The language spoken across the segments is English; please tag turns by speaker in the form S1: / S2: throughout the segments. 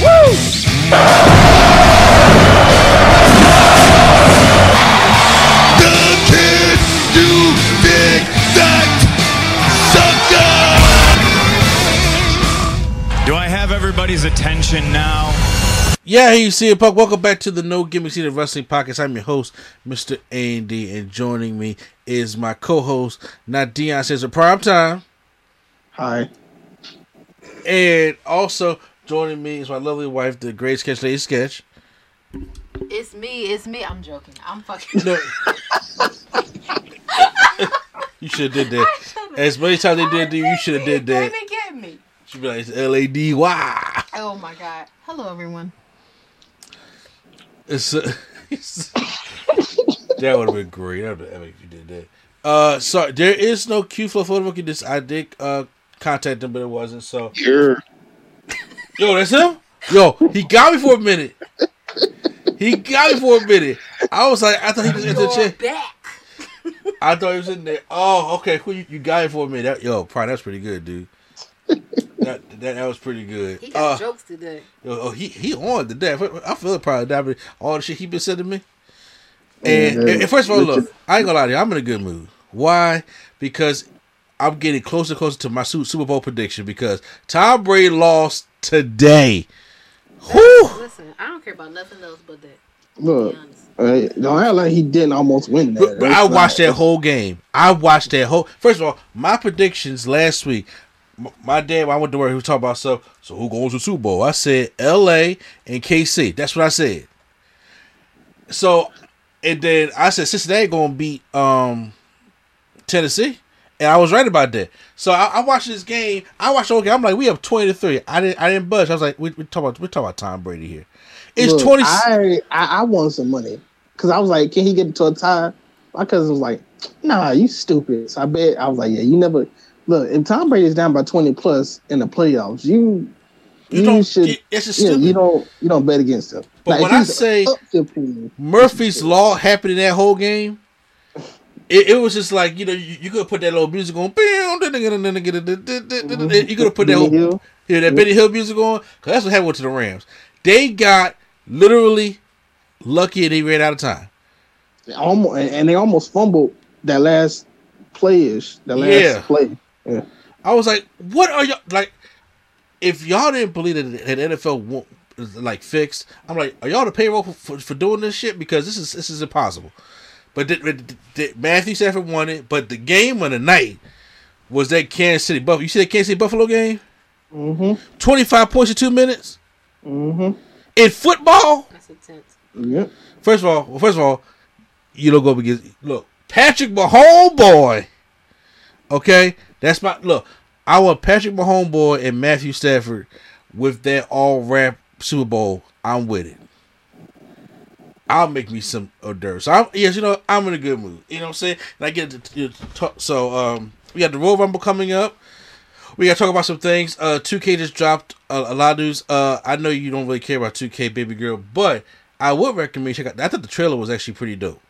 S1: Woo!
S2: Do I have everybody's attention now?
S3: Yeah, you see it, Puck. Welcome back to the No Gimmicks Needed Wrestling Podcast. I'm your host, Mr. A&D, and joining me is my co-host, not Dion says a prime time,
S4: Hi.
S3: and also joining me is my lovely wife, the great sketch lady sketch.
S5: It's me. It's me. I'm joking. I'm fucking.
S3: No. you should have did that. As many times they did, you should have did that.
S5: Baby, get me.
S3: Should be like it's L A D Y.
S5: Oh my god. Hello, everyone.
S3: It's, uh, it's that would have been great. That would have been epic if you did that. Uh, sorry, there is no Q flow photo book. This I did uh contact them, but it wasn't. So
S4: Sure.
S3: Yo, that's him. Yo, he got me for a minute. He got me for a minute. I was like, I thought he was in the
S5: You're
S3: chair.
S5: back.
S3: I thought he was in there. Oh, okay. Who you, you got it for a minute? That, yo, probably that's pretty good, dude. That, that that was pretty good.
S5: He got
S3: Uh,
S5: jokes today.
S3: Yo, oh, he he on the day. I feel it probably that, but all the shit he been sending me. And,
S4: Yeah,
S3: and first of all, look, I ain't gonna lie to you. I'm in a good mood. Why? Because I'm getting closer and closer to my Super Bowl prediction. Because Tom Brady lost today. Whew.
S5: Listen, I don't care about nothing else but that.
S4: Look, uh, don't act like he didn't almost win that.
S3: But, but
S4: That's
S3: I
S4: not-
S3: watched that whole game. I watched that whole. First of all, my predictions last week. m- My dad, when I went to work, he was talking about stuff. So who goes to Super Bowl? I said L.A. and KC. That's what I said. So, and then I said Cincinnati gonna beat um Tennessee, and I was right about that. So I, I watched this game. I watched the whole game. I'm like, we have twenty to three. I didn't. I didn't budge. I was like, we we talk about we talk about Tom Brady here. It's
S4: Look,
S3: twenty.
S4: I, I I won some money because I was like, can he get to a tie? My cousin was like, Nah, you stupid. So I bet I was like, Yeah, you never look. If Tom Brady is down by twenty plus in the playoffs, you
S3: You
S4: you,
S3: don't-
S4: should.
S3: it- it's just
S4: yeah,
S3: stupid.
S4: you don't you don't bet against him.
S3: But
S4: Now,
S3: when
S4: if
S3: I say-
S4: 15,
S3: Murphy's Law happened in that whole game. It, it was just like you know you, you could put that little music on. You could have put that whole, yeah that Benny Hill music on because that's what happened to the Rams. They got literally lucky and they ran out of time.
S4: almost and they almost fumbled that last play-ish, the last
S3: Yeah.
S4: play. Yeah.
S3: I was like, what are y'all like? If y'all didn't believe that the NFL won't like fixed, I'm like, are y'all the payroll for, for, for doing this shit? Because this is this is impossible. But did, did, did Matthew Stafford won it. But the game of the night was that Kansas City Buffalo. You see that Kansas City Buffalo game?
S4: Mm-hmm.
S3: 25 points in two minutes
S4: Mm-hmm.
S3: in football.
S5: That's intense.
S4: Yep.
S3: First of all, well, first of all, you don't go up against look Patrick Mahomes boy. Okay, that's my look. I want Patrick Mahomes boy and Matthew Stafford with that all rap Super Bowl. I'm with it. I'll make me some hors d'oeuvres. So I'm yes, you know I'm in a good mood. You know what I'm saying? And I get to, talk. So um, we got the Royal Rumble coming up. We got to talk about some things. Uh, 2K just dropped a, a lot of news. Uh, I know you don't really care about 2K, baby girl, but I would recommend you check out. I thought the trailer was actually pretty dope.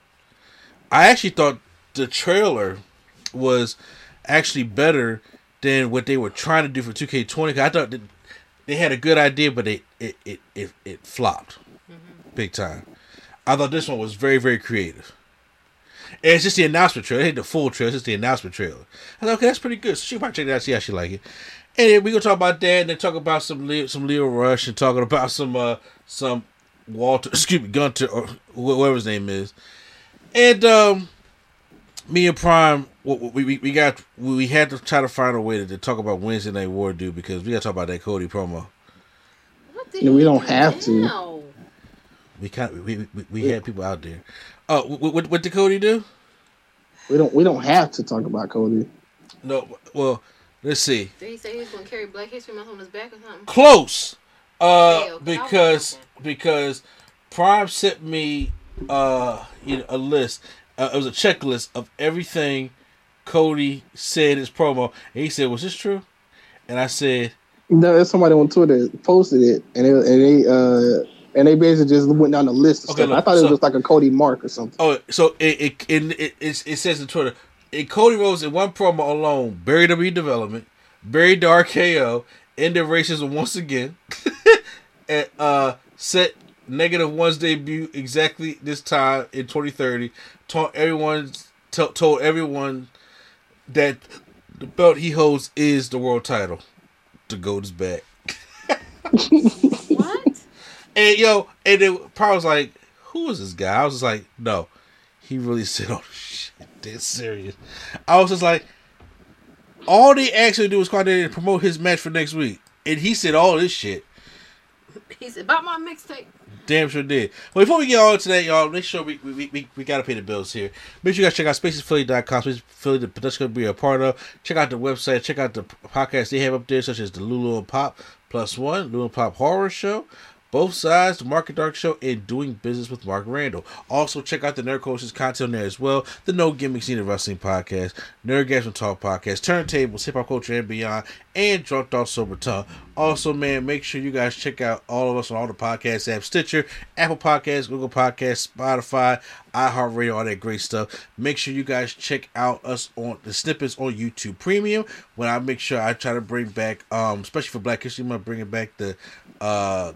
S3: I actually thought the trailer was actually better than what they were trying to do for 2K20. 'cause I thought that they had a good idea, but it it it it, it flopped big time. I thought this one was very very creative. And it's just the announcement trailer. It ain't the full trailer. It's just the announcement trailer. I thought, okay, that's pretty good. So she probably check it out, see how she like it. And then we gonna talk about that, and then talk about some Leo, some Lio Rush, and talking about some uh some Walter, excuse me, Gunther, or wh- whoever his name is, and um, me and Prime, we, we we got we had to try to find a way to, to talk about Wednesday Night War, dude, because we got to talk about that Cody promo.
S5: What did
S4: No, we don't
S5: do
S4: have to.
S5: Now?
S3: We kind we we, we had people out there. Oh, what, what what did Cody do?
S4: We don't we don't have to talk about Cody.
S3: No, well, let's see.
S5: Did he say he was gonna carry Black History Month on his back or something?
S3: Close, uh,
S5: Okay, okay,
S3: because because Prime sent me uh you know, a list. Uh, it was a checklist of everything Cody said in his promo, and he said, "Was this true?" And I said,
S4: No, there's somebody on Twitter posted it, and they, and they uh and they basically just went down the list of
S3: Okay,
S4: stuff. I
S3: look,
S4: thought it was just like a Cody Mark or something.
S3: "Oh, so it it it it, it, says in Twitter." It Cody Rhodes in one promo alone buried W development, buried the RKO, ended racism once again, and uh, set negative one's debut exactly this time in 2030. Told everyone, to, told everyone that the belt he holds is the world title. The gold is back. And yo, and then probably was like, "Who is this guy?" I was just like, "No, he really said, oh shit, that's serious." I was just like, all they actually do is out there and promote his match for next week, and he said all this shit.
S5: He said about my mixtape.
S3: Damn sure did. Well, before we get on that, y'all, make sure we we, we, we gotta pay the bills here. Make sure you guys check out spacesphilly.com, Spaces Philly, the production gonna be a part of. Check out the website, check out the podcasts they have up there, such as the Lulu and Pop Plus One, Lulu and Pop Horror Show, Both Sides, the Market Dark Show, and Doing Business with Mark Randall. Also, check out the Nerd Coaches content there as well. The No Gimmicks Needed Wrestling Podcast, Nerdgasm Talk Podcast, Turntables, Hip Hop Culture and Beyond, and Drunk Thought Sober Tongue. Also, man, make sure you guys check out all of us on all the podcast apps Stitcher, Apple Podcasts, Google Podcasts, Spotify, iHeartRadio, all that great stuff. Make sure you guys check out us on the snippets on YouTube Premium. When I make sure I try to bring back, um, especially for Black History Month, bringing back the uh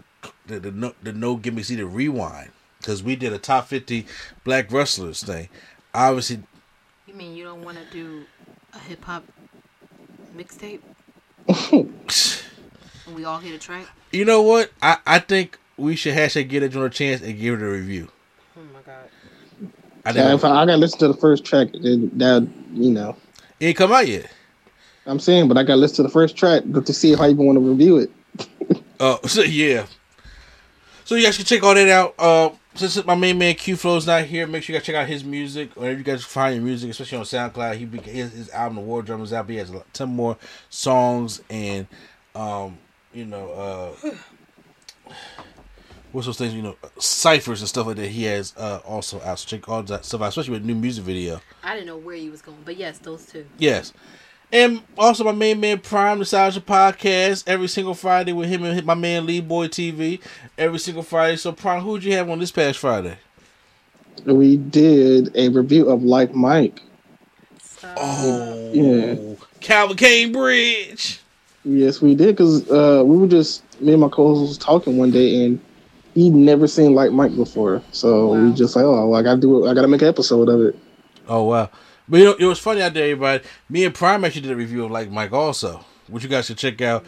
S3: the the no, the no gimmicks needed rewind because we did a top fifty black wrestlers thing. Obviously,
S5: You mean you don't want to do a hip hop mixtape? and we all hit a track?
S3: you know what? I I think we should hashtag get it on a chance and give it a review.
S5: Oh my god.
S3: I
S4: Yeah, if I, I gotta listen to the first track, then that you know,
S3: it ain't come out yet.
S4: I'm saying, but I gotta listen to the first track to see how you even want to review it.
S3: Uh, so yeah. So you guys can check all that out. Uh, since my main man Q Flow's not here, make sure you guys check out his music. Whenever you guys find your music, especially on SoundCloud, he his, his album The War Drum is out. He has ton more songs and um, you know, uh, what's those things? You know, ciphers and stuff like that. He has uh also out. So check all that stuff out, especially with new music video.
S5: I didn't know where he was going, but yes, those two.
S3: Yes. And also my main man Prime Nostalgia Podcast every single Friday with him and my man Lee Boy TV every single Friday. So Prime, who'd you have on this past Friday?
S4: We did a review of Like Mike.
S5: So,
S3: Oh,
S4: Yeah.
S3: Calvin Cambridge.
S4: Yes, we did because uh, we were just me and my co-host was talking one day and he'd never seen Like Mike before, so we just like, oh, I gotta do it. I gotta make an episode of it.
S3: Oh wow. But you know, it was funny out there, everybody. Me and Prime actually did a review of like Mike also, which you guys should check out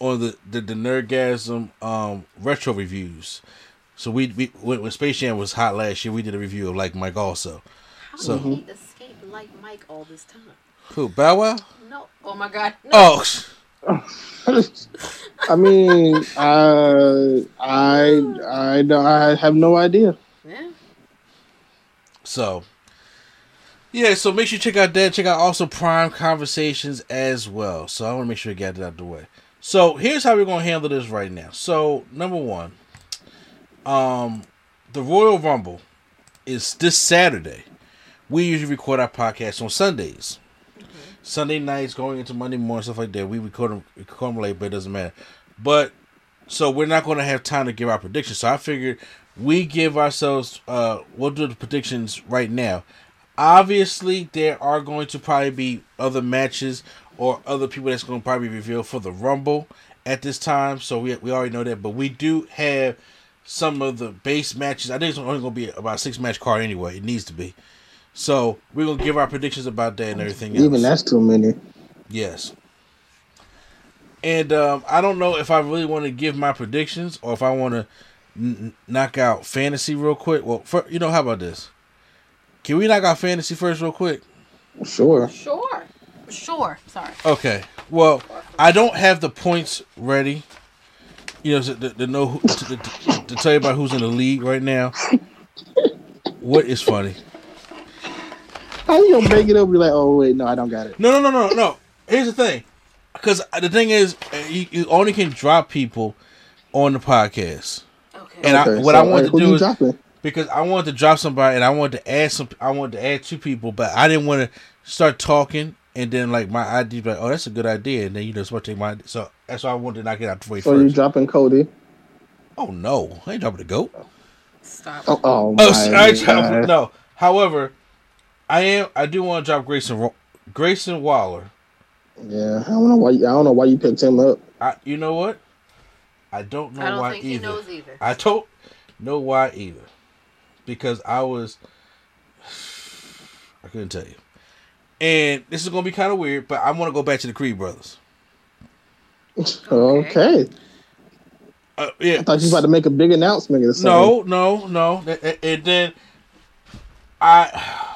S3: on the the, the Nerdgasm um retro reviews. So we, we when, when Space Jam was hot last year, we did a review of like Mike also.
S5: How
S3: So-
S5: did he escape like Mike all this time?
S3: Who Bow Wow?
S5: No. Oh my god. No.
S3: Oh,
S4: I mean, I, I, I, don't- I have no idea.
S5: Yeah.
S3: So, yeah, so make sure you check out that. Check out also Prime Conversations as well. So I want to make sure you get that out the way. So here's how we're gonna handle this right now. So number one, um, the Royal Rumble is this Saturday. We usually record our podcast on Sundays. Sunday nights going into Monday morning stuff like that. We record them, record them late, but it doesn't matter. But so we're not going to have time to give our predictions. So I figured we give ourselves. Uh, we'll do the predictions right now. Obviously, there are going to probably be other matches or other people that's going to probably be revealed for the Rumble at this time. So we we already know that, but we do have some of the base matches. I think it's only going to be about a six match card anyway. It needs to be. So we're gonna give our predictions about that and everything else.
S4: Even that's too many.
S3: Yes. And um, I don't know if I really want to give my predictions or if I want to n- knock out fantasy real quick? Well, fir- you know, how about this? Can we knock out fantasy first, real quick?
S4: Sure.
S5: Sure. Sure. Sorry.
S3: Okay. Well, I don't have the points ready. You know, to, to, to know who, to, to, to tell you about who's in the league right now. What is funny?
S4: How you gonna make it up? Be like, oh wait, no, I don't got it.
S3: No, no, no, no, no. Here's the thing, because the thing is, uh, you, you only can drop people on the podcast.
S5: Okay.
S3: And I, what
S4: so,
S3: I wanted
S4: uh, who
S3: to do is
S4: dropping?
S3: Because I wanted to drop somebody, and I wanted to add some. I wanted to add two people, but I didn't want to start talking, and then like my idea, like, oh, that's a good idea, and then you just want to take my. idea. So that's why I wanted to knock it out the way
S4: So you dropping Cody?
S3: oh no, I ain't dropping the goat.
S5: Stop.
S4: Oh, oh,
S3: Oh,
S4: my
S3: I ain't dropping-
S4: God.
S3: no. However, I am. I do want to drop Grayson Grayson Waller.
S4: Yeah, I don't know why. I don't know why you picked him up.
S3: I. You know what? I don't know
S5: I don't
S3: why
S5: think
S3: either.
S5: he knows either.
S3: I don't know why either. Because I was I couldn't tell you. And this is gonna be kind of weird, but I want to go back to the Creed brothers.
S4: Okay.
S3: Uh, yeah.
S4: I thought you was about to make a big announcement or something.
S3: No, no, no. And- And and then I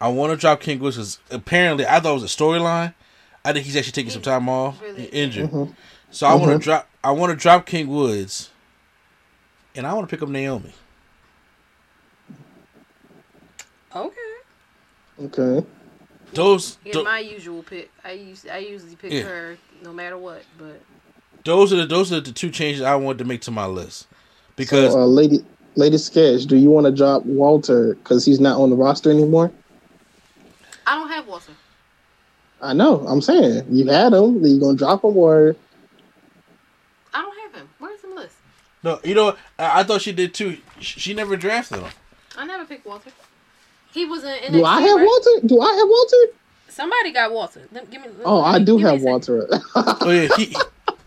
S3: I want to drop King Woods because apparently I thought it was a storyline. I think he's actually taking some time off,
S5: Really?
S3: injured.
S4: Mhm.
S3: So I want to drop. I want to drop King Woods, and I want to pick up Naomi.
S5: Okay.
S4: Okay.
S3: Those
S5: Here's
S3: tho-
S5: my usual pick. I use I usually pick
S3: Yeah.
S5: her no matter what, but
S3: those are the those are the two changes I wanted to make to my list because
S4: So, uh, lady, lady sketch. Do you want to drop Walter because he's not on the roster anymore?
S5: I don't have Walter.
S4: I know. I'm saying you had him. You're gonna drop him or?
S5: I don't have him. Where's the list?
S3: No, you know? I, I thought she did too. She, she never drafted him.
S5: I never picked Walter. He was in NXT.
S4: Do I have
S5: right?
S4: Walter? Do I have Walter?
S5: Somebody got Walter. Let- Give me. let-
S4: Oh, I do
S5: give me a
S4: have. Walter.
S3: Oh yeah, he.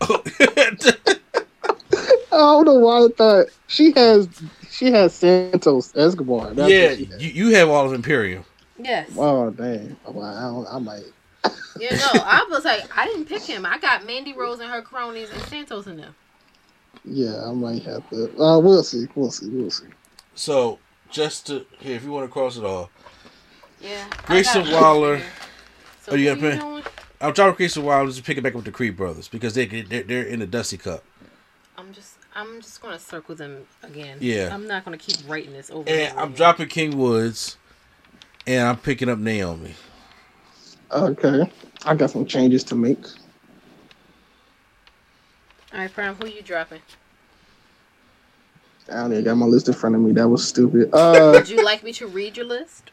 S4: I don't know why I thought she has. She has Santos Escobar. That's
S3: yeah,
S4: what she has.
S3: you, you have all of Imperium.
S5: Yes.
S4: Oh dang! Well, I, don't, I might.
S5: Yeah, no, I was like, I didn't pick him. I got Mandy Rose and her cronies and Santos in them.
S4: Yeah, I might have to. Uh, we'll see. We'll see. We'll see.
S3: So just to here, if you want to cross it all,
S5: Yeah. I
S3: Grayson Waller.
S5: So
S3: Oh, you
S5: who
S3: got a pen?
S5: doing?
S3: I'm dropping Grayson Waller just pick it back up with the Creed brothers because they they're, they're in the Dusty Cup.
S5: I'm just, I'm just gonna circle them again.
S3: Yeah.
S5: I'm not gonna keep writing this over.
S3: And
S5: over
S3: I'm
S5: again.
S3: dropping King Woods, and I'm picking up Naomi.
S4: Okay, I got some changes to make.
S5: All right, Prime. Who you dropping?
S4: I don't even got my list in front of me. That was stupid. Uh,
S5: Would you like me to read your list?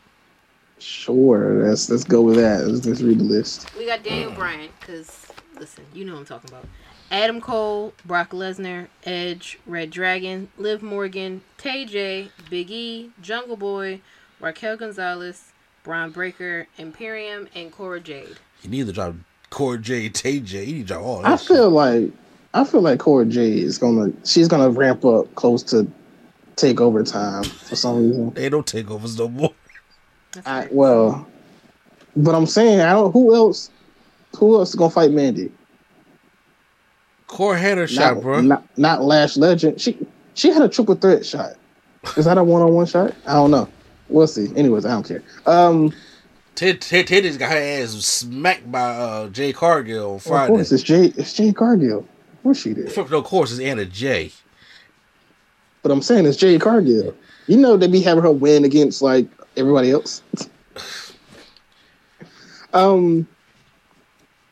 S4: sure. Let's let's go with that. Let's, let's read the list.
S5: We got Daniel Bryan, because, listen, you know what I'm talking about. Adam Cole, Brock Lesnar, Edge, Red Dragon, Liv Morgan, TJ, Big E, Jungle Boy, Raquel Gonzalez, Bron Breakker, Imperium, and Cora Jade.
S3: You need to drop Cora Jade, TJ. You need to drop all that.
S4: I
S3: shit.
S4: feel like I feel like Cora J is gonna she's gonna ramp up close to takeover time for some reason.
S3: They don't take overs no more.
S5: That's
S4: I, well, but I'm saying I don't. Who else? Who else is gonna fight Mandy?
S3: Core had her shot, bro.
S4: Not, not Lash Legend. She she had a triple threat shot. Is that a one on one shot? I don't know. We'll see. Anyways, I don't care. Um,
S3: Ted Ted Ted just got her ass smacked by uh, Jade Cargill on Friday.
S4: of course it's Jay. It's Jade Cargill. Of course she did.
S3: No, of course it's Anna Jay.
S4: But I'm saying it's Jade Cargill. You know they be having her win against like everybody else. um,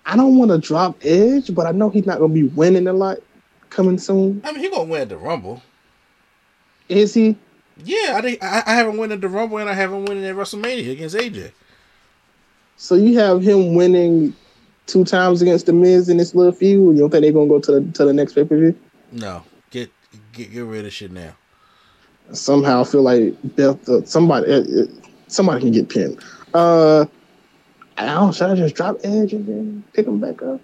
S4: I don't want to drop Edge, but I know he's not gonna be winning a lot coming soon.
S3: I mean, he gonna win at the Rumble.
S4: Is he?
S3: Yeah, I think I, I haven't won at the Rumble and I haven't won at WrestleMania against AJ.
S4: So you have him winning two times against the Miz in this little feud. You don't think they're gonna go to the to the next pay per view?
S3: No, get get get rid of shit now.
S4: Somehow I feel like Beth, uh, somebody uh, uh, somebody can get pinned. Uh, I don't. Should I just drop Edge and then pick him back up?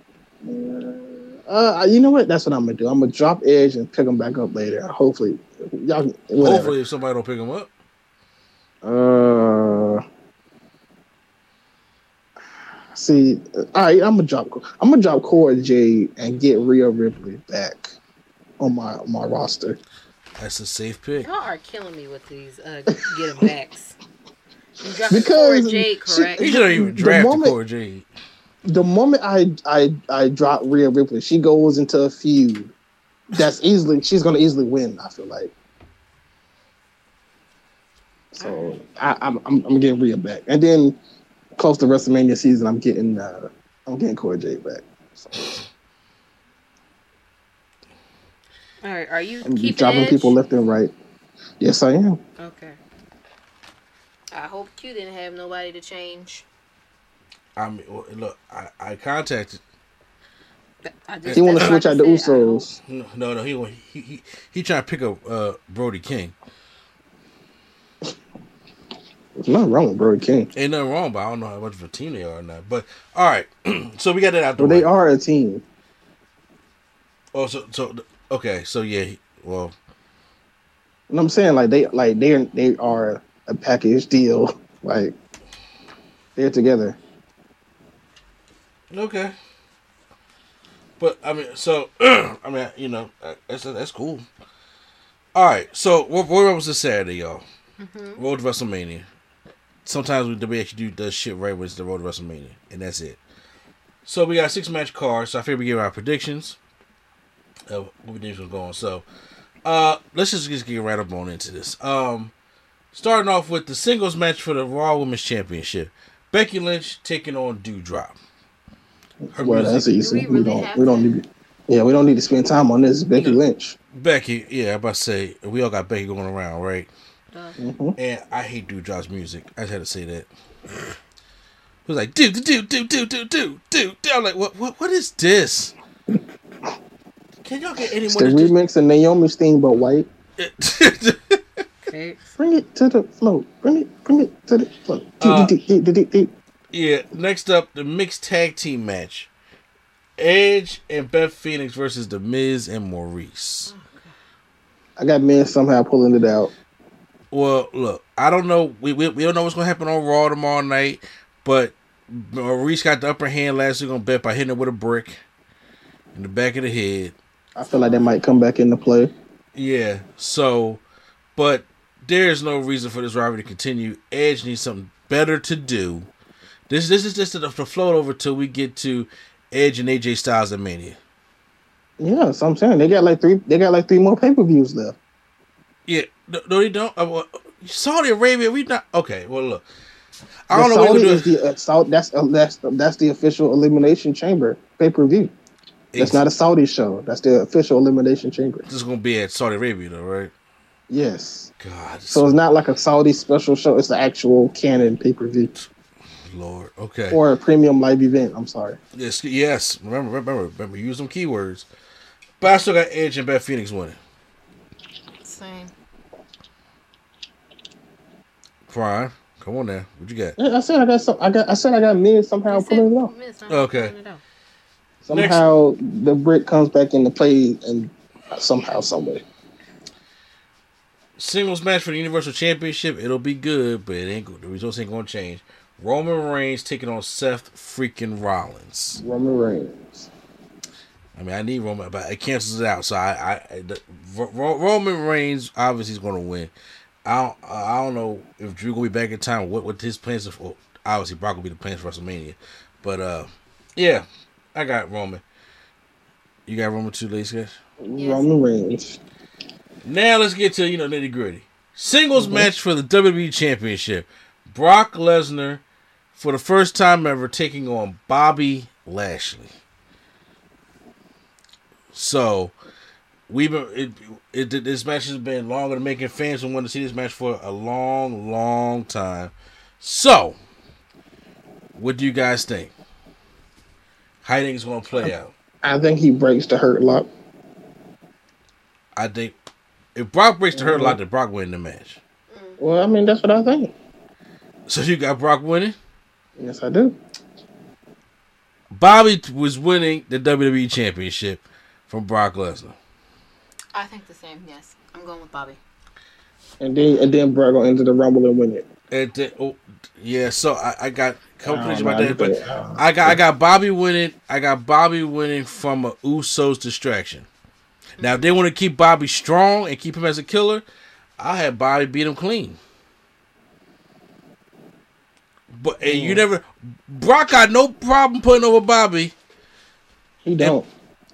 S4: Uh, uh, you know what? That's what I'm gonna do. I'm gonna drop Edge and pick him back up later. Hopefully, y'all. Whatever.
S3: Hopefully, if somebody don't pick him up,
S4: Uh, see, all right, I'm gonna drop. I'm gonna drop Cora Jade and get Rhea Ripley back. on my on my roster.
S3: That's a safe pick.
S5: Y'all are killing me with these uh, get 'em backs. You
S4: Because
S5: Cora Jade,
S4: she-
S5: correct?
S3: He should even
S4: The
S3: drafted
S4: moment-
S3: Cora Jade.
S4: The moment I I I drop Rhea Ripley, she goes into a feud. That's easily she's gonna easily win. I feel like. So I, I'm, I'm I'm getting Rhea back, and then close to WrestleMania season, I'm getting uh, I'm getting Cora Jade back.
S5: All right, are you
S4: I'm
S5: keeping
S4: dropping
S5: Edge?
S4: people left and right. Yes, I am.
S5: Okay. I hope you didn't have nobody to change.
S3: I mean, well, look, I, I contacted.
S5: I just,
S4: He want to switch out the
S5: just said. I hope-
S4: Usos.
S3: No, no, no he he he, he trying to pick up uh, Brody King.
S4: There's nothing wrong with Brody King.
S3: Ain't nothing wrong, but I don't know how much of a team they are or not. But all right, so we got that out the
S4: But
S3: way.
S4: they are a team.
S3: Oh, so so okay, so yeah, he- well,
S4: And I'm saying like they like they are they are a package deal. Like they're together.
S3: okay. But I mean, so I mean, you know, uh, that's that's cool. All right, so what what was this Saturday, y'all? Road to WrestleMania. Sometimes we debate actually do does shit right when it's the road to WrestleMania, and that's it. So we got a six match card. So I figured we give our predictions of what we think was going. On. So uh let's just, just get right up on into this. Um starting off with the singles match for the Raw Women's Championship. Becky Lynch taking on Doudrop. Her
S4: Well,
S3: music-
S4: that's easy.
S5: Do we
S4: We, don't we don't
S5: to?
S4: need yeah we don't need to spend time on this. Becky
S3: No.
S4: Lynch.
S3: Becky, yeah, I'm about to say we all got Becky going around, right?
S5: Mm-hmm.
S3: And I hate Dude Josh music. I had to say that. It was like, dude, dude, dude, dude, dude, dude, do. I'm like, what, what, what is this? Can y'all get
S4: anyone?
S3: more?
S4: the remix of Naomi's thing,
S3: but
S5: white.
S4: bring it to the float. Bring it, bring it to the float.
S3: Uh, yeah. Next up, the mixed tag team match: Edge and Beth Phoenix versus The Miz and Maurice.
S4: I got Miz somehow pulling it out.
S3: Well, look, I don't know. We, we, we don't know what's gonna happen on Raw tomorrow night, but Maurice got the upper hand last week on Beth by hitting her with a brick in the back of the head.
S4: I feel like that might come back into play.
S3: Yeah. So, but there's no reason for this rivalry to continue. Edge needs something better to do. This this is just the, the float over till we get to Edge and AJ Styles at Mania.
S4: Yeah, so I'm saying they got like three. They got like three more pay per views left.
S3: Yeah. No, no they don't. Uh, well, Saudi Arabia, we not okay. Well, look, I don't know what
S4: Saudi
S3: we're
S4: is the uh, Saudi, that's uh, that's that's the official Elimination Chamber pay per view. That's not a Saudi show. That's the official Elimination Chamber.
S3: This is gonna be at Saudi Arabia, though, right?
S4: Yes.
S3: God,
S4: So it's not like a Saudi special show. It's the actual canon pay per view
S3: Lord. Okay.
S4: or a premium live event. I'm sorry.
S3: yes, yes. Remember, remember, remember. Use some keywords. But I still got Edge and Beth Phoenix winning.
S5: Same.
S3: Fine. Come on now. What you got?
S4: I said I got some. I got. I said I got men somehow
S5: said
S4: pulling it off.
S5: Miz, I'm
S3: Okay.
S5: pulling it out.
S4: Somehow the brick comes back into play, and somehow, some way.
S3: Singles match for the Universal Championship. It'll be good, but it ain't good. The results ain't gonna change. Roman Reigns taking on Seth freaking Rollins.
S4: Roman Reigns.
S3: I mean, I need Roman, but it cancels it out. So I, I, the, Ro- Ro- Roman Reigns obviously is going to win. I don't, I don't know if Drew gonna be back in time. What, what his plans are for? Obviously, Brock will be the plans for WrestleMania. But uh, yeah, I got Roman. You got Roman too, ladies. guys?
S5: Yes.
S4: Roman Reigns.
S3: Now let's get to you know nitty gritty. Singles match for the WWE Championship. Brock Lesnar, for the first time ever, taking on Bobby Lashley. So we've been it, it, this match has been longer than making fans who want to see this match for a long, long time. So, what do you guys think? How do you think it's going to play out?
S4: I think he breaks the hurt lock.
S3: I think if Brock breaks the hurt lock, mm-hmm. then Brock win the match.
S4: Well, I mean that's what I think.
S3: So you got Brock winning.
S4: Yes, I do.
S3: Bobby was winning the WWE Championship from Brock Lesnar.
S5: I think the same. Yes, I'm going with Bobby.
S4: And then and then Brock gonna enter the Rumble and win it.
S3: And then, oh, yeah, so I, I got a couple
S4: I
S3: about
S4: know,
S3: that, but
S4: I.
S3: I got I got Bobby winning. I got Bobby winning from a Usos distraction, Now, if they want to keep Bobby strong and keep him as a killer, I have Bobby beat him clean. But and you never, Brock got no problem putting over Bobby.
S4: He don't.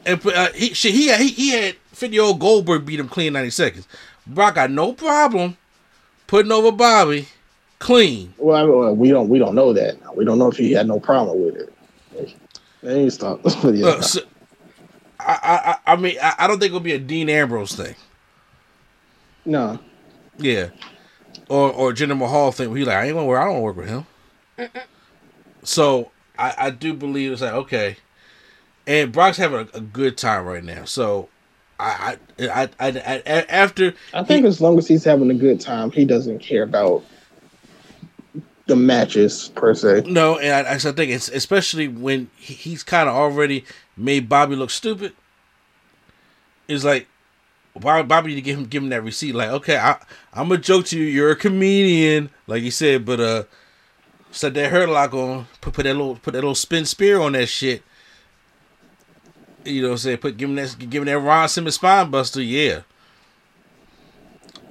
S3: And put- uh, he shit, he he he had fifty year old Goldberg beat him clean in ninety seconds. Brock got no problem putting over Bobby clean.
S4: Well, I mean, we don't we don't know that. We don't know if he had no problem with it. They ain't stop. Yeah.
S3: Uh, so- I, I I I mean I, I don't think it'll be a Dean Ambrose thing.
S4: no.
S3: Yeah. Or or Jinder Mahal thing where he like, I ain't gonna work I don't work with him. So I, I do believe it's like, okay. And Brock's having a, a good time right now. So I I, I, I, after
S4: I think as long as he's having a good time, he doesn't care about the matches per se.
S3: No, and I, I think it's especially when he, he's kind of already made Bobby look stupid. It's like Bobby, Bobby to give him give him that receipt. Like, okay, I I'm a joke to you. You're a comedian, like you said, but uh, set that hurt lock on. Put put that little put that little spin spear on that shit. You know what I'm saying? Put him that him that Ron Simmons spine buster. Yeah.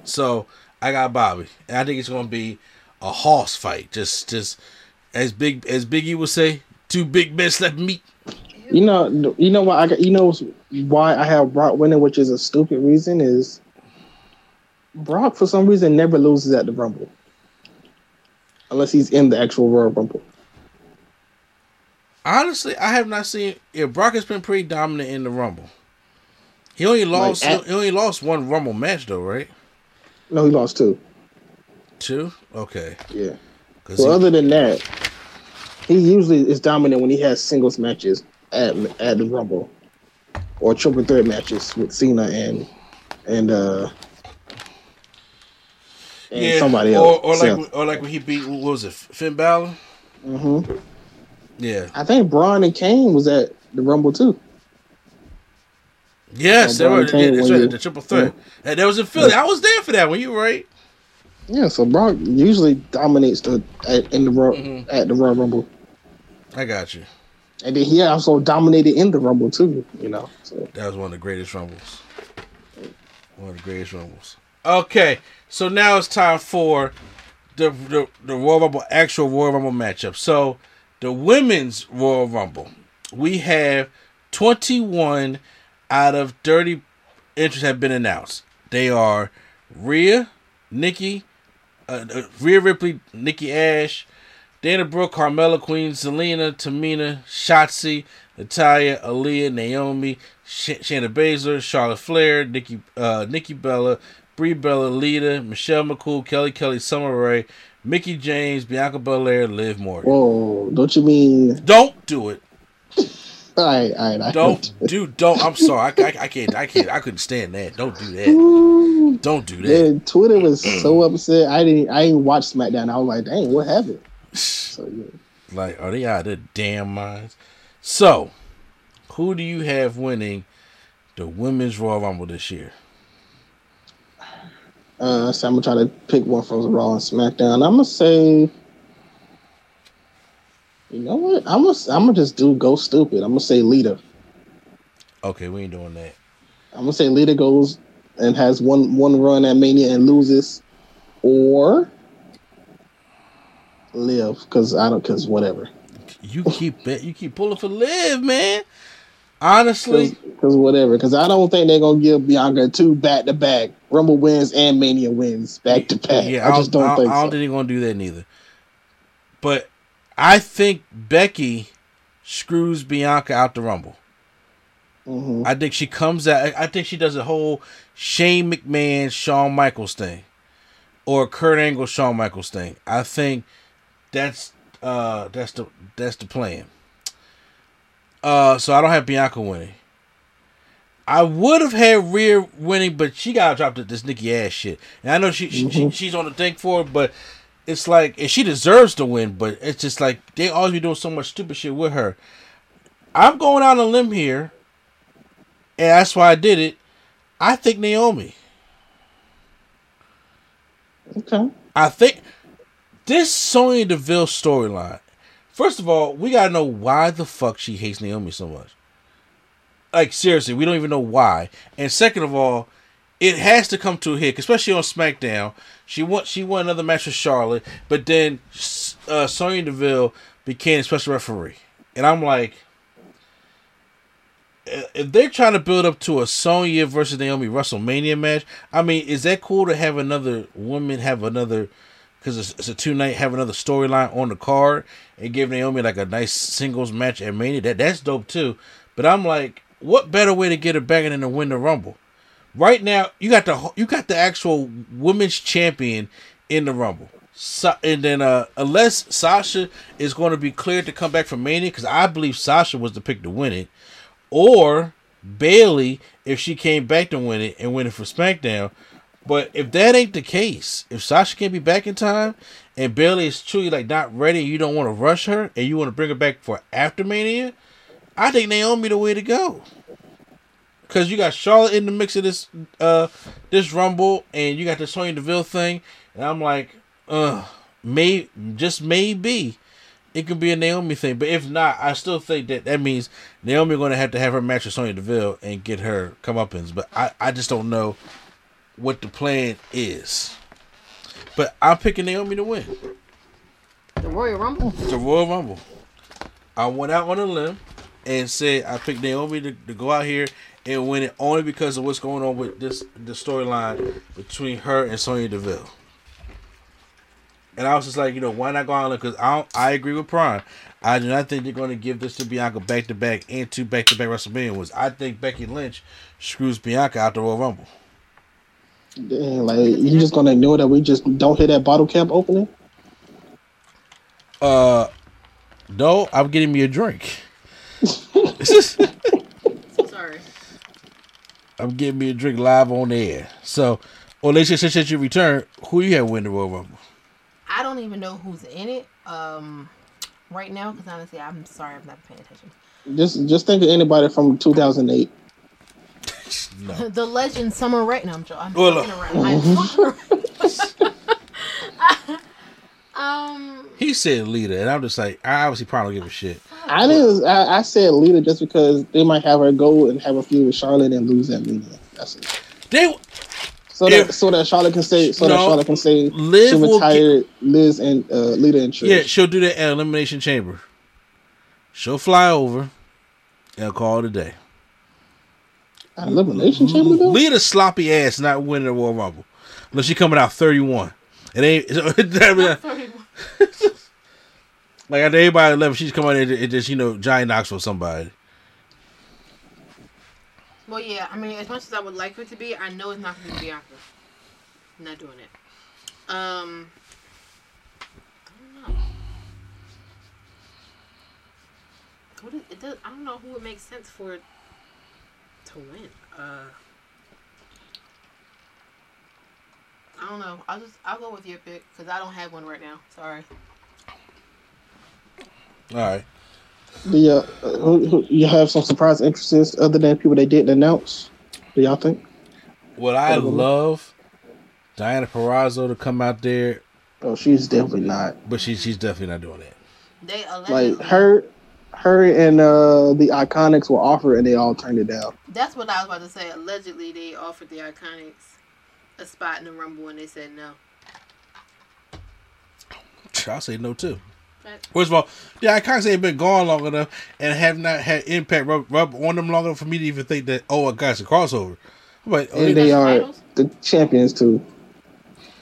S3: So I got Bobby, and I think it's gonna be a horse fight. Just just as big as Biggie would say, two big men left meat.
S4: You know, you know why I. You know why I have Brock winning, which is a stupid reason, is Brock for some reason never loses at the Rumble, unless he's in the actual Royal Rumble.
S3: Honestly, I have not seen. Yeah, Brock has been pretty dominant in the Rumble. He only lost.
S4: at-
S3: he only lost one Rumble match though, right?
S4: No, he lost two.
S3: Two. Okay.
S4: Yeah. Well,
S3: he-
S4: other than that, he usually is dominant when he has singles matches at at the Rumble or triple threat matches with Cena and and uh and
S3: yeah,
S4: somebody
S3: or,
S4: else.
S3: or like or like when he beat what was it, Finn Balor?
S4: Mhm.
S3: Yeah.
S4: I think Braun and Kane was at the Rumble too.
S3: Yes, they were. Yeah, that's right.
S4: you-
S3: The triple threat. And that was in Philly. I was there for that one. You were right.
S4: Yeah, so Brock usually dominates the at, in the
S3: Mm-hmm.
S4: at the Royal Rumble,
S3: I got you.
S4: and then he also dominated in the Rumble too. You know, so
S3: That was one of the greatest rumbles. One of the greatest rumbles. Okay, so now it's time for the the, the Royal Rumble actual Royal Rumble matchup. So the women's Royal Rumble, we have twenty one out of thirty entries have been announced. They are Rhea, Nikki, uh, uh, Rhea Ripley, Nikki Ash, Dana Brooke, Carmella Queen, Zelina, Tamina, Shotzi, Natalya, Aliyah, Naomi, Sh- Shayna Baszler, Charlotte Flair, Nikki, uh, Nikki Bella, Brie Bella, Lita, Michelle McCool, Kelly Kelly, Summer Rae, Mickie James, Bianca Belair, Liv Morgan.
S4: whoa, don't you mean?
S3: Don't do it.
S4: All right, all right, I
S3: Don't do. Don't. I'm sorry. I, I, I can't. I can't. I couldn't stand that. Don't do that. Don't do that.
S4: Yeah, Twitter was so upset. I didn't. I didn't watch SmackDown. I was like, "Dang, what happened?" So yeah.
S3: Like, are they out of their damn minds? So, who do you have winning the women's Royal Rumble this year?
S4: Uh, so I'm gonna try to pick one from Raw and SmackDown. I'm gonna say, you know what? I'm gonna I'm gonna just do go stupid. I'm gonna say Lita.
S3: Okay, we ain't doing that.
S4: I'm gonna say Lita goes and has one one run at Mania and loses, or Liv because I don't because whatever.
S3: You keep bet. You keep pulling for Liv, man. Honestly,
S4: Because whatever. Because I don't think they're gonna give Bianca two back to back Rumble wins and Mania wins back to back.
S3: yeah,
S4: I just don't,
S3: I,
S4: think
S3: I don't
S4: so.
S3: think they're gonna do that neither. But I think Becky screws Bianca out the Rumble.
S4: Mhm.
S3: I think she comes out. I- I think she does a whole Shane McMahon, Shawn Michaels thing, or Kurt Angle, Shawn Michaels thing. I think that's uh that's the that's the plan. Uh, so I don't have Bianca winning. I would have had Rhea winning, but she got dropped at this Nikki ass shit. And I know she, she, she she's on the thing for it, but it's like and she deserves to win. But it's just like they always be doing so much stupid shit with her. I'm going out on a limb here, and that's why I did it. I think Naomi.
S4: Okay.
S3: I think this Sonya Deville storyline. First of all, we gotta know why the fuck she hates Naomi so much. Like seriously, we don't even know why. And second of all, it has to come to a hit, especially on SmackDown. She won. She won another match with Charlotte, but then uh, Sonya Deville became a special referee, and I'm like, if they're trying to build up to a Sonya versus Naomi WrestleMania match, I mean, is that cool to have another woman have another? Because it's, it's, a two night have another storyline on the card and give Naomi like a nice singles match at Mania. That that's dope too. But I'm like, what better way to get her back than to win the Rumble? Right now, you got the you got the actual women's champion in the Rumble. So, and then uh, unless Sasha is going to be cleared to come back from Mania, because I believe Sasha was the pick to win it, or Bayley if she came back to win it and win it for SmackDown. But if that ain't the case, if Sasha can't be back in time and Bayley is truly like not ready, you don't want to rush her and you want to bring her back for after Mania, I think Naomi the way to go. Cause you got Charlotte in the mix of this uh this Rumble and you got the Sonya Deville thing, and I'm like, uh, may just maybe it could be a Naomi thing. But if not, I still think that that means Naomi going to have to have her match with Sonya Deville and get her comeuppance. But I, I just don't know what the plan is. But I'm picking Naomi to win.
S5: The Royal Rumble?
S3: The Royal Rumble. I went out on a limb and said I picked Naomi to, to go out here and win it only because of what's going on with this the storyline between her and Sonya Deville. And I was just like, you know, why not go on? Because I I agree with Prime. I do not think they're going to give this to Bianca back to back and two back to back WrestleMania wins. I think Becky Lynch screws Bianca out the Royal Rumble.
S4: Damn, like you just gonna ignore that we just don't hit that bottle cap opening?
S3: Uh, no, I'm getting me a drink.
S5: Sorry.
S3: I'm getting me a drink live on air. So, well, they since since you return, who you have win the Royal Rumble?
S5: I don't even know who's in it um, right now because honestly, I'm sorry, I'm not paying attention.
S4: Just just think of anybody from 2008.
S3: No.
S5: the legend Summer Rae. No, I'm joking. I'm
S3: Well,
S5: fucking around. I'm fucking around. um,
S3: He said Lita, and I'm just like, I obviously probably don't give a shit.
S4: I didn't. I, I said Lita just because they might have her go and have a feud with Charlotte and lose that Lita. That's it.
S3: They
S4: So
S3: If-
S4: that so that Charlotte can say so that Charlotte can say
S3: Liv
S4: she
S3: will
S4: retired Liz and uh, Lita and Trish.
S3: yeah, she'll do that at Elimination Chamber. She'll fly over and call it a day.
S4: Elimination Chamber though.
S3: Lita sloppy ass not winning the Royal Rumble unless she coming out 31. It ain't like after everybody left, she's coming in and just you know giant knocks for somebody.
S5: well, yeah. I mean, as much as I would like for it to be, I know it's not going to be Bianca. I'm not doing it. Um, I don't know. What is, it does, I don't know who it makes sense for to win. Uh, I don't know. I'll just I'll go with your pick because I don't have one right now. Sorry.
S3: All right.
S4: Do you, uh, who, who, you have some surprise interests other than people they didn't announce? Do y'all think?
S3: What I
S4: Probably.
S3: love Diana Perrazzo to come out there,
S4: Oh, she's definitely not.
S3: but she, she's definitely not doing that.
S5: They allegedly,
S4: Like her, her and uh the Iconics were offered and they all turned it down.
S5: That's what I was about to say. Allegedly, they offered the Iconics a spot in the Rumble, and they said no.
S3: I'll say no too. First of all, the Iconics ain't been gone long enough and have not had impact rub, rub on them long enough for me to even think that oh, a guy's a crossover. I'm oh, they-
S4: they are
S5: titles?
S4: the champions too.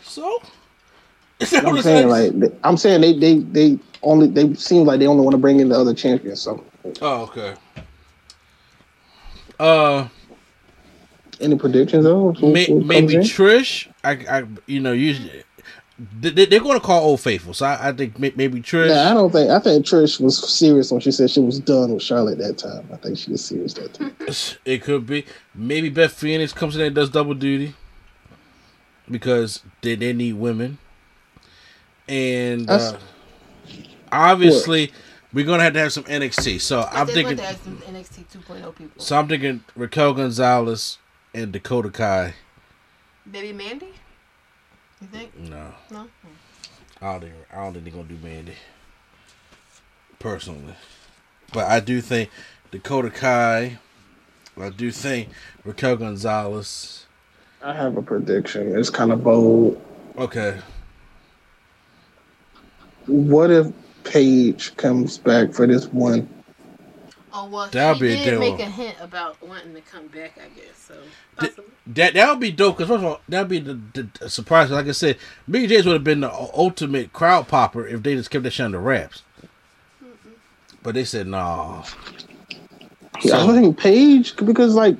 S3: so. Is that what
S4: I'm saying
S3: like?
S4: like I'm saying they they they only they seem like they only want to bring in the other champions. So
S3: Oh, okay. Uh,
S4: any predictions though?
S3: May, maybe
S4: in?
S3: Trish. I, I, you know, usually they, they're going to call Old Faithful, so I, I think may, maybe Trish.
S4: Yeah, I don't think I think Trish was serious when she said she was done with Charlotte that time. I think she was serious that time.
S3: It could be. Maybe Beth Phoenix comes in and does double duty because they, they need women. And uh, obviously, we're gonna have to have some NXT. So I'm thinking.
S5: going some NXT 2.0 people.
S3: So I'm thinking Raquel Gonzalez and Dakota Kai.
S5: Maybe Mandy. You think?
S3: No,
S5: No.
S3: I don't think I don't think they're gonna do Mandy. Personally, but I do think Dakota Kai I do think Raquel Gonzalez.
S4: I have a prediction. It's kind of bold.
S3: Okay.
S4: What if Paige comes back for this one?
S5: Oh well,
S3: That'd
S5: she
S3: be a
S5: did
S3: deal.
S5: make a hint about wanting to come back. I guess so. Possibly.
S3: That that would be dope because first of all, that'd be the, the, the surprise. Like I said, Mickie James would have been the ultimate crowd popper if they just kept that shit under wraps. But they said no. nah.
S4: Yeah, I think Paige because like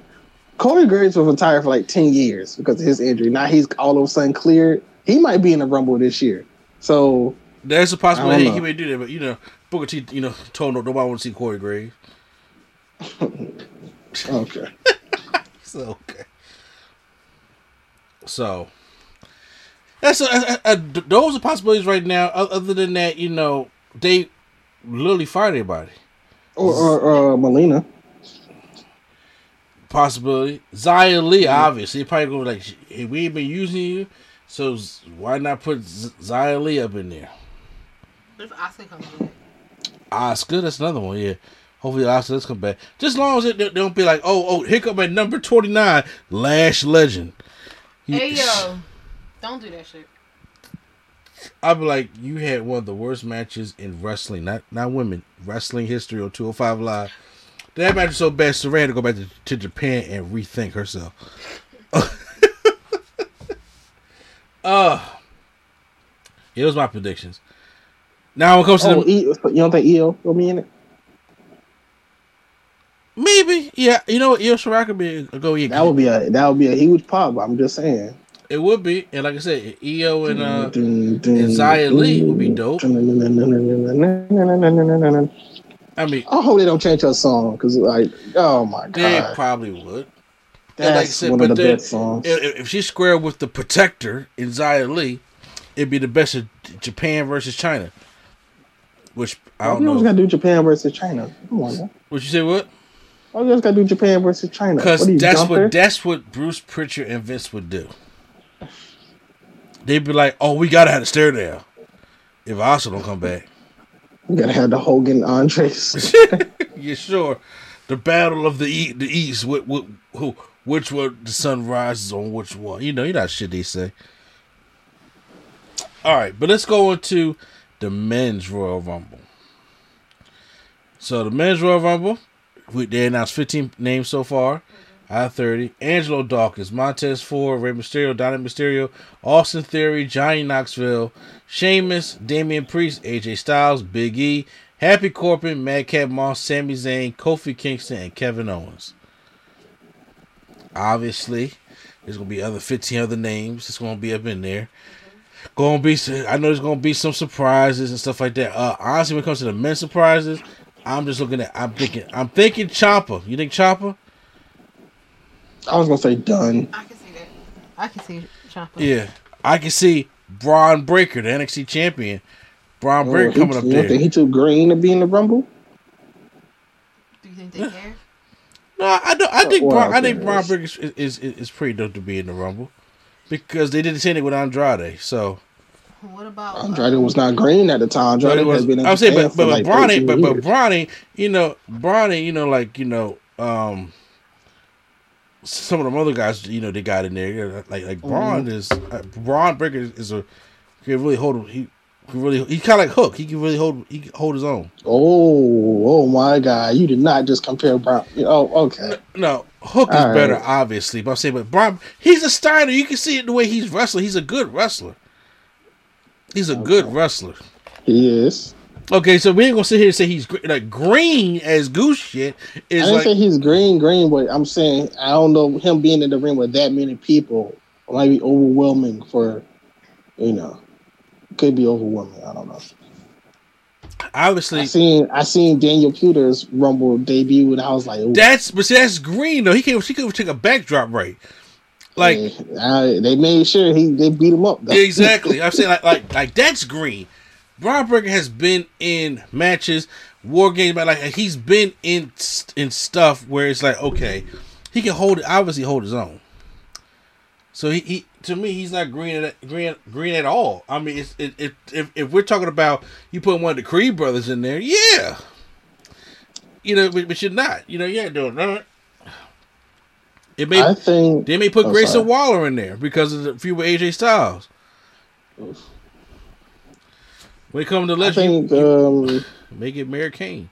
S4: Corey Graves was retired for like ten years because of his injury. Now he's all of a sudden cleared. He might be in the Rumble this year. So
S3: There's a possibility he may do that, but you know, Booker T, you know, told no- nobody want to see Corey Graves.
S4: okay,
S3: So okay. So that's a, a, a, those are possibilities right now. Other than that, you know, they literally fired everybody.
S4: or or uh, Melina.
S3: Possibility. Xia Li, obviously, probably gonna like, hey, we ain't been using you, so why not put Z- Xia Li up in there?
S5: If Asuka comes back,
S3: Asuka, that's another one. Yeah, hopefully Asuka does come back. Just as long as it they don't be like, oh, oh, here come at number twenty nine, Lash Legend. He-
S5: hey yo, don't do that shit.
S3: I'd be like, you had one of the worst matches in wrestling, not not women, wrestling history on 205 Live. That match was so bad, Sarray had to go back to, to Japan and rethink herself. uh, yeah, those my predictions. Now when it comes to
S4: oh,
S3: the,
S4: e, you don't think Io will be in it?
S3: Maybe, yeah. You know what? Io Shirai could be a go.
S4: That would be a that would be a huge pop. I'm just saying.
S3: It would be, and like I said, Io and uh
S4: dun, dun,
S3: and Xia Li would be dope. I mean,
S4: I hope they don't change her song because, like, oh my god, they
S3: probably would.
S4: That's
S3: like said,
S4: one of the
S3: then,
S4: best songs.
S3: If, if she's square with the Protector in Xia Li, it'd be the best of Japan versus China. Which I don't
S4: you always
S3: know.
S4: gotta do Japan versus China? Come on, man.
S3: What you say? What?
S4: Why you always gotta do Japan versus China?
S3: Because
S4: What are you,
S3: that's
S4: Gunther?
S3: what that's what Bruce Pritchard and Vince would do. They'd be like, "Oh, we gotta have a stare down if Asuka don't come back."
S4: we gotta have the Hogan Andres.
S3: yeah, sure. The battle of the e- the East. What, what, who, which one the sun rises on which one? You know, you know that shit they say. All right, but let's go into the men's Royal Rumble. So the men's Royal Rumble, they announced 15 names so far. I have 30. Angelo Dawkins, Montez Ford, Rey Mysterio, Dominic Mysterio, Austin Theory, Johnny Knoxville, Sheamus, Damian Priest, AJ Styles, Big E, Happy Corbin, Madcap Moss, Sami Zayn, Kofi Kingston, and Kevin Owens. Obviously, there's gonna be other 15 other names. It's gonna be up in there. Gonna be, I know there's gonna be some surprises and stuff like that. Uh, honestly, when it comes to the men's surprises, I'm just looking at. I'm thinking. I'm thinking Chopper. You think Chopper?
S4: I was gonna say done.
S5: I can see that. I can see Ciampa.
S3: Yeah, I can see Bron Breakker, the NXT champion. Bron
S4: Oh,
S3: Breakker
S4: he-
S3: coming up
S4: you don't think
S3: there.
S4: he too green to be in the Rumble?
S5: Do you think they care?
S3: No, I don't. I think
S4: Well,
S3: Bron, I
S4: okay,
S3: think
S4: Bron.
S3: Breakker is, is is is pretty dope to be in the Rumble because they did the same thing with Andrade. So
S5: What about
S4: Andrade
S5: uh,
S4: was not green at the time. Andrade
S3: was,
S4: has been
S3: I'm saying,
S4: Japan
S3: but
S4: for
S3: but,
S4: like
S3: but Bron
S4: 13
S3: ain't, but but
S4: years.
S3: Bron ain't, you know, Bronny, you know, like you know, um, some of them other guys, you know, they got in there, like like Bron
S4: Mm-hmm.
S3: is uh, Bron Breakker is a he can really hold he can really he kind of like Hook. He can really hold he can hold his own.
S4: Oh, oh my God! You did not just compare Bron. Oh, okay.
S3: No, Hook is
S4: All right.
S3: better, obviously, but I'm saying, but Bron, he's a Steiner. You can see it the way he's wrestling. He's a good wrestler. He's a good wrestler.
S4: He is.
S3: Okay, so we ain't gonna sit here and say he's gr- like green as goose shit.
S4: I didn't
S3: like
S4: say he's green, green, but I'm saying I don't know him being in the ring with that many people might be overwhelming for, you know, could be overwhelming. I don't know.
S3: Obviously
S4: I seen I seen Daniel Puder's Rumble debut, and I was like, ooh,
S3: That's but see, that's green though. He can she could take a backdrop right. Like
S4: I- they made sure he they beat him up. though.
S3: exactly. I'm saying like like like that's green. Bron Breakker has been in matches, war games, but like he's been in in stuff where it's like okay, he can hold it. Obviously, hold his own. So he, he to me he's not green at green green at all. I mean, it's, it, it, if if we're talking about you put one of the Creed brothers in there, yeah, you know, but, but you're not. You know, you ain't doing that. It may
S4: I think
S3: they may put
S4: oh,
S3: Grayson
S4: sorry.
S3: Waller in there because of the feud with AJ Styles. When it comes to legend,
S4: um,
S3: make it Mary Kane.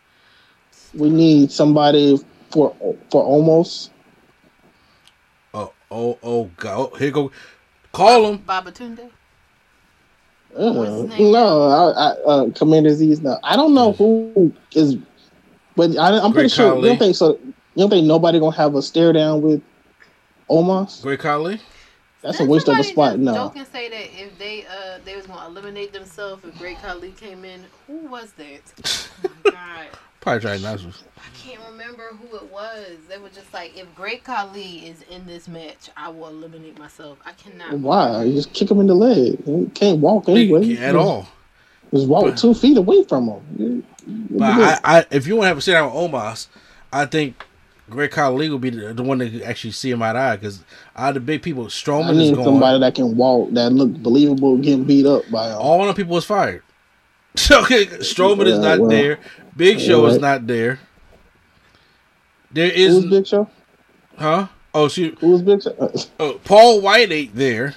S4: we need somebody for for Omos.
S3: Oh, oh, God! Oh, here go. Call him.
S5: Babatunde.
S4: Uh, no, I, I, uh, Commander Azeez. No, I don't know who is, but I, I'm pretty
S3: Great
S4: sure. You don't think so? You don't think nobody gonna have a stare down with Omos?
S3: Great Khali.
S4: That's a
S5: Didn't
S4: waste of a spot.
S5: just
S4: No,
S5: Joke and say that if they uh they was gonna eliminate themselves if Great Khali came in, who was that? Oh my God.
S3: Probably try not to.
S5: I can't remember who it was. They were just like, if Great Khali is in this match, I will eliminate myself. I cannot.
S4: why? You just kick him in the leg. He can't walk anyway.
S3: At all.
S4: Just walk
S3: But-
S4: two feet away from him. You- you
S3: But I. I, if you want to have a sit down with Omos, I think Great Khali will be the, the one that could actually see him eye to eye because out of the big people,
S4: I
S3: Strowman is
S4: need
S3: gone.
S4: somebody that can walk that look believable getting beat up by him.
S3: All the people was fired. okay, Strowman is not
S4: well,
S3: there. Big Show is not there. There is Who's
S4: Big Show?
S3: huh? Oh, shoot.
S4: Who's Big Show? Uh,
S3: Oh, Paul White ain't there.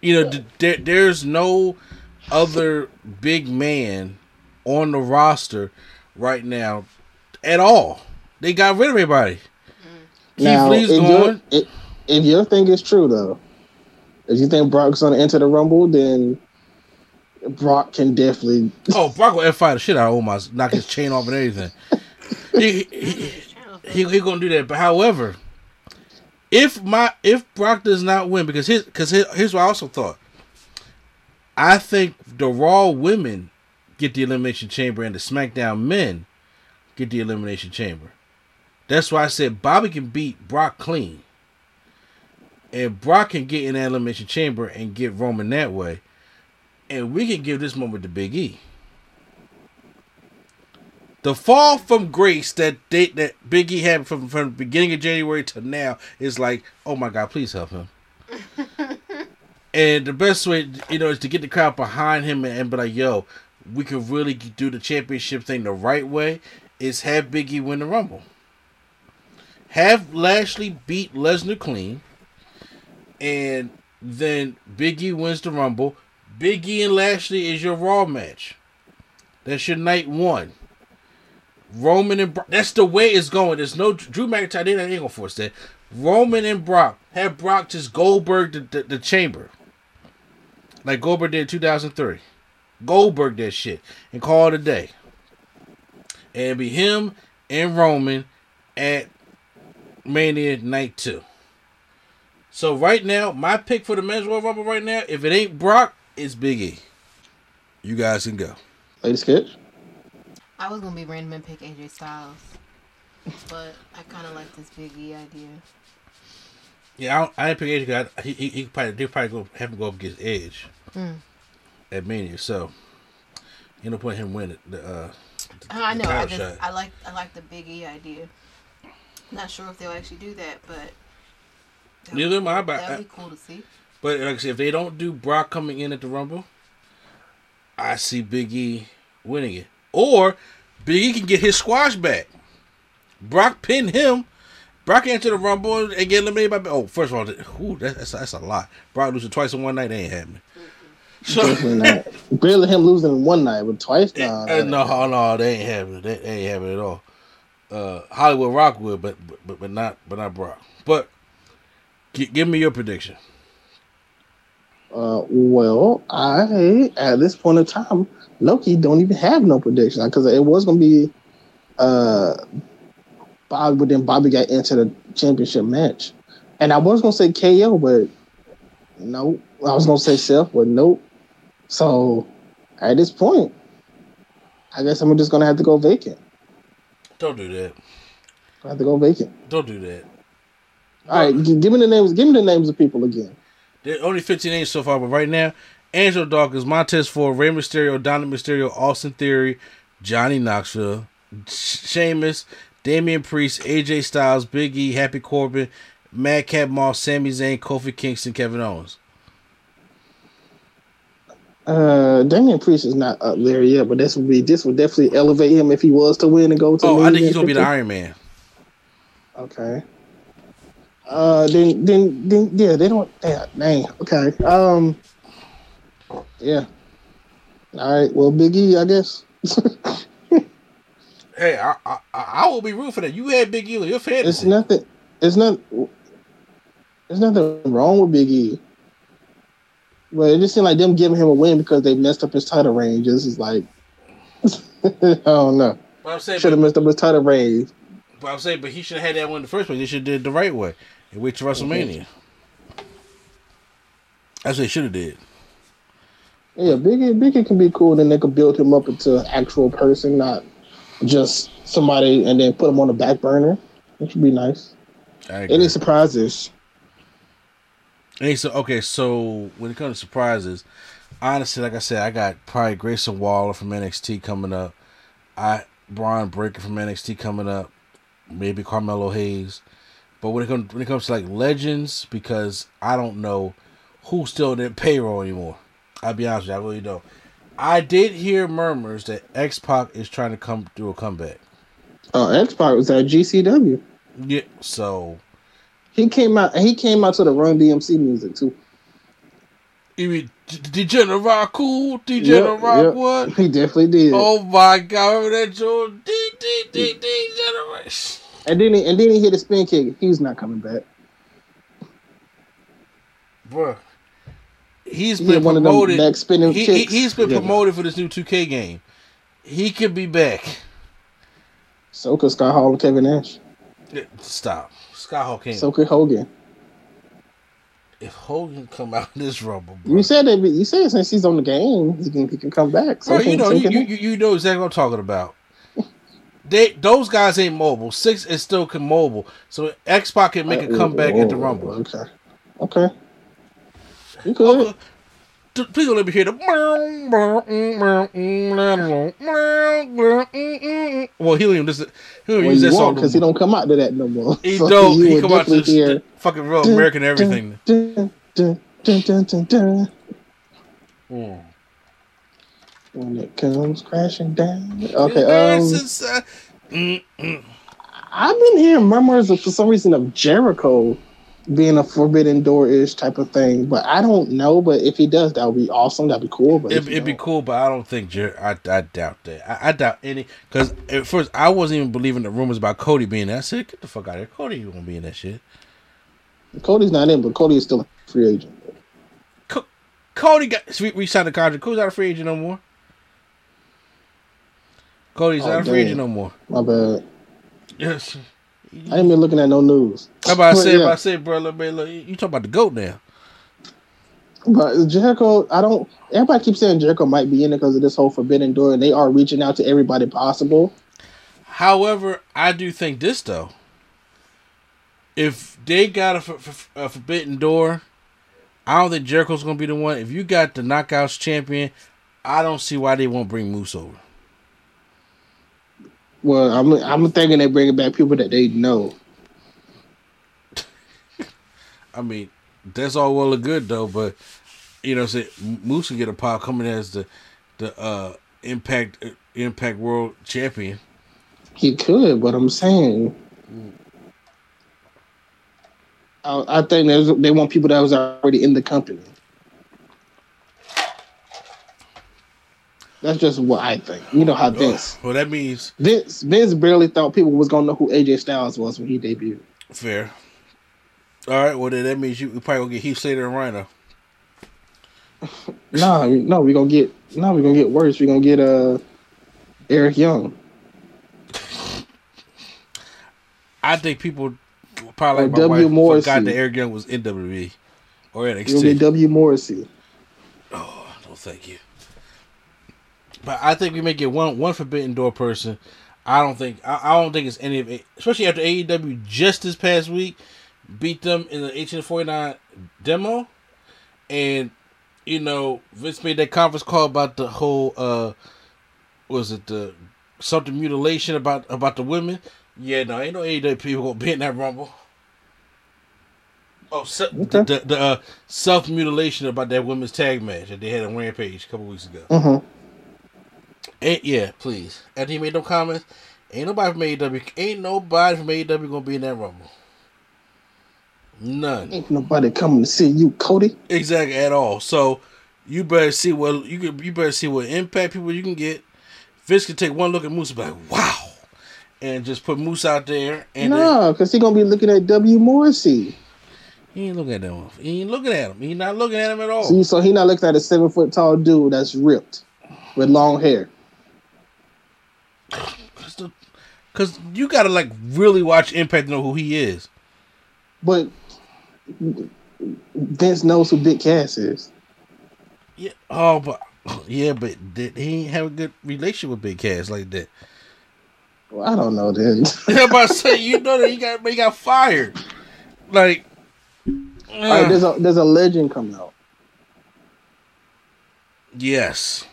S3: You know, th- there, there's no other big man on the roster right now at all. They got rid of everybody. Keith
S4: Now,
S3: Lee's
S4: if, your,
S3: gone.
S4: if, if your thing is true, though, if you think Brock's going to enter the Rumble, then Brock can definitely.
S3: Oh, Brock will F5 the shit out of Omos, knock his chain off and everything. he, he, he, he gonna do that. But however, if my if Brock does not win, because his because his, here's what I also thought. I think the Raw women get the elimination chamber and the SmackDown men get the elimination chamber. That's why I said Bobby can beat Brock clean. And Brock can get in that elimination chamber and get Roman that way. And we can give this moment to Big E. The fall from grace that they, that Big E had from from the beginning of January to now is like, oh my God, please help him. and the best way, you know, is to get the crowd behind him and, and be like, yo, we can really do the championship thing the right way. Is have Big E win the Rumble. Have Lashley beat Lesnar clean, and then Big E wins the Rumble. Big E and Lashley is your Raw match. That's your night one. Roman and Brock. That's the way it's going. There's no Drew McIntyre. They ain't gonna force that. Roman and Brock. Have Brock just Goldberg the, the, the chamber. Like Goldberg did in 2003. Goldberg that shit. And call it a day. And be him and Roman at Mania Night 2. So right now, my pick for the Men's Royal Rumble right now, if it ain't Brock, it's Big E. You guys can go.
S4: Lady Sketch?
S5: I was gonna be random and pick AJ Styles, but I kind of like this Big E idea.
S3: Yeah, I, don't, I didn't pick Edge because he, he, he probably they probably go have him go up against Edge
S5: Mm.
S3: at Mania. So, you know, point him win it, the uh, the,
S5: I
S3: the
S5: know. I just. I like I like the Big E idea. Not sure if they'll actually do that, but that
S3: Neither am I, but
S5: that'd
S3: I-
S5: be cool to see.
S3: But like I said, if they don't do Brock coming in at the Rumble, I see Big E winning it. Or Big E can get his squash back. Brock pin him. Brock enter the Rumble and get eliminated by. Oh, first of all, ooh, that- that's that's a lot. Brock losing twice in one night, that ain't happening. So,
S4: Barely him losing in one night, but twice now.
S3: Uh, no, no, they ain't happening. they ain't having it at all. Uh, Hollywood Rock would, but but but not but not Brock. But gi- give me your prediction.
S4: Uh, well, I at this point in time, Loki don't even have no prediction because it was gonna be uh Bob, but then Bobby got into the championship match, and I was gonna say KO, but no, I was gonna say Seth, but nope. So at this point, I guess I'm just gonna have to go vacant.
S3: Don't do that.
S4: I have to go vacant.
S3: Don't do that.
S4: All right, give me the names. Give me the names of people again.
S3: Only 15 names so far, but right now, Angelo Dawkins, Montez Ford, Rey Mysterio, Dominic Mysterio, Austin Theory, Johnny Knoxville, Sh- Sheamus, Damian Priest, AJ Styles, Big E, Happy Corbin, Madcap Moss, Sami Zayn, Kofi Kingston, Kevin Owens.
S4: Uh, Damian Priest is not up there yet, but this would be this would definitely elevate him if he was to win and go to.
S3: Oh, I think he's gonna be the Iron Man.
S4: Okay. Uh, then, then, then, yeah, they don't. Yeah, dang. Okay. Um. Yeah. All right. Well, Big E, I guess.
S3: Hey, I, I I will be rooting for that. You had Big E on your fantasy.
S4: it's nothing. It's not. There's nothing wrong with Big E. But it just seemed like them giving him a win because they messed up his title range. This is like, I don't know.
S3: But I'm saying,
S4: Should have messed up his title range.
S3: but I'm saying, but he should have had that one in the first place. They should have did it the right way and wait to WrestleMania. That's what they should have did.
S4: Yeah, Biggie, Biggie can be cool. Then they could build him up into an actual person, not just somebody, and then put him on the back burner. It should be nice. Any surprises?
S3: Hey, so okay, so when it comes to surprises, honestly, like I said, I got probably Grayson Waller from NXT coming up. I Bron Breakker from NXT coming up. Maybe Carmelo Hayes. But when it comes when it comes to like legends, because I don't know who's still in payroll anymore. I'll be honest with you, I really don't. I did hear murmurs that X Pac is trying to come do a comeback.
S4: Uh, X Pac was at GCW.
S3: Yeah, so
S4: He came out. He came out to the Run DMC music too.
S3: you mean Degenerate Rock cool? Degenerate
S4: Yep,
S3: Rock
S4: yep.
S3: what?
S4: He definitely did.
S3: Oh my god, remember that Joe? D
S4: And then he and then he hit a spin kick. He's not coming back.
S3: Bruh. He's
S4: He
S3: been
S4: had one of them
S3: promoted.
S4: back spinning
S3: he, he, has been
S4: Yeah.
S3: promoted for this new 2K game. He could be back.
S4: So could Scott Hall and Kevin Nash.
S3: Stop. Scott Hall can't.
S4: So could Hogan.
S3: if Hogan come out in this rumble, bro,
S4: You said that. You said since he's on the game, he can he can come back. So
S3: bro, you know you,
S4: can
S3: you,
S4: he.
S3: you you know exactly what I'm talking about. They those guys ain't mobile. Six is still can mobile, so X Pac can make a comeback at the
S4: Oh,
S3: Rumble.
S4: Okay. Okay. You could.
S3: Please don't let me hear the. Well, he don't even listen. He don't
S4: Well,
S3: use that song
S4: because he don't come out to that no more.
S3: He
S4: So
S3: don't. He come out to
S4: hear,
S3: fucking real American everything.
S4: Dun, dun, dun, dun, dun, dun.
S3: Mm.
S4: When it comes crashing down. Okay. Um,
S3: mm.
S4: I've been hearing murmurs of, for some reason of Jericho being a forbidden door ish type of thing, but I don't know. But if he does, that would be awesome. That'd be cool. But
S3: It'd, it'd be cool, but I don't think Jer- I, I doubt that. I, I doubt any because at first I wasn't even believing the rumors about Cody being there. I said, "Get the fuck out of here, Cody! You won't be in that shit."
S4: Cody's not in, but Cody is still a free agent.
S3: Co- Cody got re- re-signed the contract. Cody's not a free agent no more. Cody's
S4: Oh,
S3: not a free agent no more.
S4: My bad.
S3: Yes.
S4: I ain't been looking at no news.
S3: I'm about to
S4: But
S3: say,
S4: yeah.
S3: about to say, bro, look, man, look, you talk about the goat now.
S4: But Jericho, I don't. Everybody keeps saying Jericho might be in it because of this whole forbidden door, and they are reaching out to everybody possible.
S3: However, I do think this though. If they got a forbidden door, I don't think Jericho's gonna be the one. If you got the knockouts champion, I don't see why they won't bring Moose over.
S4: Well, I'm I'm thinking they're bringing back people that they know.
S3: I mean, that's all well and good though, but you know, say Moose can get a pop coming as the the uh Impact uh, Impact World Champion.
S4: He could, but I'm saying, I, I think there's, they want people that was already in the company. That's just what I think. You know how Vince
S3: Well, that means
S4: Vince Vince barely thought people was gonna know who AJ Styles was when he debuted.
S3: fair. All right, well then that means you we probably gonna get Heath Slater and Rhino.
S4: No, no, we're gonna get no, we're gonna get worse. We're gonna get uh Eric Young.
S3: I think people probably like my
S4: W.
S3: wife
S4: Morrissey.
S3: forgot that Eric Young was in WWE or
S4: We're gonna get W Morrissey.
S3: Oh, no, thank you. But I think we may get one one Forbidden Door person. I don't think I, I don't think it's any of it, especially after AEW just this past week beat them in the 1849 demo, and you know Vince made that conference call about the whole uh was it the something mutilation about about the women. Yeah, no, ain't no AEW people gonna be in that rumble. Oh, se- the the, the uh, self mutilation about that women's tag match that they had on Rampage a couple weeks ago.
S4: Mm-hmm.
S3: And, yeah, please. After he made no comments, ain't nobody from AEW, ain't nobody from AEW gonna be in that rumble. None.
S4: Ain't nobody coming to see you, Cody.
S3: Exactly at all. So you better see what you could. You better see what impact people you can get. Vince can take one look at Moose and be like, "Wow," and just put Moose out there. And
S4: No, because he gonna be looking at W Morrissey.
S3: he ain't looking at that one. He ain't looking at him. He not looking at him at all.
S4: See, so he not looking at a seven foot tall dude that's ripped with long hair.
S3: Because you gotta like really watch Impact to know who he is.
S4: But Vince knows who Big Cass is.
S3: Yeah. Oh, but yeah, but did, he ain't have a good relationship with Big Cass like that.
S4: Well, I don't know then.
S3: I'm about to say, you know that he got he got fired. Like,
S4: right, uh. there's a there's a legend coming out.
S3: yes.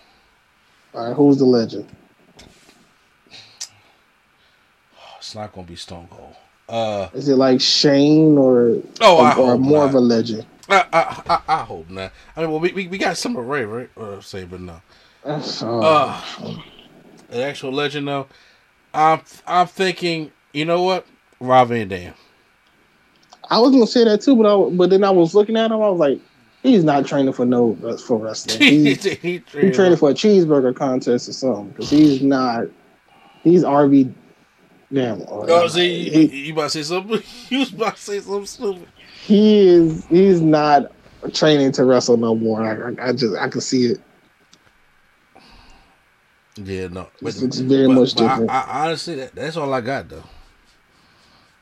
S4: All right, who's the legend?
S3: It's not gonna be Stone Cold. Uh,
S4: Is it like Shane or
S3: Oh,
S4: or,
S3: hope
S4: more
S3: not.
S4: of a legend?
S3: I I I, I hope not. I mean, well, we we, we got Summer Rae, right? Or say, but no.
S4: Oh,
S3: Uh, an actual legend though. I'm I'm thinking, you know what, Rob Van Dam.
S4: I was gonna say that too, but I, but then I was looking at him. I was like, he's not training for no for wrestling. He's,
S3: he,
S4: he's training for a cheeseburger contest or something because he's not. He's RV. Damn.
S3: Oh, uh, see,
S4: he,
S3: you, you about to say something? You was about to say something stupid.
S4: he is. He's not training to wrestle no more. I, I, I just I can see it.
S3: Yeah, no,
S4: It's- it's very much different.
S3: I, I, honestly, that, that's all I got though.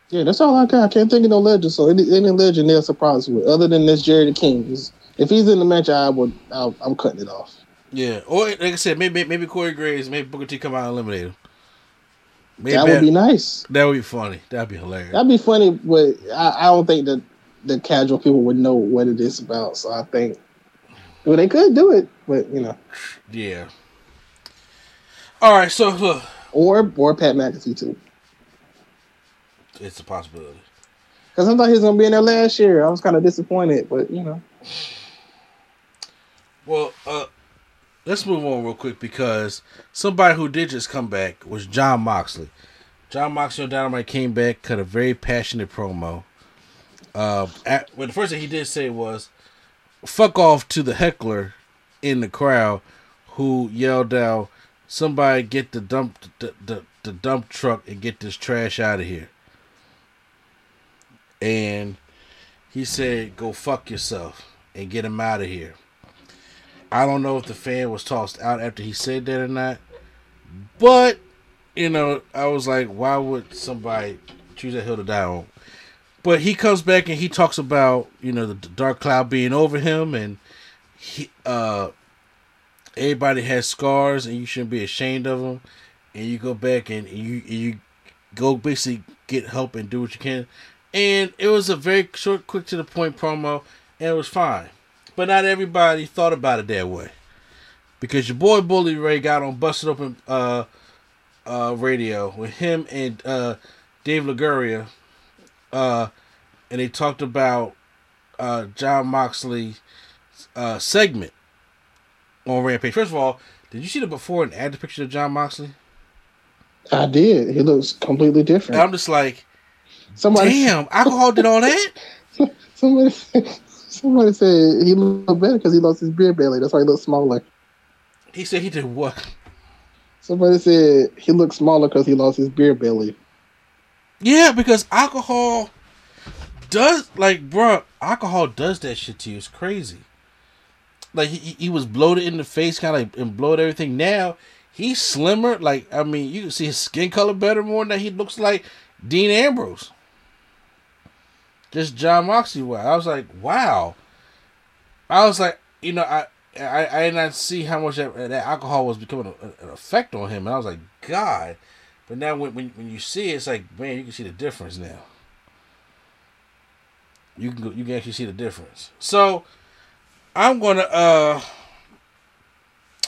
S4: Yeah, that's all I got. I can't think of no legend. So any, any legend they'll surprise me with, other than this Jerry the King. If he's in the match, I would. I'll, I'm cutting it off.
S3: Yeah, or like I said, maybe maybe Corey Graves, maybe Booker T come out and eliminate him. Maybe
S4: that would be nice.
S3: That would be funny. That'd be hilarious.
S4: That'd be funny, but I, I don't think that the casual people would know what it is about. So I think, well, they could do it, but you know,
S3: Yeah. All right, so look,
S4: or or Pat McAfee too,
S3: it's a possibility.
S4: because I thought he was gonna be in there last year. I was kind of disappointed, but you know,
S3: Well, uh, let's move on real quick because somebody who did just come back was Jon Moxley. Jon Moxley on Dynamite came back, cut a very passionate promo. Uh, at, well, the first thing he did say was, "Fuck off" to the heckler in the crowd, who yelled out, "Somebody get the dump the, the, the dump truck and get this trash out of here." And he said, "Go fuck yourself and get him out of here." I don't know if the fan was tossed out after he said that or not. But, you know, I was like, why would somebody choose that hill to die on? But he comes back and he talks about, you know, the, dark cloud being over him and he uh everybody has scars and you shouldn't be ashamed of them. And you go back and you you go basically get help and do what you can. And it was a very short, quick to the point promo, and it was fine. But not everybody thought about it that way. Because your boy Bully Ray got on Busted Open uh, uh, radio with him and uh, Dave Laguria. Uh, and they talked about uh, Jon Moxley uh, segment on Rampage. First of all, did you see the before and after picture of Jon Moxley?
S4: I did. He looks completely different.
S3: And I'm just like,
S4: somebody,
S3: damn, alcohol did all that?
S4: somebody, somebody said he looked better because he lost his beer belly. That's why he looked smaller.
S3: He said he did what?
S4: Somebody said he looked smaller because he lost his beer belly.
S3: Yeah, because alcohol does like, bro, alcohol does that shit to you. It's crazy. Like he, he was bloated in the face, kind of like and bloated everything. Now he's slimmer. Like I mean, you can see his skin color better more than he looks like Dean Ambrose. Just Jon Moxley. Wow. I was like, wow. I was like, you know, I I, I did not see how much that, that alcohol was becoming a, an effect on him. And I was like, God. But now when, when when you see it, it's like, man, you can see the difference now. You can go, you can actually see the difference. So I'm gonna uh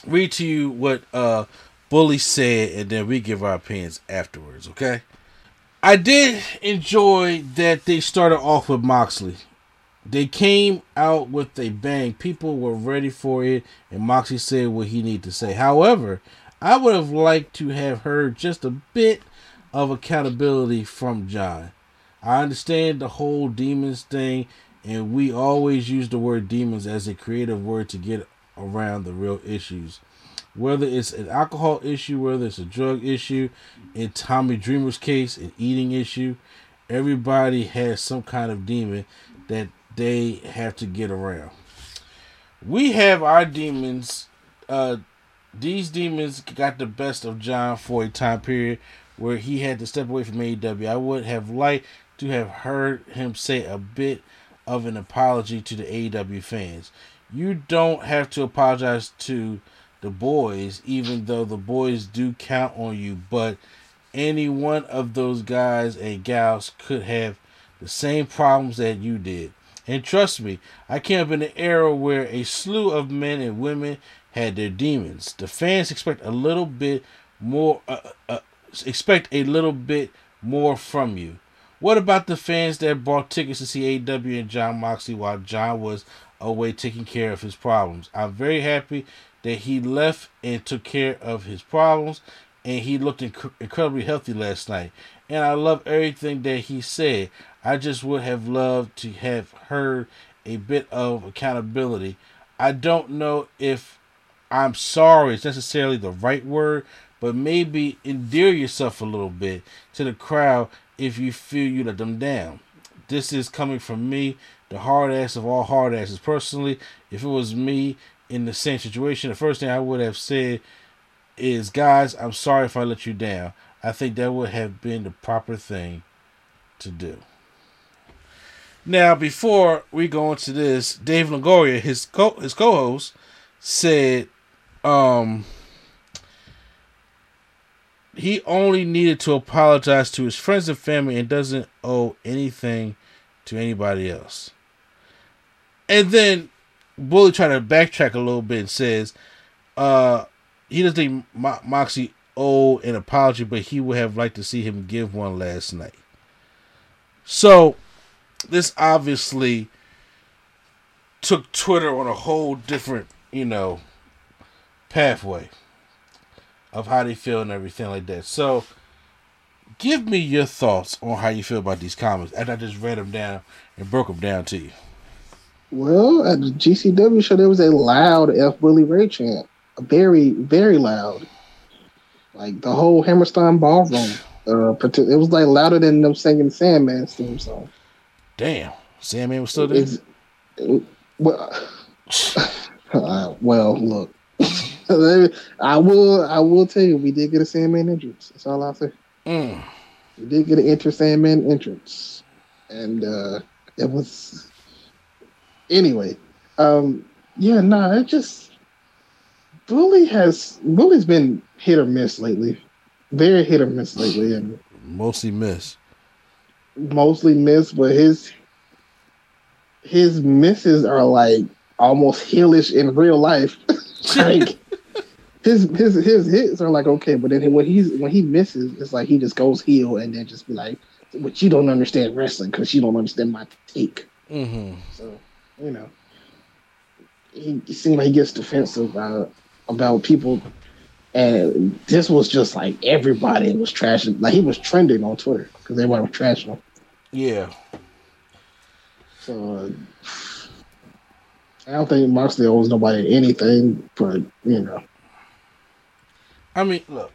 S3: read to you what uh Bully said, and then we give our opinions afterwards. Okay. I did enjoy that they started off with Moxley. They came out with a bang. People were ready for it, and Moxley said what he needed to say. However, I would have liked to have heard just a bit of accountability from John. I understand the whole demons thing, and we always use the word demons as a creative word to get around the real issues. Whether it's an alcohol issue, whether it's a drug issue, in Tommy Dreamer's case, an eating issue, everybody has some kind of demon that they have to get around. We have our demons. Uh, these demons got the best of John for a time period where he had to step away from AEW. I would have liked to have heard him say a bit of an apology to the AEW fans. You don't have to apologize to the boys, even though the boys do count on you, but any one of those guys and gals could have the same problems that you did. And trust me, I came up in an era where a slew of men and women had their demons. The fans expect a little bit more, uh, uh, expect a little bit more from you. What about the fans that bought tickets to see AW and Jon Moxley while John was away taking care of his problems? I'm very happy that he left and took care of his problems, and he looked inc- incredibly healthy last night. And I love everything that he said. I just would have loved to have heard a bit of accountability. I don't know if I'm sorry is necessarily the right word, but maybe endear yourself a little bit to the crowd if you feel you let them down. This is coming from me, the hard ass of all hard asses. Personally, if it was me in the same situation, the first thing I would have said is, guys, I'm sorry if I let you down. I think that would have been the proper thing to do. Now, before we go into this, Dave Longoria, his co his co-host, said um he only needed to apologize to his friends and family and doesn't owe anything to anybody else. And then Bully trying to backtrack a little bit and says, uh, he doesn't think Mo- Moxie owe an apology, but he would have liked to see him give one last night. So, this obviously took Twitter on a whole different, you know, pathway of how they feel and everything like that. So, give me your thoughts on how you feel about these comments. And I just read them down and broke them down to you.
S4: Well, at the GCW show, there was a loud F Bully Ray chant. Very, very loud. Like the whole Hammerstein ballroom. Uh, it was like louder than them singing Sandman's theme song.
S3: Damn, Sandman was still there.
S4: It's, it- well, uh, well, look. I will. I will tell you, we did get a Sandman entrance. That's all I'll say.
S3: Mm.
S4: We did get an Enter Sandman entrance, and uh it was. Anyway, um, yeah, no, it just Bully has Bully's been hit or miss lately, very hit or miss lately, and
S3: Mostly miss.
S4: mostly miss, but his his misses are like almost heelish in real life. like his his his hits are like okay, but then when he's when he misses, it's like he just goes heel and then just be like, "But you don't understand wrestling because you don't understand my take."
S3: Mm-hmm.
S4: So you know, he, he seemed like he gets defensive uh, about people. And this was just like everybody was trashing. Like he was trending on Twitter because everybody was trashing him.
S3: Yeah.
S4: So uh, I don't think Moxley owes nobody anything, but you know,
S3: I mean, look,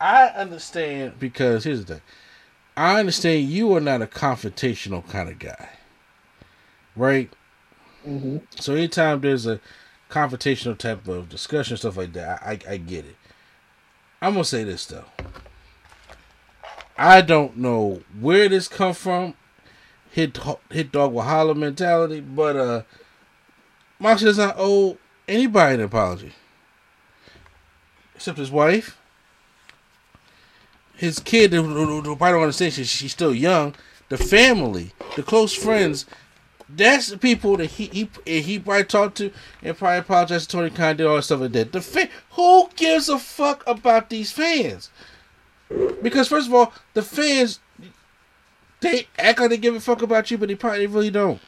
S3: I understand because here's the thing. I understand you are not a confrontational kind of guy, right?
S4: Mhm.
S3: So anytime there's a confrontational type of discussion, stuff like that, I, I get it. I'm gonna say this though. I don't know where this come from, hit hit dog with holler mentality, but uh, does not owe anybody an apology, except his wife, his kid. Who, probably don't understand she, she's still young. The family, the close friends. That's the people that he he he probably talked to and probably apologized to Tony Khan, did all that stuff like that. The fan, who gives a fuck about these fans? Because first of all, the fans they act like they give a fuck about you, but they probably really don't.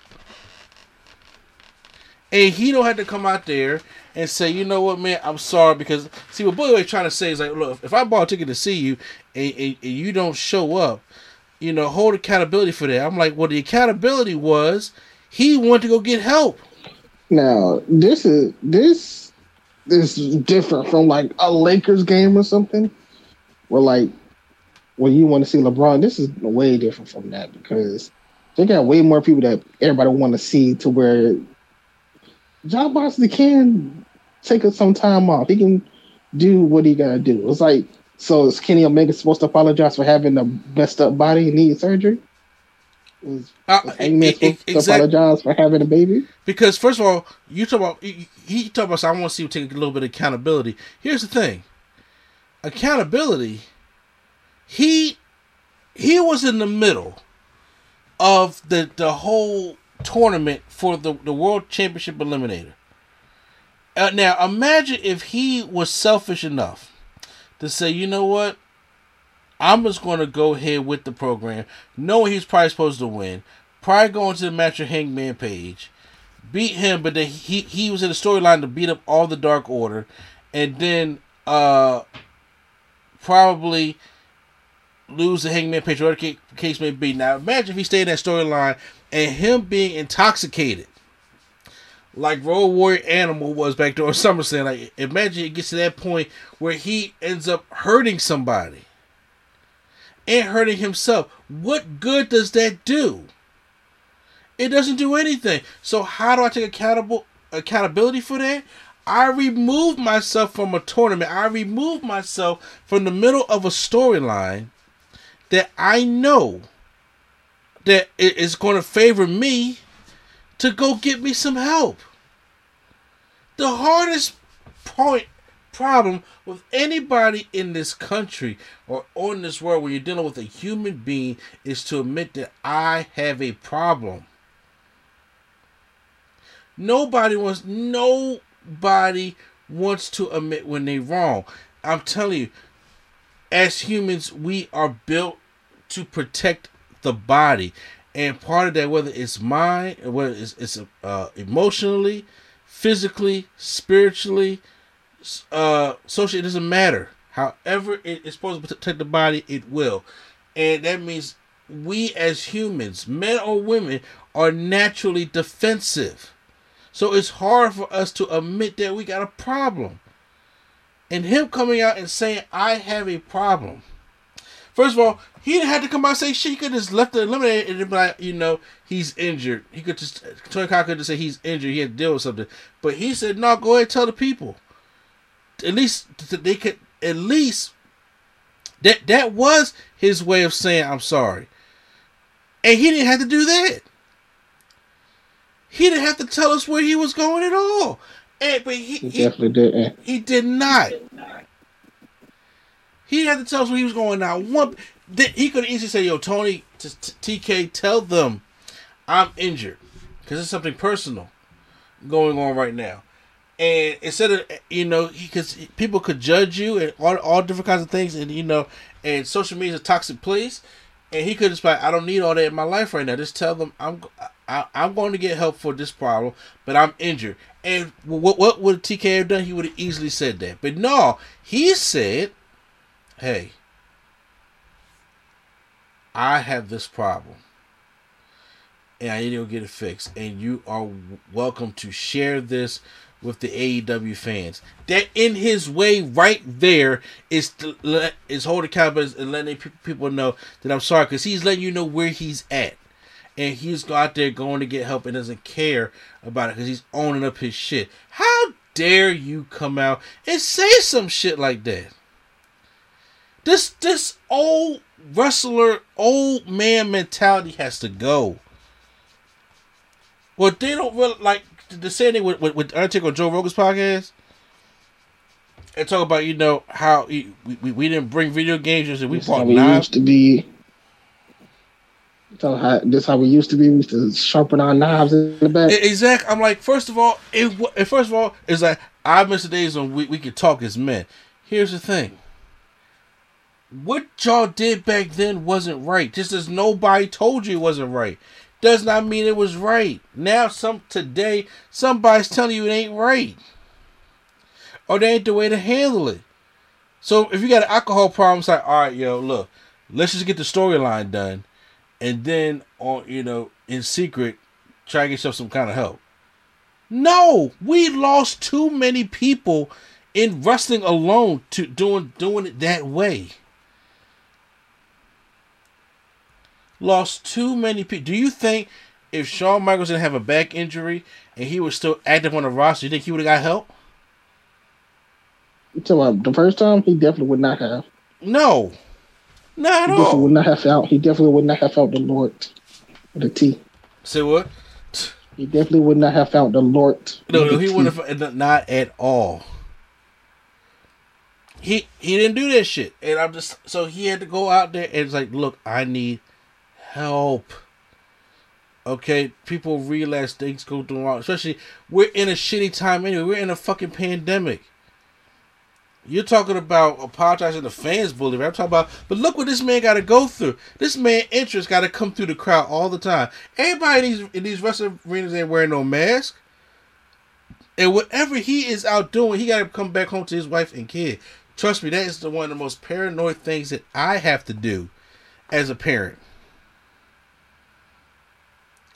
S3: And he don't have to come out there and say, you know what, man, I'm sorry because see what was trying to say is like, look, if I bought a ticket to see you and, and, and you don't show up, you know, hold accountability for that. I'm like, well, the accountability was he wanted to go get help.
S4: Now this is this is different from like a Lakers game or something, where like when you want to see LeBron, this is way different from that because they got way more people that everybody want to see to where Jon Moxley can take some time off. He can do what he gotta do. It's like so is Kenny Omega supposed to apologize for having a messed up body and need surgery? Was,
S3: Uh,
S4: was Hangman
S3: e- e-
S4: supposed to
S3: exact-
S4: apologize for having a baby?
S3: Because first of all, you talk about he, he talk about. So I want to see you take a little bit of accountability. Here's the thing: accountability. He he was in the middle of the the whole tournament for the the world championship eliminator. Uh, now imagine if he was selfish enough to say, you know what, I'm just going to go ahead with the program, knowing he's probably supposed to win. Probably going to the match with Hangman Page, beat him, but then he he was in the storyline to beat up all the Dark Order, and then uh probably lose the Hangman Page, whatever case may be. Now imagine if he stayed in that storyline and him being intoxicated. Like Road Warrior Animal was back during SummerSlam. Like imagine it gets to that point where he ends up hurting somebody and hurting himself. What good does that do? It doesn't do anything. So how do I take accountable accountability for that? I remove myself from a tournament. I remove myself from the middle of a storyline that I know that it is going to favor me to go get me some help. The hardest point problem with anybody in this country or on this world when you're dealing with a human being is to admit that I have a problem. Nobody wants nobody wants to admit when they're wrong. I'm telling you, as humans, we are built to protect the body, and part of that, whether it's mind, whether it's, it's uh, emotionally, physically, spiritually, uh, socially, it doesn't matter. However, it is supposed to protect the body, it will, and that means we as humans, men or women, are naturally defensive. So it's hard for us to admit that we got a problem. And him coming out and saying, I have a problem. First of all, he didn't have to come out and say shit. He could have just left the eliminator and be like, you know, he's injured. He could just, Tony Khan could just say he's injured. He had to deal with something. But he said, no, go ahead and tell the people. At least they could, at least, that, that was his way of saying, I'm sorry. And he didn't have to do that. He didn't have to tell us where he was going at all. And, but he,
S4: He
S3: he,
S4: definitely didn't.
S3: he did not. He had to tell us where he was going. Now, one, he could easily say, "Yo, Tony, TK, tell them I'm injured because it's something personal going on right now." And instead of you know, because people could judge you and all all different kinds of things, and you know, and social media is a toxic place. And he could just like, I don't need all that in my life right now. Just tell them I'm I, I'm going to get help for this problem, but I'm injured. And what what would TK have done? He would have easily said that. But no, he said, "Hey, I have this problem, and I need to get it fixed. And you are welcome to share this with the AEW fans. That in his way, right there, is to let is holding accountability and letting people know that I'm sorry because he's letting you know where he's at." and he's out there going to get help and doesn't care about it because he's owning up his shit. How dare you come out and say some shit like that? This this old wrestler, old man mentality has to go. Well, they don't really like the same thing with, with, with Undertaker on Joe Rogan's podcast. And talk about you know how we, we, we didn't bring video games and we
S4: This how
S3: bought
S4: we
S3: knives.
S4: used to be. Tell how this how we used to be. We used to sharpen our knives in the back.
S3: Exactly. I'm like, first of all, it, first of all, it's like I miss the days when we, we could talk as men. Here's the thing. What y'all did back then wasn't right. Just as nobody told you it wasn't right, does not mean it was right. Now, some today, somebody's telling you it ain't right, or they ain't the way to handle it. So if you got an alcohol problem, it's like, all right, yo, look, Let's just get the storyline done, and then on you know in secret try to get yourself some kind of help. No, we lost too many people in wrestling alone to doing doing it that way. Lost too many people. Do you think if Shawn Michaels didn't have a back injury and he was still active on the roster, you think he would have got help?
S4: You talking about the first time? He definitely would not have.
S3: No, not
S4: He
S3: at
S4: definitely
S3: all.
S4: would not have felt. He definitely would not have felt the Lord with a T.
S3: Say what?
S4: He definitely would not have found the Lord.
S3: No, no, he would have not at all. He he didn't do that shit, and I'm just so he had to go out there and it's like, look, I need help. Okay, people realize things go wrong. Especially we're in a shitty time anyway. We're in a fucking pandemic. You're talking about apologizing to fans, bully. I'm talking about, but look what this man got to go through. This man interest got to come through the crowd all the time. Everybody in these in these wrestling arenas ain't wearing no mask. And whatever he is out doing, he got to come back home to his wife and kid. Trust me, that is the one of the most paranoid things that I have to do as a parent.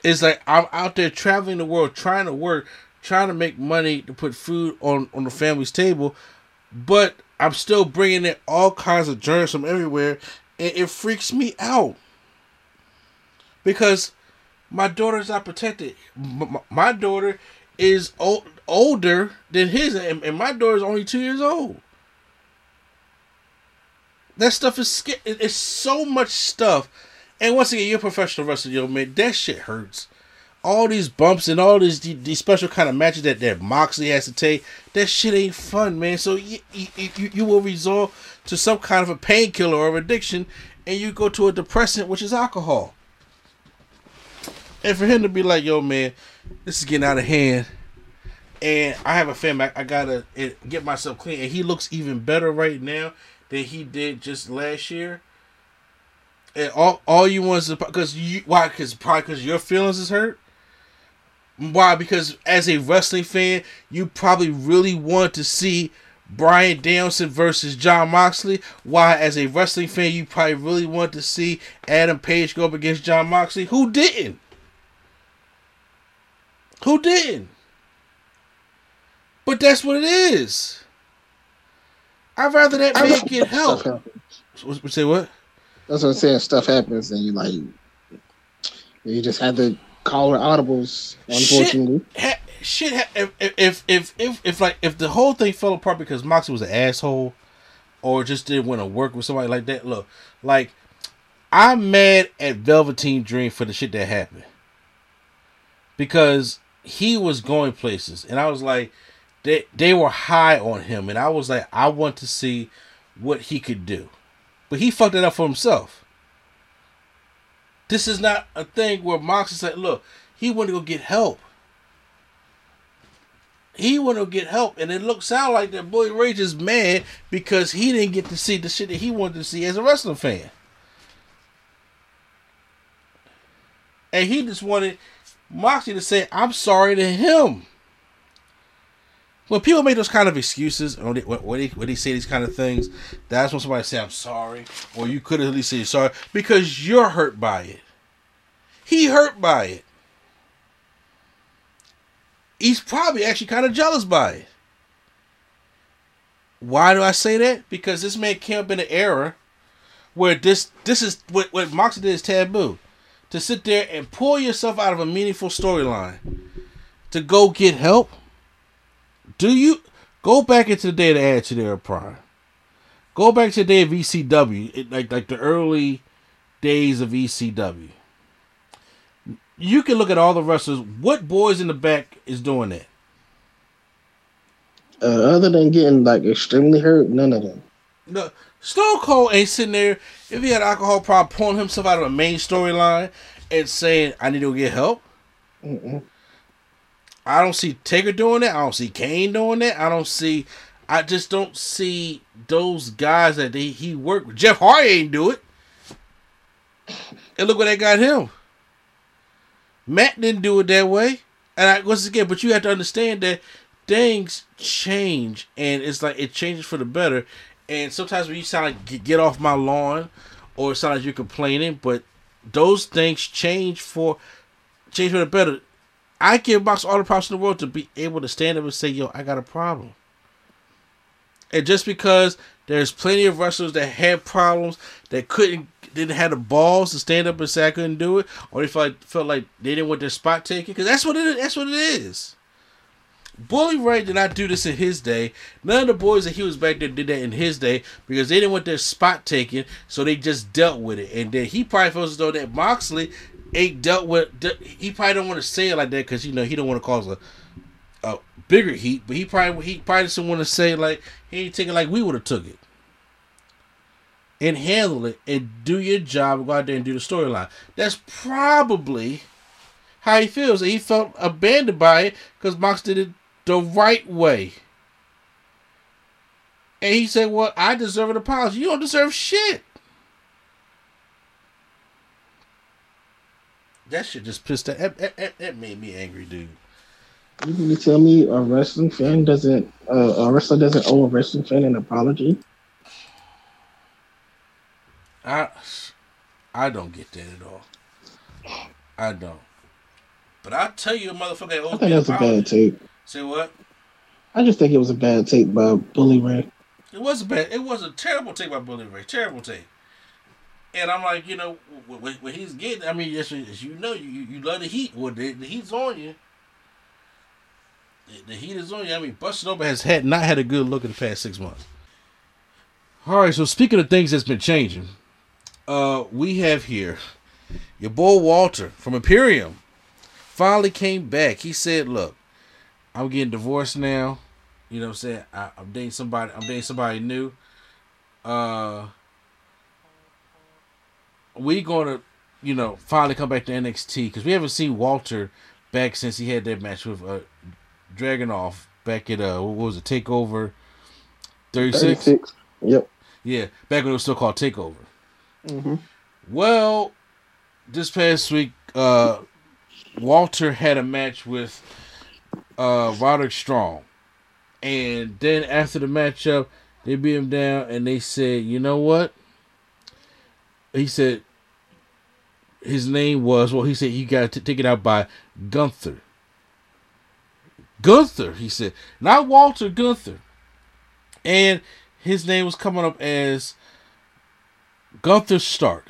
S3: It's like I'm out there traveling the world, trying to work, trying to make money to put food on on the family's table, but I'm still bringing in all kinds of germs from everywhere, and it freaks me out because my daughter's not protected. My daughter is old, older than his, and, and my daughter's only two years old. That stuff is It's so much stuff, and once again, you're a professional wrestler, yo man. That shit hurts. All these bumps and all these these special kind of matches that that Moxley has to take. That shit ain't fun, man. So you you, you, will resort to some kind of a painkiller or addiction, and you go to a depressant, which is alcohol. And for him to be like, yo, man, this is getting out of hand. And I have a family. I, I gotta eh, get myself clean. And he looks even better right now than he did just last year. And all all you want is because you why? Because probably because your feelings is hurt. Why? Because as a wrestling fan, you probably really want to see Bryan Danielson versus Jon Moxley. Why? As a wrestling fan, you probably really want to see Adam Page go up against Jon Moxley. Who didn't? Who didn't? But that's what it is. I'd rather that man get help.
S4: stuff happens.
S3: What- what- Say what?
S4: That's what I'm saying. Stuff happens, and you like, you just had to call her audibles. Unfortunately,
S3: ha- shit. Ha- if, if if if if like if the whole thing fell apart because Moxie was an asshole, or just didn't want to work with somebody like that. Look, like I'm mad at Velveteen Dream for the shit that happened because he was going places, and I was like, they they were high on him, and I was like, I want to see what he could do, but he fucked it up for himself. This is not a thing where Mox is like, look, he wanted to go get help. He wanted to get help, and it looked sound like that boy Rage is mad because he didn't get to see the shit that he wanted to see as a wrestling fan. And he just wanted Moxie to say, I'm sorry to him. When people make those kind of excuses, or they, when, when, they, when they say these kind of things, that's when somebody say, I'm sorry. Or you could at least say sorry because you're hurt by it. He hurt by it. He's probably actually kind of jealous by it. Why do I say that? Because this man came up in an era where this this is what what Moxie did is taboo. To sit there and pull yourself out of a meaningful storyline. To go get help. Do you go back into the day of the Attitude Era Prime? Go back to the day of ECW, it, like like the early days of ECW. You can look at all the wrestlers. What boys in the back is doing that?
S4: uh, other than getting like extremely hurt, none of them.
S3: No, Stone Cold ain't sitting there if he had alcohol problem, pulling himself out of a main storyline and saying, "I need to get help."
S4: Mm-mm.
S3: I don't see Taker doing that. I don't see Kane doing that. I don't see. I just don't see those guys that they, he worked with. Jeff Hardy ain't do it. And look what they got him. Matt didn't do it that way. And I, once again, but you have to understand that things change, and it's like it changes for the better. And sometimes when you sound like "Get- "Get off my lawn," or it sounds like you're complaining, but those things change for change for the better. I give Mox all the props in the world to be able to stand up and say, "Yo, I got a problem." And just because there's plenty of wrestlers that had problems that couldn't didn't have the balls to stand up and say I couldn't do it, or they felt like, felt like they didn't want their spot taken, because that's what it is. That's what it is. Bully Ray did not do this in his day. None of the boys that he was back there did that in his day because they didn't want their spot taken, so they just dealt with it. And then he probably feels as though that Moxley ain't dealt with. He probably don't want to say it like that because you know he don't want to cause a a bigger heat, but he probably he probably doesn't want to say like he ain't taking like we would have took it and handle it and do your job go out there and do the storyline. That's probably how he feels. He felt abandoned by it because Mox did it the right way. And he said, Well, I deserve an apology. You don't deserve shit. That shit just pissed that, that, that, that made me angry, dude.
S4: You mean to tell me a wrestling fan doesn't uh, a wrestler doesn't owe a wrestling fan an apology?
S3: I I don't get that at all. I don't. But I tell you, a motherfucker owes
S4: I think that's a bad take.
S3: Say what?
S4: I just think it was a bad take by Bully Ray.
S3: It was a bad. It was a terrible take by Bully Ray. Terrible take. And I'm like, you know, when he's getting, I mean, as you know, you, you love the heat. Well, the, the heat's on you. The, the heat is on you. I mean, Busted Open has had not had a good look in the past six months. All right, so speaking of things that's been changing, uh, we have here your boy Walter from Imperium finally came back. He said, "Look, I'm getting divorced now. You know what I'm saying? I, am dating somebody. I'm dating somebody new. Uh, we gonna, you know, finally come back to NXT because we haven't seen Walter back since he had that match with uh, Dragunov back at uh, what was it? Takeover 36. 36.
S4: Yep.
S3: Yeah, back when it was still called Takeover.
S4: Mm-hmm.
S3: Well, this past week, uh, Walter had a match with uh, Roderick Strong. And then after the matchup, they beat him down and they said, you know what? He said his name was, well, he said he got t- taken out by Gunther. Gunther, he said. Not Walter, Gunther. And his name was coming up as Gunther Stark.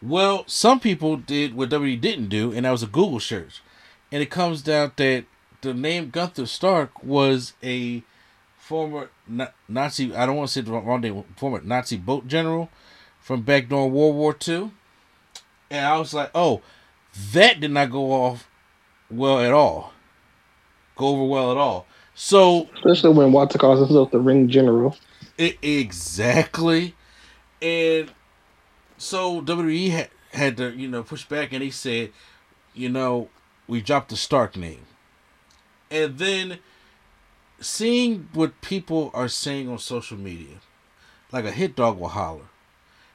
S3: Well, some people did what WWE didn't do, and that was a Google search. And it comes down that the name Gunther Stark was a former Nazi, I don't want to say the wrong name, former Nazi boat general from back during World War II. And I was like, oh, that did not go off well at all. Go over well at all. So,
S4: especially when Walter calls himself the ring general.
S3: It, exactly. And so WWE had, had to, you know, push back and he said, you know, we dropped the Stark name. And then seeing what people are saying on social media, like a hit dog will holler.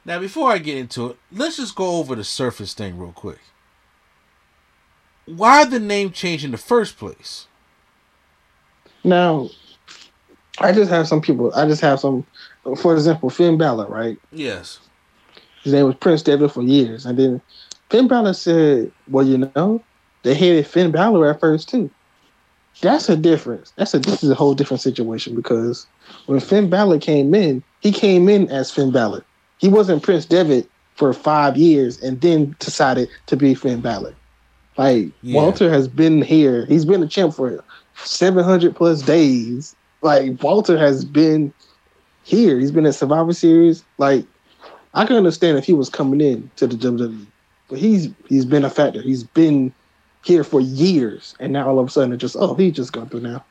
S3: Now, before I get into it, let's just go over the surface thing real quick. Why the name change in the first place?
S4: Now, I just have some people. I just have some. For example, Finn Balor, right?
S3: Yes.
S4: His name was Prince Devitt for years, and then Finn Balor said, "Well, you know, they hated Finn Balor at first too." That's a difference. That's a this is a whole different situation because when Finn Balor came in, he came in as Finn Balor. He wasn't Prince Devitt for five years and then decided to be Finn Balor. Like yeah. Walter has been here. He's been a champ for 700 plus days. Like Walter has been here. He's been at Survivor Series. Like I can understand if he was coming in to the WWE, but he's he's been a factor. He's been here for years, and now all of a sudden it just oh he just gone through now.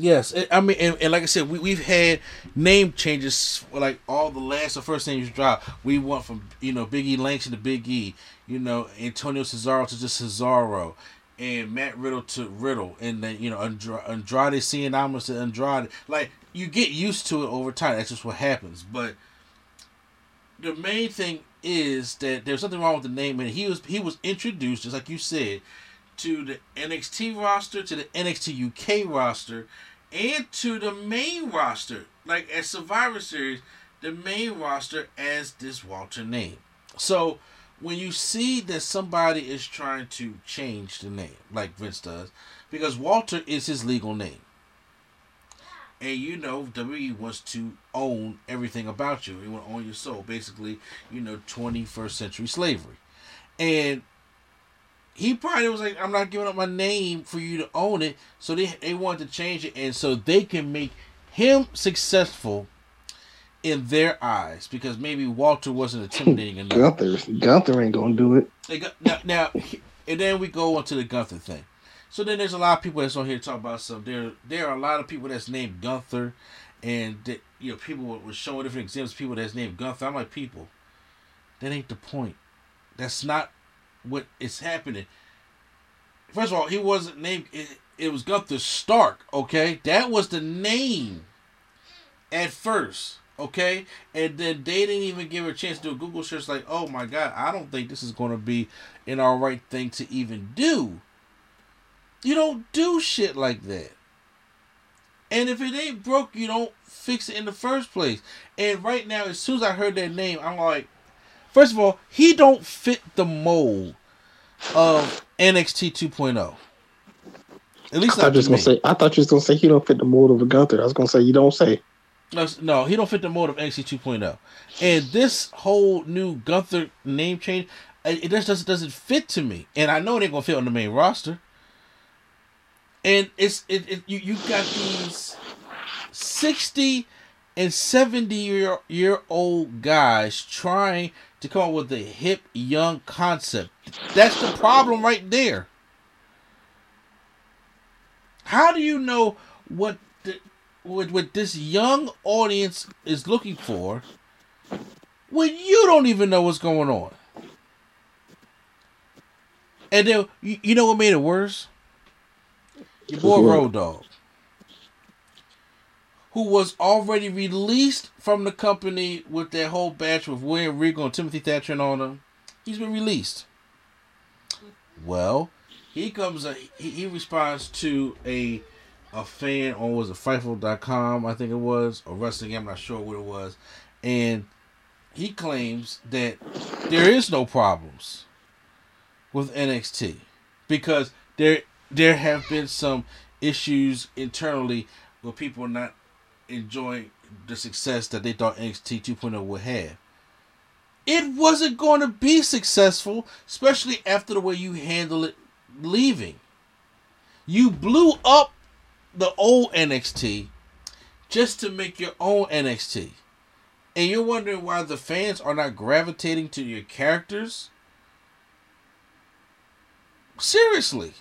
S3: Yes, I mean, and, and, like I said, we we've had name changes like all the last or first names dropped. We went from you know Big E Langston to Big E, you know Antonio Cesaro to just Cesaro, and Matt Riddle to Riddle, and then you know Andra- Andrade Cien Almas to Andrade. Like you get used to it over time. That's just what happens. But the main thing is that there's something wrong with the name, and he was he was introduced just like you said to the NXT roster, to the NXT UK roster, and to the main roster. Like at Survivor Series, the main roster as this Walter name. So when you see that somebody is trying to change the name, like Vince does, because Walter is his legal name. And you know, WWE wants to own everything about you. They want to own your soul. Basically, you know, 21st century slavery. And he probably was like, I'm not giving up my name for you to own it. So they, they wanted to change it. And so they can make him successful in their eyes because maybe Walter wasn't intimidating enough.
S4: Gunther, Gunther ain't gonna do it.
S3: Now, now, and then we go on to the Gunther thing. So then there's a lot of people that's on here talking about some. There, there are a lot of people that's named Gunther, and that, you know people were showing different examples. of People that's named Gunther. I'm like, people, that ain't the point. That's not what is happening. First of all, he wasn't named. It, it was Gunther Stark. Okay, that was the name at first. Okay, and then they didn't even give a chance to do a Google search. Like, oh my god, I don't think this is going to be an all right thing to even do. You don't do shit like that. And if it ain't broke, you don't fix it in the first place. And right now, as soon as I heard that name, I'm like, first of all, he don't fit the mold of NXT 2.0. At least
S4: I
S3: not
S4: thought you was
S3: to
S4: gonna
S3: me.
S4: say. I thought you was gonna say he don't fit the mold of a Gunther. I was gonna say you don't say.
S3: No, no, he don't fit the mold of NXT 2.0. And this whole new Gunther name change, it it just doesn't doesn't fit to me. And I know it ain't gonna fit on the main roster. And it's it, it you you got these sixty and seventy year year old guys trying to come up with a hip young concept. That's the problem right there. How do you know what the, what, what this young audience is looking for when you don't even know what's going on? And then you, you know what made it worse? Your boy? Road Dog, who was already released from the company with that whole batch with William Regal and Timothy Thatcher and all them. He's been released. Well, he comes. A, he, responds to a a fan on was it Fightful.com, I think it was, or Wrestling. I'm not sure what it was, and he claims that there is no problems with NXT because there there have been some issues internally with people not enjoying the success that they thought NXT 2.0 would have. It wasn't going to be successful, especially after the way you handle it leaving. You blew up the old NXT just to make your own NXT. And you're wondering why the fans are not gravitating to your characters? Seriously.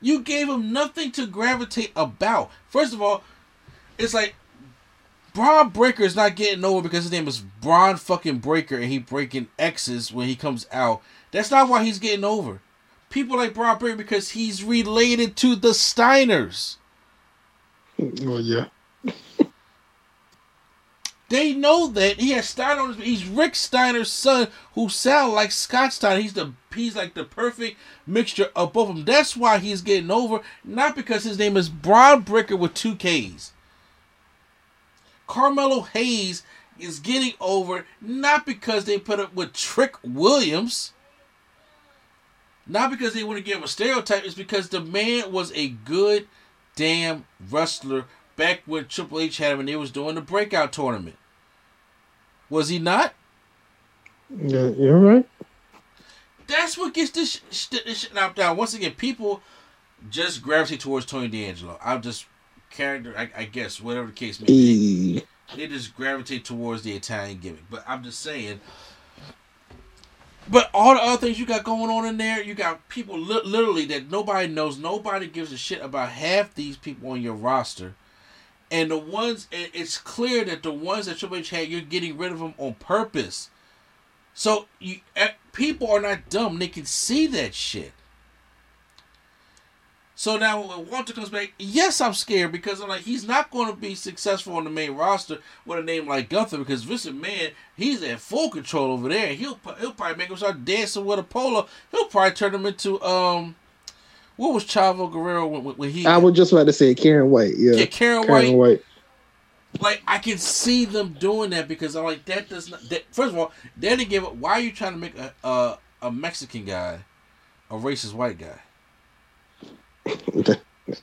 S3: You gave him nothing to gravitate about. First of all, it's like Bron Breakker is not getting over because his name is Bron fucking Breakker and he breaking X's when he comes out. That's not why he's getting over. People like Bron Breakker because he's related to the Steiners.
S4: Oh yeah.
S3: They know that he has Steiner on his. He's Rick Steiner's son, who sound like Scott Steiner. He's the he's like the perfect mixture of both of them. That's why he's getting over, not because his name is Bron Breakker with two K's. Carmelo Hayes is getting over, not because they put up with Trick Williams. Not because they want to give a stereotype. It's because the man was a good damn wrestler back when Triple H had him and they was doing the breakout tournament. Was he not?
S4: Yeah, you're right.
S3: That's what gets this, sh- this shit knocked down. Once again, people just gravitate towards Tony D'Angelo. I'm just character, I, I guess, whatever the case may be. They just gravitate towards the Italian gimmick. But I'm just saying. But all the other things you got going on in there, you got people li- literally that nobody knows. Nobody gives a shit about half these people on your roster. And the ones, it's clear that the ones that Triple H had, you're getting rid of them on purpose. So you, eh, people are not dumb; they can see that shit. So now when Walter comes back, yes, I'm scared because I'm like he's not going to be successful on the main roster with a name like Gunther because Vince Man, he's in full control over there. He'll he'll probably make him start dancing with a polo. He'll probably turn him into um, what was Chavo Guerrero when, when- he
S4: I was just about to say Kerwin White. Yeah,
S3: Yeah, Kerwin
S4: Kerwin
S3: White.
S4: White.
S3: like I can see them doing that because I'm like that does not. That, first of all, they didn't give up. Why are you trying to make a a, a Mexican guy a racist white guy?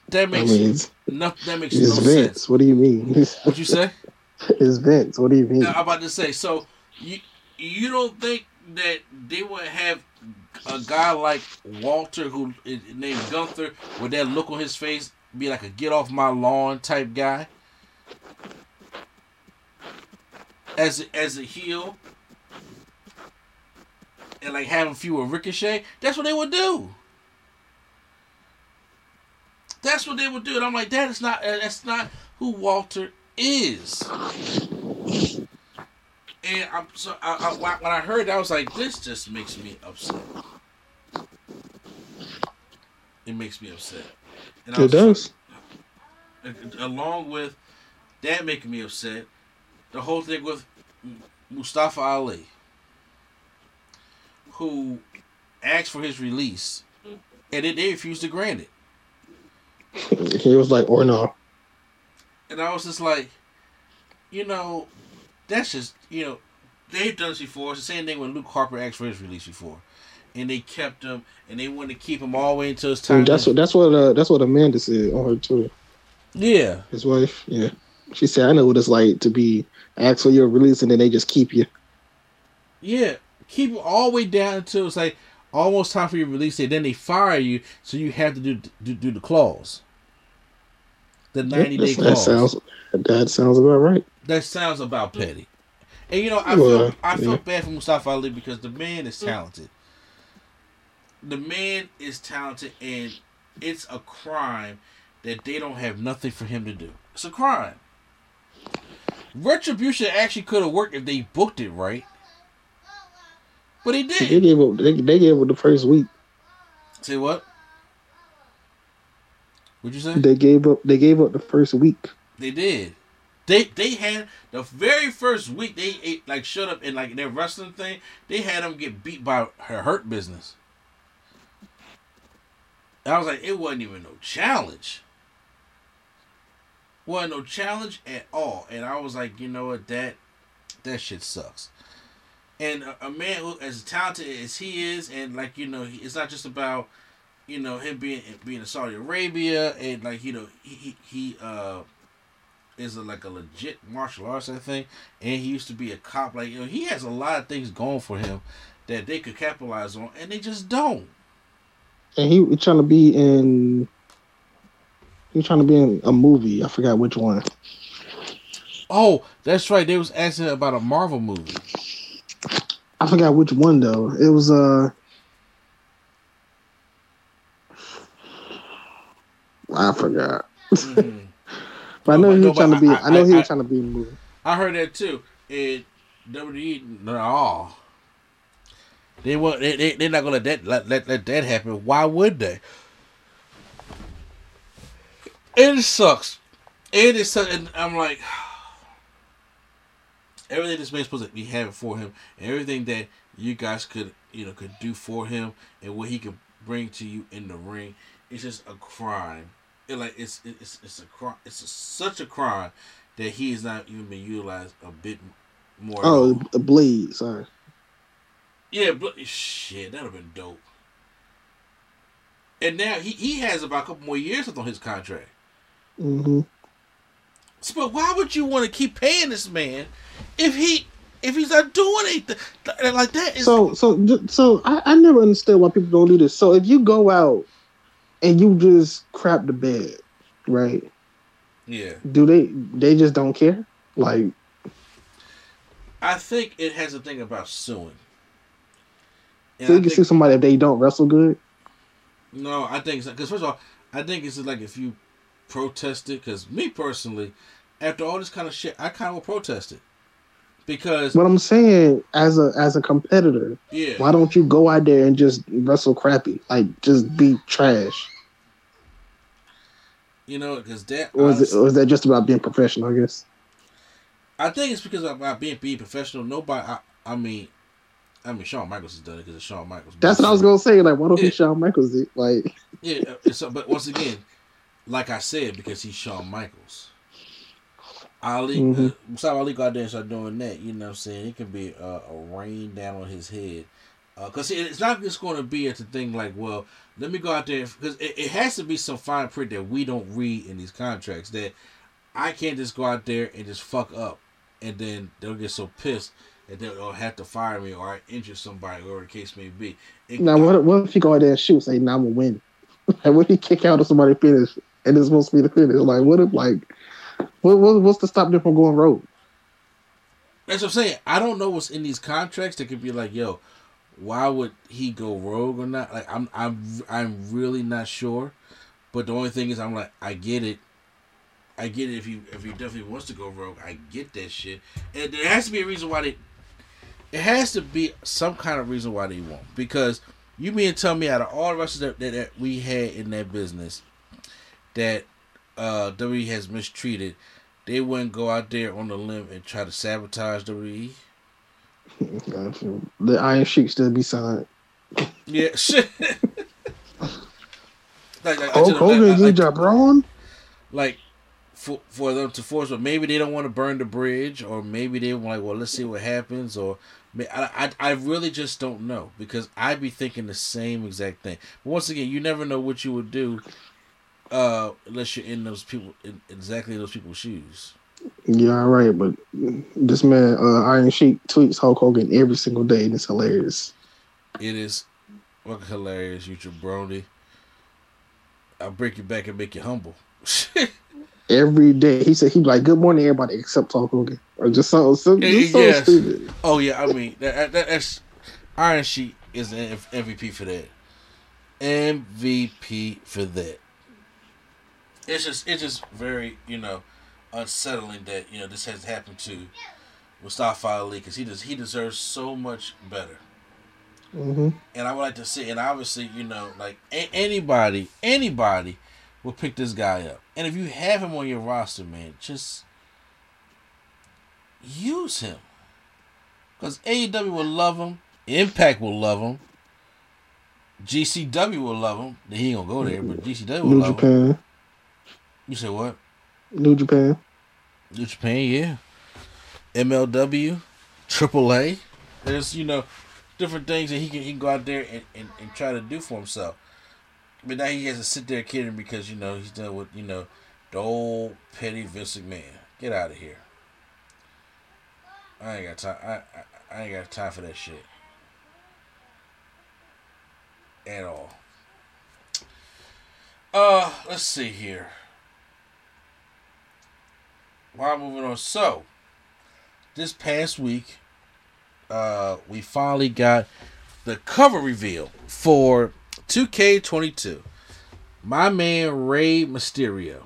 S3: That
S4: I
S3: makes
S4: mean, it's,
S3: no. That makes
S4: it's
S3: no
S4: Vince.
S3: sense.
S4: What do you mean?
S3: What you say?
S4: It's Vince. What do you mean?
S3: I'm about to say. So you you don't think that they would have a guy like Walter who is named Gunther with that look on his face be like a get off my lawn type guy as a, as a heel and like having with Ricochet? That's what they would do. That's what they would do, and I'm like, that is not eh, that's not who Walter is. And I'm so I, I, when I heard that, I was like, this just makes me upset. It makes me upset. And
S4: it does.
S3: like, along with that making me upset, the whole thing with Mustafa Ali, who asked for his release, and then they refused to grant it.
S4: He was like, or no.
S3: And I was just like, you know, that's just you know, they've done this before. It's the same thing when Luke Harper asked for his release before, and they kept him, and they wanted to keep him all the way until his time.
S4: And that's what that's what uh, that's what Amanda said on her Twitter.
S3: yeah,
S4: His wife. Yeah. She said, I know what it's like to be asked for your release and then they just keep you.
S3: yeah, keep him all the way down until it's like almost time for your release date. Then they fire you, so you have to do do, do the clause, the ninety day
S4: That's- that
S3: clause.
S4: sounds that sounds about right.
S3: that sounds about petty. And you know, I
S4: Well,
S3: feel I feel
S4: yeah.
S3: bad for Mustafa Ali because the man is talented. The man is talented, and it's a crime that they don't have nothing for him to do. It's a crime. Retribution actually could have worked if they booked it right, but he
S4: They
S3: did.
S4: gave up they, they gave up the first week.
S3: Say what? What'd you say?
S4: They gave up they gave up the first week.
S3: They did. They they had the very first week they ate, like shut up in like their wrestling thing. They had them get beat by her hurt business. I was like, it wasn't even no challenge. Wasn't no challenge at all. And I was like, you know what, that that shit sucks. And a, a man who as talented as he is, and like you know, he, it's not just about you know him being being in Saudi Arabia and like you know he he, he uh is a, like a legit martial arts I think, and he used to be a cop. Like you know, he has a lot of things going for him that they could capitalize on, and they just don't.
S4: And he was trying to be in he was trying to be in a movie. I forgot which one.
S3: Oh, that's right. They was asking about a Marvel movie.
S4: I forgot which one though. It was uh I forgot.
S3: Mhm.
S4: But I know
S3: No,
S4: he was trying to be
S3: I-
S4: I, know he
S3: I-
S4: was trying to be in movie.
S3: I heard that too. And WWE, no, they want they they they're not gonna let that let, let let that happen. Why would they? It sucks. It is such, and I'm like, everything this man's supposed to be having for him, everything that you guys could you know could do for him, and what he could bring to you in the ring, it's just a crime. It like it's it's it's a crime. It's a, such a crime that he has not even been utilized a bit more.
S4: Oh, a blade, sorry.
S3: Yeah, but shit, that'd have been dope. And now he, he has about a couple more years left on his contract.
S4: hmm
S3: So, But why would you want to keep paying this man if he if he's not doing anything like that? Is,
S4: So so so I, I never understand why people don't do this. So if you go out and you just crap the bed, right?
S3: yeah,
S4: Do they they just don't care? Like
S3: I think it has a thing about suing. And
S4: so
S3: I
S4: you can
S3: think-
S4: see somebody if they don't wrestle good.
S3: No, I think because first of all, I think it's like if you protest it. Because me personally, after all this kind of shit, I kind of will protest it because
S4: what I'm saying as a as a competitor,
S3: yeah,
S4: why don't you go out there and just wrestle crappy? Like just be trash.
S3: you know, because that
S4: Or is it or is that just about being professional, I guess?
S3: I think it's because of about being being professional. Nobody, I, I mean, I mean, Shawn Michaels has done it because it's Shawn Michaels.
S4: That's what I was gonna say. Like, why don't
S3: Yeah.
S4: Shawn Michaels it? Like
S3: Yeah, uh, so but once again, like I said, because he's Shawn Michaels, Ali, uh, Mustafa Ali go out there and start doing that. You know what I'm saying? It could be a, a rain down on his head. Because it's not just going to be at the thing like, well, let me go out there. Because it, it has to be some fine print that we don't read in these contracts that I can't just go out there and just fuck up. And then they'll get so pissed that they'll have to fire me or I injure somebody, whatever the case may be. It-
S4: Now, what, what if he go out there and shoot, say, "Now I'm gonna win"? and what if he kick out of somebody finish, and it's supposed to be the finish? Like, what if like, what, what what's to stop them from going rogue?
S3: That's what I'm saying. I don't know what's in these contracts that could be like, yo, why would he go rogue or not? Like, I'm, I'm, I'm really not sure. But the only thing is, I'm like, I get it. I get it if he, if he definitely wants to go rogue. I get that shit, and there has to be a reason why they. It has to be some kind of reason why they won't. Because you mean to tell me out of all the wrestlers that, that, that we had in that business, that uh WWE has mistreated, they wouldn't go out there on the limb and try to sabotage WWE.
S4: The Iron Sheik still be signed.
S3: Yeah, shit. like, like,
S4: Hulk Hogan,
S3: like, like,
S4: Jabron.
S3: like for for them to force, but maybe they don't want to burn the bridge, or maybe they want like, well, let's see what happens, or I, I I really just don't know because I'd be thinking the same exact thing. But once again, you never know what you would do, uh, unless you're in those people in exactly those people's shoes.
S4: Yeah, all right, but this man, uh, Iron Sheik, tweets Hulk Hogan every single day, and it's hilarious.
S3: It is fucking hilarious, you jabroni. I'll break your back and make you humble.
S4: Every day, he said he'd be like, "Good morning, everybody," except Hulk Hogan, or just so, so, just so
S3: Yes.
S4: stupid.
S3: Oh yeah, I mean that, that that's Iron Sheik is an MVP for that. MVP for that. It's just it's just very you know unsettling that you know this has happened to Mustafa Ali because he does he deserves so much better.
S4: hmm
S3: And I would like to see, and obviously, you know, like a- anybody, anybody will pick this guy up. And if you have him on your roster, man, just use him. Because AEW will love him, Impact will love him, GCW will love him. He ain't gonna go there, but GCW will
S4: New
S3: love him.
S4: Japan,
S3: You say what?
S4: New Japan.
S3: New Japan, yeah. MLW, AAA. There's, you know, different things that he can he can go out there and, and, and try to do for himself. But now he has to sit there kidding because, you know, he's done with, you know, the old petty Vince McMahon. Get out of here. I ain't got time. I, I, I ain't got time for that shit. At all. Uh, let's see here. While moving on, so this past week, uh, we finally got the cover reveal for 2K22. My man Rey Mysterio,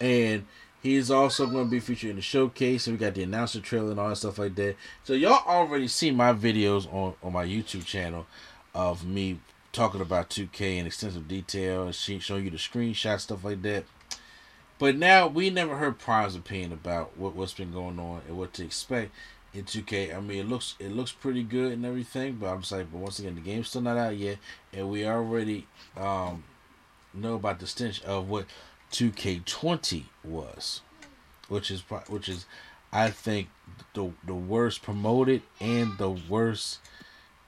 S3: and he's also going to be featured in the showcase. We got the announcer trailer and all that stuff like that. So y'all already see my videos on on my YouTube channel of me talking about 2K in extensive detail and showing you the screenshots, stuff like that. But now we never heard Prime's opinion about what, what's been going on and what to expect in 2K. I mean, it looks it looks pretty good and everything, but I'm just like, but once again, the game's still not out yet, and we already um, know about the stench of what 2K20 was, which is which is, I think, the the worst promoted and the worst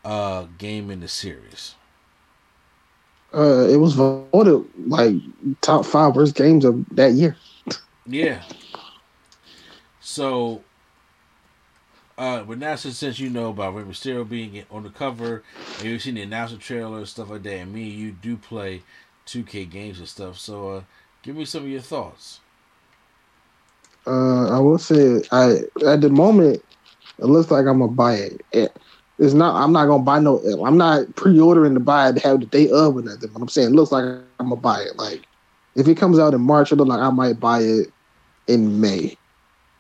S3: uh game in the series.
S4: Uh, it was voted like top five worst games of that year.
S3: Yeah. So, uh, but now since, since you know about Rey Mysterio being on the cover, and you've seen the announcer trailer and stuff like that, and me and you do play 2K games and stuff, so uh, give me some of your thoughts.
S4: Uh, I will say, I at the moment, it looks like I'm gonna buy it. it. It's not. I'm not gonna buy no. I'm not pre-ordering to buy it to have the day of or nothing. But I'm saying, it looks like I'm gonna buy it. Like, if it comes out in March, it look like I might buy it in May.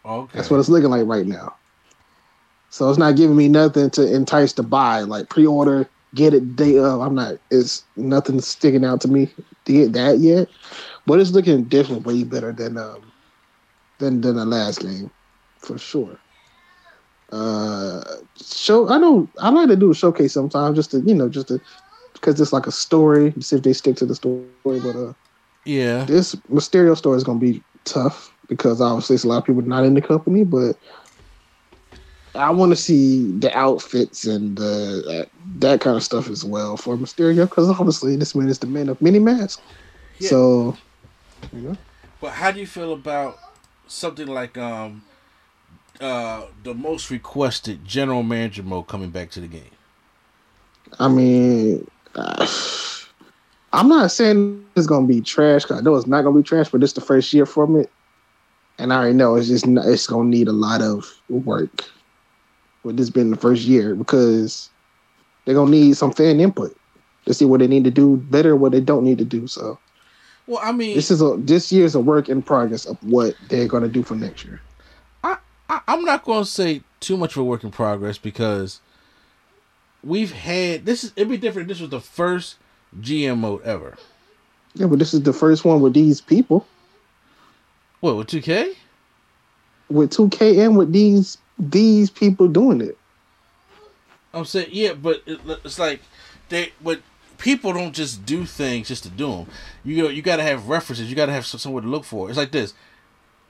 S3: Okay.
S4: That's what it's looking like right now. So it's not giving me nothing to entice to buy. Like pre-order, get it day of. I'm not. It's nothing sticking out to me to get that yet. But it's looking different, way better than um than than the last game, for sure. Uh, show. I know. I like to do a showcase sometimes, just to you know, just to because it's like a story. See if they stick to the story. But uh,
S3: yeah.
S4: this Mysterio story is gonna be tough. because obviously it's a lot of people not in the company, but I want to see the outfits and the, uh, that kind of stuff as well for Mysterio because obviously this man is the man of many masks.
S3: Yeah.
S4: So,
S3: But how do you feel about something like um uh the most requested general manager mode coming back to the game?
S4: I mean, uh, I'm not saying it's gonna be trash. 'cause I know it's not gonna be trash, but this the first year from it, and I already know it's just not, it's gonna need a lot of work. With this being the first year, because they're gonna need some fan input to see what they need to do better, what they don't need to do. So
S3: Well, I mean,
S4: this is a this year is a work in progress of what they're gonna do for next year.
S3: I, I I'm not going to say too much of a work in progress because we've had this is it'd be different. This was the first GM mode ever.
S4: Yeah, but this is the first one with these people,
S3: What with 2K?
S4: with 2K and with these these people doing it.
S3: I'm saying yeah, but it, it's like they but people don't just do things just to do them. You know, you got to have references. You got to have some- somewhere to look for. It's like this.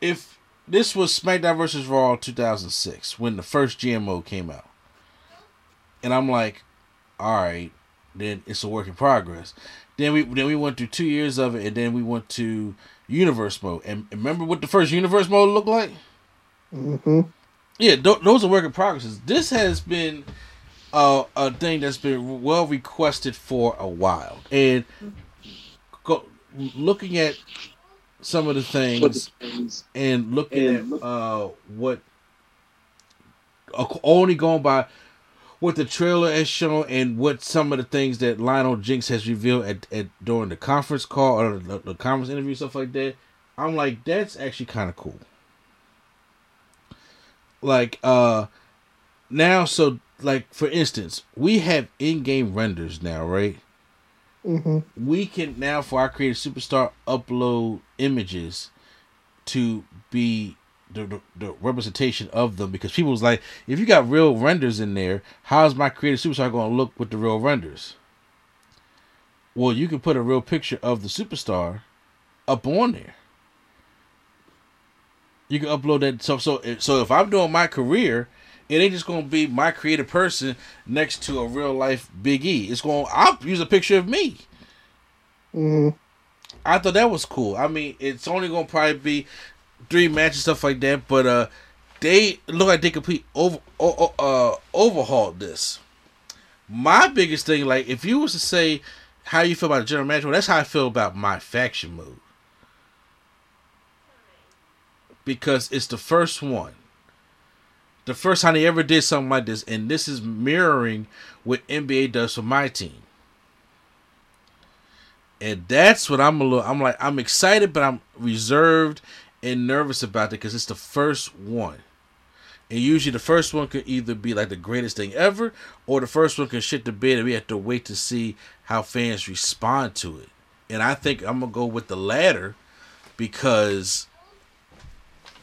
S3: If this was SmackDown versus Raw 2006 when the first GMO came out, and I'm like, all right, then it's a work in progress. Then we then we went through two years of it, and then we went to Universe mode. And remember what the first Universe mode looked like?
S4: hmm
S3: Yeah, th- those are work in progresses. This has been a thing that's been well requested for a while, and go, looking at some of the things and looking at uh, what only going by what the trailer has shown and what some of the things that Lynell Jinks has revealed at, at during the conference call or the, the conference interview stuff like that. I'm like, that's actually kind of cool. Like uh now, so like for instance, we have in-game renders now, right?
S4: hmm
S3: we can now for our creative superstar upload images to be the, the, the representation of them because people was like if you got real renders in there how's my creative superstar going to look with the real renders? Well you can put a real picture of the superstar up on there. You can upload that so so so if i'm doing my career it ain't just gonna be my creative person next to a real life Big E. It's gonna I'll use a picture of me.
S4: hmm
S3: I thought that was cool. I mean, it's only gonna probably be three matches stuff like that, but uh, they look like they complete over uh overhauled this. My biggest thing, like, if you was to say how you feel about the general manager, that's how I feel about my faction move because it's the first one. The first time they ever did something like this, and this is mirroring what NBA does for my team. And that's what I'm a little. I'm like I'm excited, but I'm reserved and nervous about it because it's the first one. And usually the first one could either be like the greatest thing ever, or the first one can shit the bed, and we have to wait to see how fans respond to it. And I think I'm gonna go with the latter because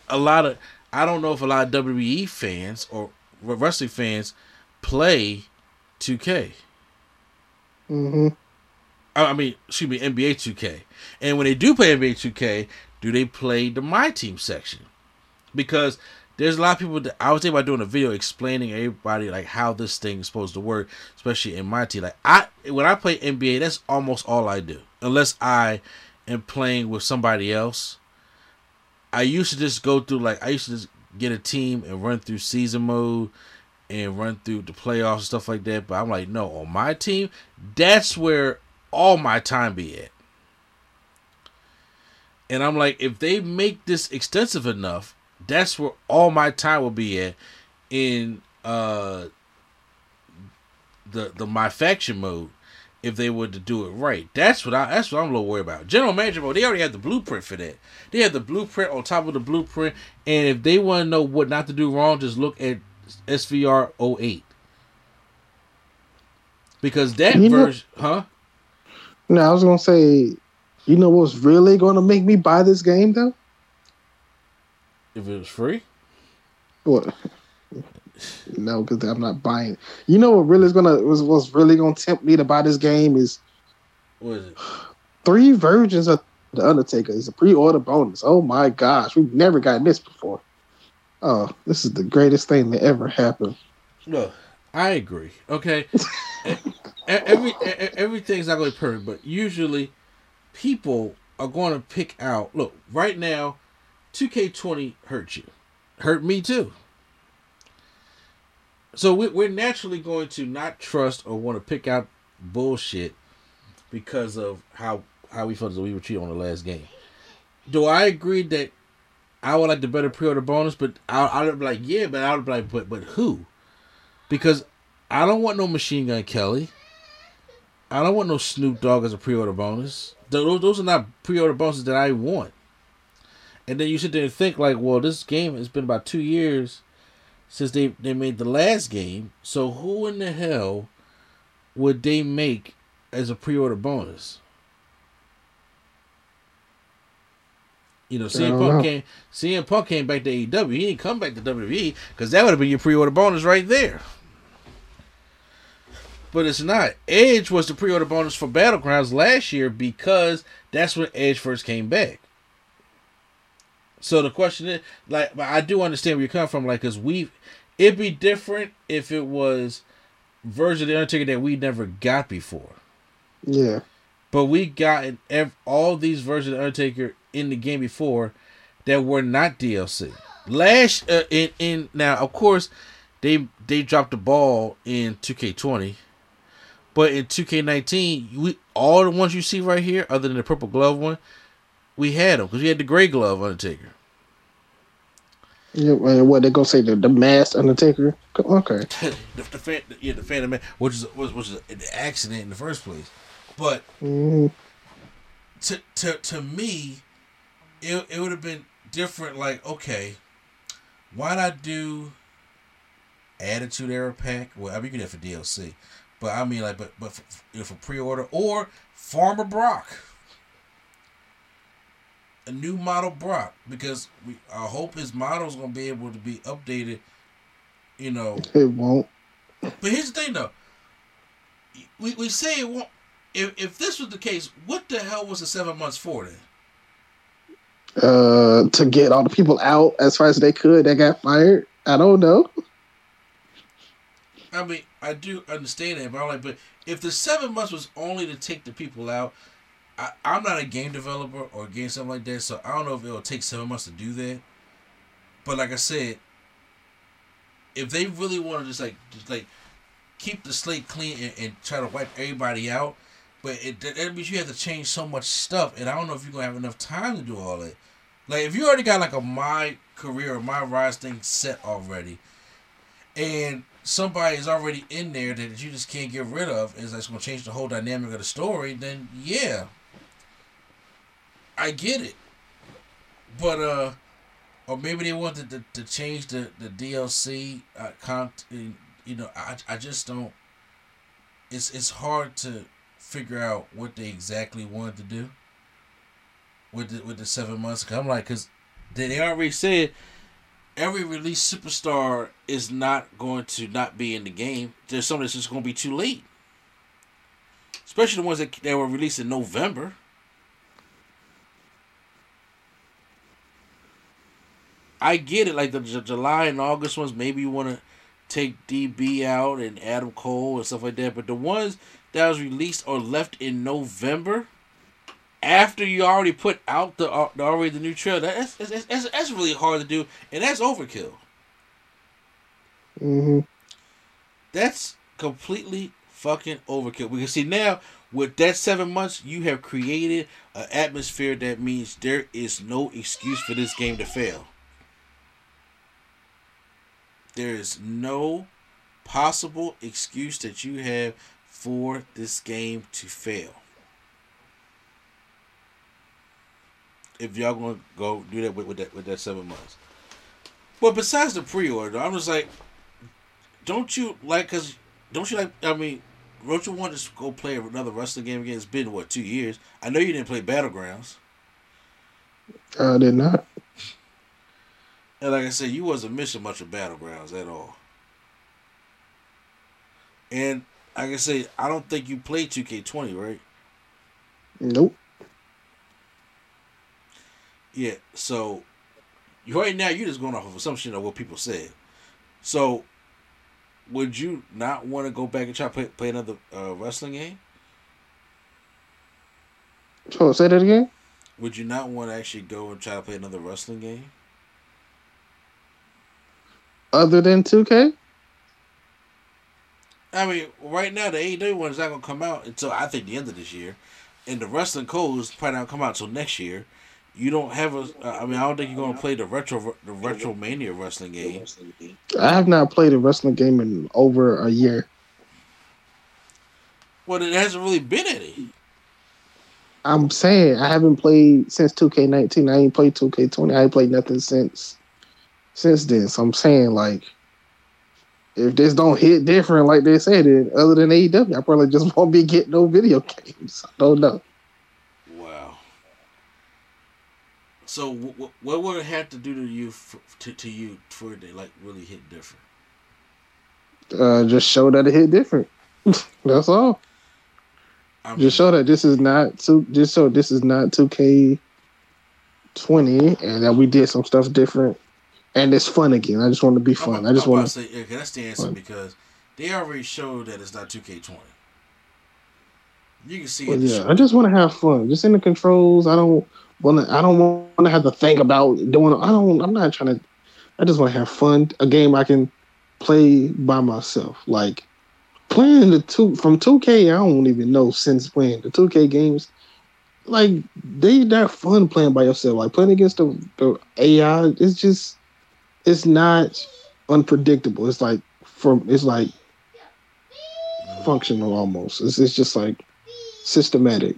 S3: a lot of I don't know if a lot of WWE fans or wrestling fans play 2K.
S4: hmm
S3: I I mean, excuse me, NBA 2K. And when they do play NBA 2K, do they play the My Team section? Because there's a lot of people that I was thinking about doing a video explaining everybody like how this thing is supposed to work, especially in my team. Like I when I play NBA, that's almost all I do. Unless I am playing with somebody else. I used to just go through like I used to just get a team and run through season mode and run through the playoffs and stuff like that. But I'm like, no, on my team, that's where all my time be at. And I'm like, if they make this extensive enough, that's where all my time will be at in uh the the my faction mode if they were to do it right. That's what I that's what I'm a little worried about. General manager mode, they already have the blueprint for that. They have the blueprint on top of the blueprint, and if they want to know what not to do wrong, just look at SVR 08. Because that
S4: You know-
S3: version, huh?
S4: No, I was gonna say, you know what's really gonna make me buy this game though?
S3: If it was free,
S4: What? No, because I'm not buying. You know what really is gonna was what's really gonna tempt me to buy this game is
S3: what is it?
S4: three versions of The Undertaker is a pre-order bonus. Oh my gosh, we've never gotten this before. Oh, this is the greatest thing that ever happened.
S3: No, I agree. Okay, every everything's not going to be perfect, but usually people are going to pick out. Look, right now, 2K20 hurt you, hurt me too. So we, we're naturally going to not trust or want to pick out bullshit because of how how we felt that we were treated on the last game. Do I agree that I would like the better pre-order bonus? But I I would be like, yeah, but I would be like, but but who? Because I don't want no Machine Gun Kelly. I don't want no Snoop Dogg as a pre-order bonus. Those those are not pre-order bonuses that I want. And then you sit there and think like, well, this game has been about two years since they they made the last game. So who in the hell would they make as a pre-order bonus? You know, CM Punk
S4: know.
S3: came. CM Punk came back to AEW. He didn't come back to WWE because that would have been your pre-order bonus right there. But it's not. Edge was the pre-order bonus for Battlegrounds last year because that's when Edge first came back. So the question is, like, but I do understand where you're coming from, like, cause we, it'd be different if it was version of the Undertaker that we never got before.
S4: Yeah,
S3: But we got ev- all these versions of the Undertaker in the game before that were not DLC. Last uh, in in now, of course, they they dropped the ball in 2K20, but in 2K19, we all the ones you see right here, other than the purple glove one, we had them because we had the gray glove Undertaker.
S4: yeah. And what they gonna say? The the masked Undertaker? Okay.
S3: the, the, fan, yeah, the Phantom Man, which is was was an accident in the first place, but.
S4: hmm
S3: to to to me, it it would have been different. Like, okay, why not do Attitude Era pack? Well, I mean, you can it for DLC, but I mean, like, but but for, you know, for pre order or Farmer Brock, a new model Brock, because we I hope his model's gonna be able to be updated. You know,
S4: It won't.
S3: but here's the thing, though. We, we say it won't. If, if this was the case, what the hell was the seven months for then?
S4: Uh, to get all the people out as far as they could that got fired. I don't know.
S3: I mean, I do understand that, but I'm like, but if the seven months was only to take the people out, I, I'm not a game developer or a game something like that, so I don't know if it'll take seven months to do that. But like I said, if they really want to just like just like keep the slate clean and, and try to wipe everybody out, but it that that means you have to change so much stuff, and I don't know if you're gonna have enough time to do all that. Like if you already got like a my career or my rise thing set already, and somebody is already in there that you just can't get rid of, is that's gonna change the whole dynamic of the story, then yeah, I get it. But uh, or maybe they wanted to, to change the the DLC uh, content. You know, I I just don't. It's it's hard to figure out what they exactly wanted to do with the with the seven months. I'm like, cause they, they already said every release superstar is not going to not be in the game. There's some that's just going to be too late. Especially the ones that, that were released in November. I get it, like the J- July and August ones. Maybe you want to take DB out and Adam Cole and stuff like that. But the ones that was released or left in November, after you already put out the, uh, the already the new trailer, that's, that's, that's, that's really hard to do, and that's overkill.
S4: hmm
S3: That's completely fucking overkill. Because see now with that seven months, you have created an atmosphere that means there is no excuse for this game to fail. There is no possible excuse that you have for this game to fail. If y'all gonna go do that with, with that with that seven months. But besides the pre-order, I'm just like, don't you like? Cause don't you like? I mean, don't you want to go play another wrestling game again? It's been what two years? I know you didn't play Battlegrounds,
S4: I did not.
S3: And like I said, you wasn't missing much of Battlegrounds at all. And like I say, I don't think you played 2K20, right?
S4: Nope.
S3: Yeah. So right now you're just going off of assumption of what people said. So would you not want to go back and try to play, play another uh, wrestling game?
S4: Oh, say that again.
S3: Would you not want to actually go and try to play another wrestling game?
S4: Other than 2K?
S3: I mean, right now the AEW one is not gonna come out until I think the end of this year, and the wrestling codes probably not come out until next year. You don't have a. uh, I mean, I don't think you're gonna play the retro the retro mania wrestling game.
S4: I have not played a wrestling game in over a year.
S3: Well, it hasn't really been any.
S4: I'm saying I haven't played since 2K19. I ain't played 2K20. I ain't played nothing since since then. So I'm saying like, if this don't hit different like they said, it other than AEW, I probably just won't be getting no video games. I don't know.
S3: Wow. So w- w- what would it have to do to you f- to to you for it to like really hit different?
S4: Uh, just show that it hit different. That's all.
S3: I mean,
S4: Just show that this is not two. Just so this is not 2K20, and that we did some stuff different, and it's fun again. I just want to be
S3: I'm
S4: fun. I just want
S3: to say yeah, that's the answer
S4: Fun.
S3: because they already showed that it's not 2K20. You can see
S4: Well,
S3: it.
S4: yeah, I just want to have fun. Just in the controls. I don't want to. I don't want to have to think about doing. I don't. I'm not trying to. I just want to have fun. A game I can play by myself. Like playing the two from 2K. I don't even know since when the 2K games. Like they not fun playing by yourself. Like playing against the, the AI. It's just. It's not unpredictable. It's like from. It's like functional almost. It's, it's just like systematic.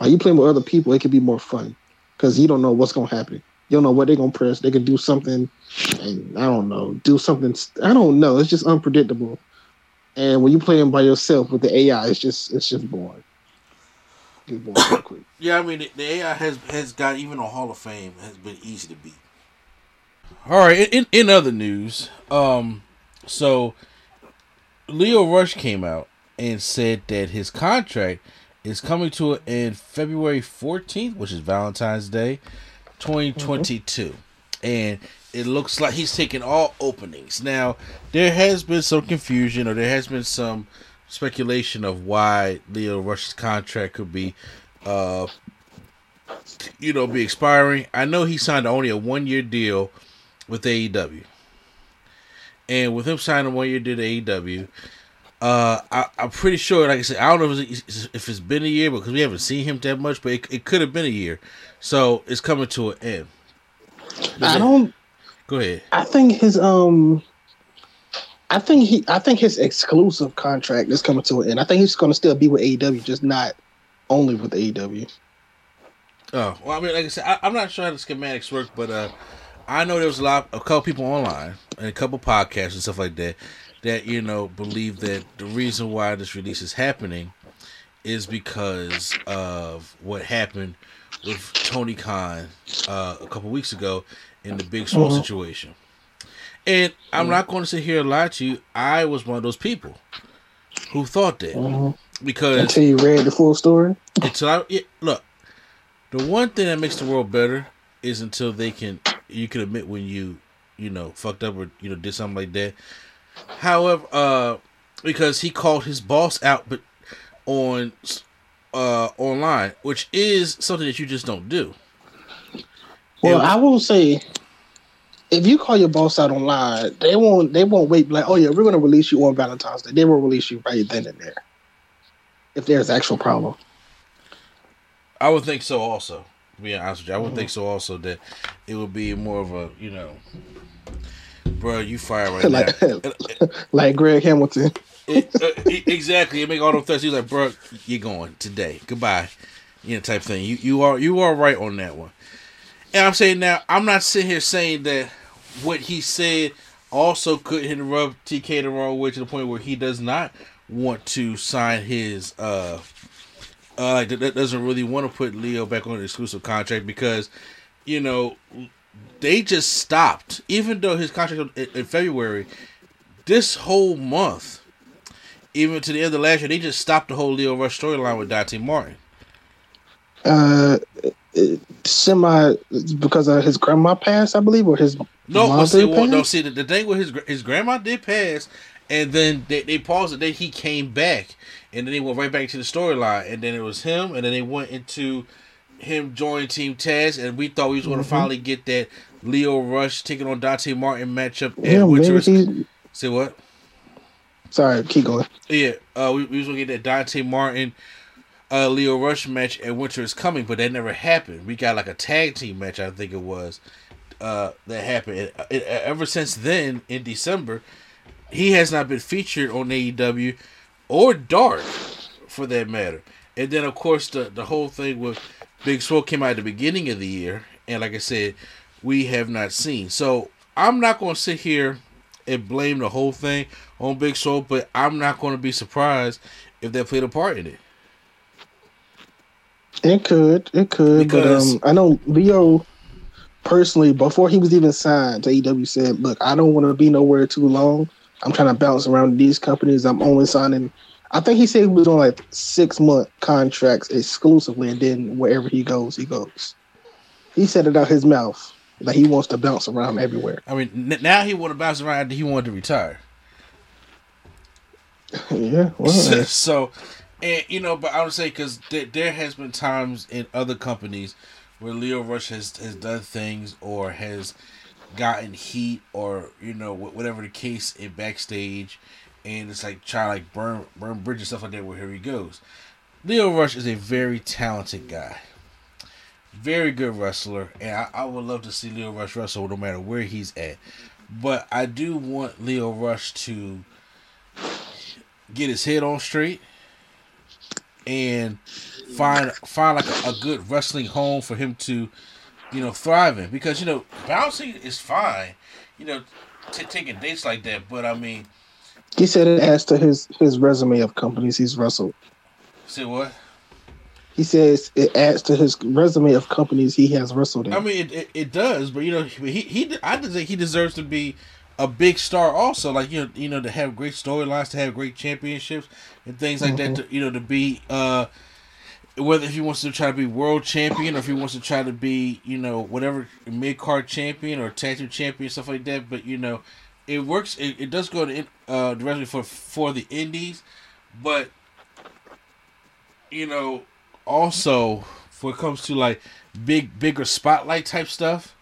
S4: Like you playing with other people, it could be more fun because you don't know what's gonna happen. You don't know what they're gonna press. They could do something, and I don't know, do something. I don't know. It's just unpredictable. And when you playing by yourself with the AI, it's just it's just boring.
S3: Yeah, I mean the, the AI has has got even a Hall of Fame has been easy to beat. All right, in in other news, um, so Lio Rush came out and said that his contract is coming to an end February fourteenth, which is Valentine's Day, twenty twenty two, and it looks like he's taking all openings. Now there has been some confusion, or there has been some speculation of why Lio Rush's contract could be uh you know be expiring. I know he signed only a one year deal with AEW. And with him signing one year deal to AEW, uh, I, I'm pretty sure, like I said, I don't know if it's, if it's been a year because we haven't seen him that much, but it, it could have been a year. So it's coming to an end.
S4: I don't.
S3: Go ahead.
S4: I think his um. I think he. I think his exclusive contract is coming to an end. I think he's going to still be with AEW, just not only with AEW.
S3: Oh, well, I mean, like I said, I, I'm not sure how the schematics work, but uh, I know there was a lot, a couple people online and a couple podcasts and stuff like that that you know believe that the reason why this release is happening is because of what happened with Tony Khan uh, a couple weeks ago in the Big Swole situation. And I'm not going to sit here and lie to you. I was one of those people who thought that because
S4: Until you read the full story.
S3: until I yeah, look, the one thing that makes the world better is until they can you can admit when you you know fucked up or you know did something like that. However, uh, because he called his boss out, but on uh online, which is something that you just don't do.
S4: Well,
S3: Yeah.
S4: I will say, if you call your boss out online, they won't. They won't wait. Like, oh yeah, we're going to release you on Valentine's Day. They will release you right then and there. If there's actual problem,
S3: I would think so also. To be honest with you, I would think so also that it would be more of a you know, bro, you fire right
S4: like
S3: now.
S4: like Greg Hamilton.
S3: It, uh, exactly. It make all them threats. He's like, bro, you're going today. Goodbye. You know, type thing. You you are you are right on that one. And I'm saying now, I'm not sitting here saying that what he said also could hit and rub TK the wrong way to the point where he does not want to sign his uh uh like that doesn't really want to put Lio back on an exclusive contract because you know they just stopped even though his contract in, in February this whole month even to the end of last year they just stopped the whole Lio Rush storyline with Dante Martin.
S4: Uh, semi because of his grandma passed, I believe, or his
S3: No, but see, well, no, see, the, the thing with his his grandma did pass, and then they, they paused it. Then he came back, and then they went right back to the storyline, and then it was him, and then they went into him joining Team Taz, and we thought we was going to
S4: Mhm.
S3: finally get that Lio Rush taking on Dante Martin matchup.
S4: Yeah,
S3: and
S4: maybe
S3: Winter.
S4: he.
S3: Say what?
S4: Sorry, keep going.
S3: Yeah, uh, we, we was gonna get that Dante Martin, uh, Lio Rush match, and Winter is coming, but that never happened. We got like a tag team match, I think it was, uh, that happened. Uh, it- ever since then, in December, he has not been featured on AEW or Dark, for that matter. And then, of course, the the whole thing with Big Swole came out at the beginning of the year, and like I said, we have not seen. So I'm not gonna sit here and blame the whole thing on Big Swole, but I'm not going to be surprised if they played a part in it.
S4: It could, it could,
S3: Because-
S4: but um, I know Lio personally before he was even signed to AEW said, "Look, I don't want to be nowhere too long. I'm trying to bounce around these companies. I'm only signing." I think he said he was on like six month contracts exclusively, and then wherever he goes, he goes. He said it out his mouth that he wants to bounce around everywhere.
S3: I mean, n- now he want to bounce around after he wanted to retire.
S4: yeah, well,
S3: so, so, and you know, but I would say because there, there has been times in other companies where Lio Rush has has done things or has gotten heat or you know whatever the case in backstage, and it's like try to like burn burn bridges stuff like that. Where here he goes. Lio Rush is a very talented guy, very good wrestler, and I, I would love to see Lio Rush wrestle no matter where he's at. But I do want Lio Rush to get his head on straight and find find like a, a good wrestling home for him to you know thrive in because you know bouncing is fine you know t- taking dates like that but i mean
S4: he said it adds to his his resume of companies he's wrestled.
S3: say what
S4: He says it adds to his resume of companies he has wrestled in.
S3: i mean it, it, it does but you know he he i just think he deserves to be a big star also like you know you know to have great storylines to have great championships and things like that to, you know to be uh whether if he wants to try to be world champion or if he wants to try to be, you know, whatever mid card champion or tag team champion stuff like that. But you know, it works. It, it does go to uh, directly for for the indies, but you know, also when it comes to like big bigger spotlight type stuff,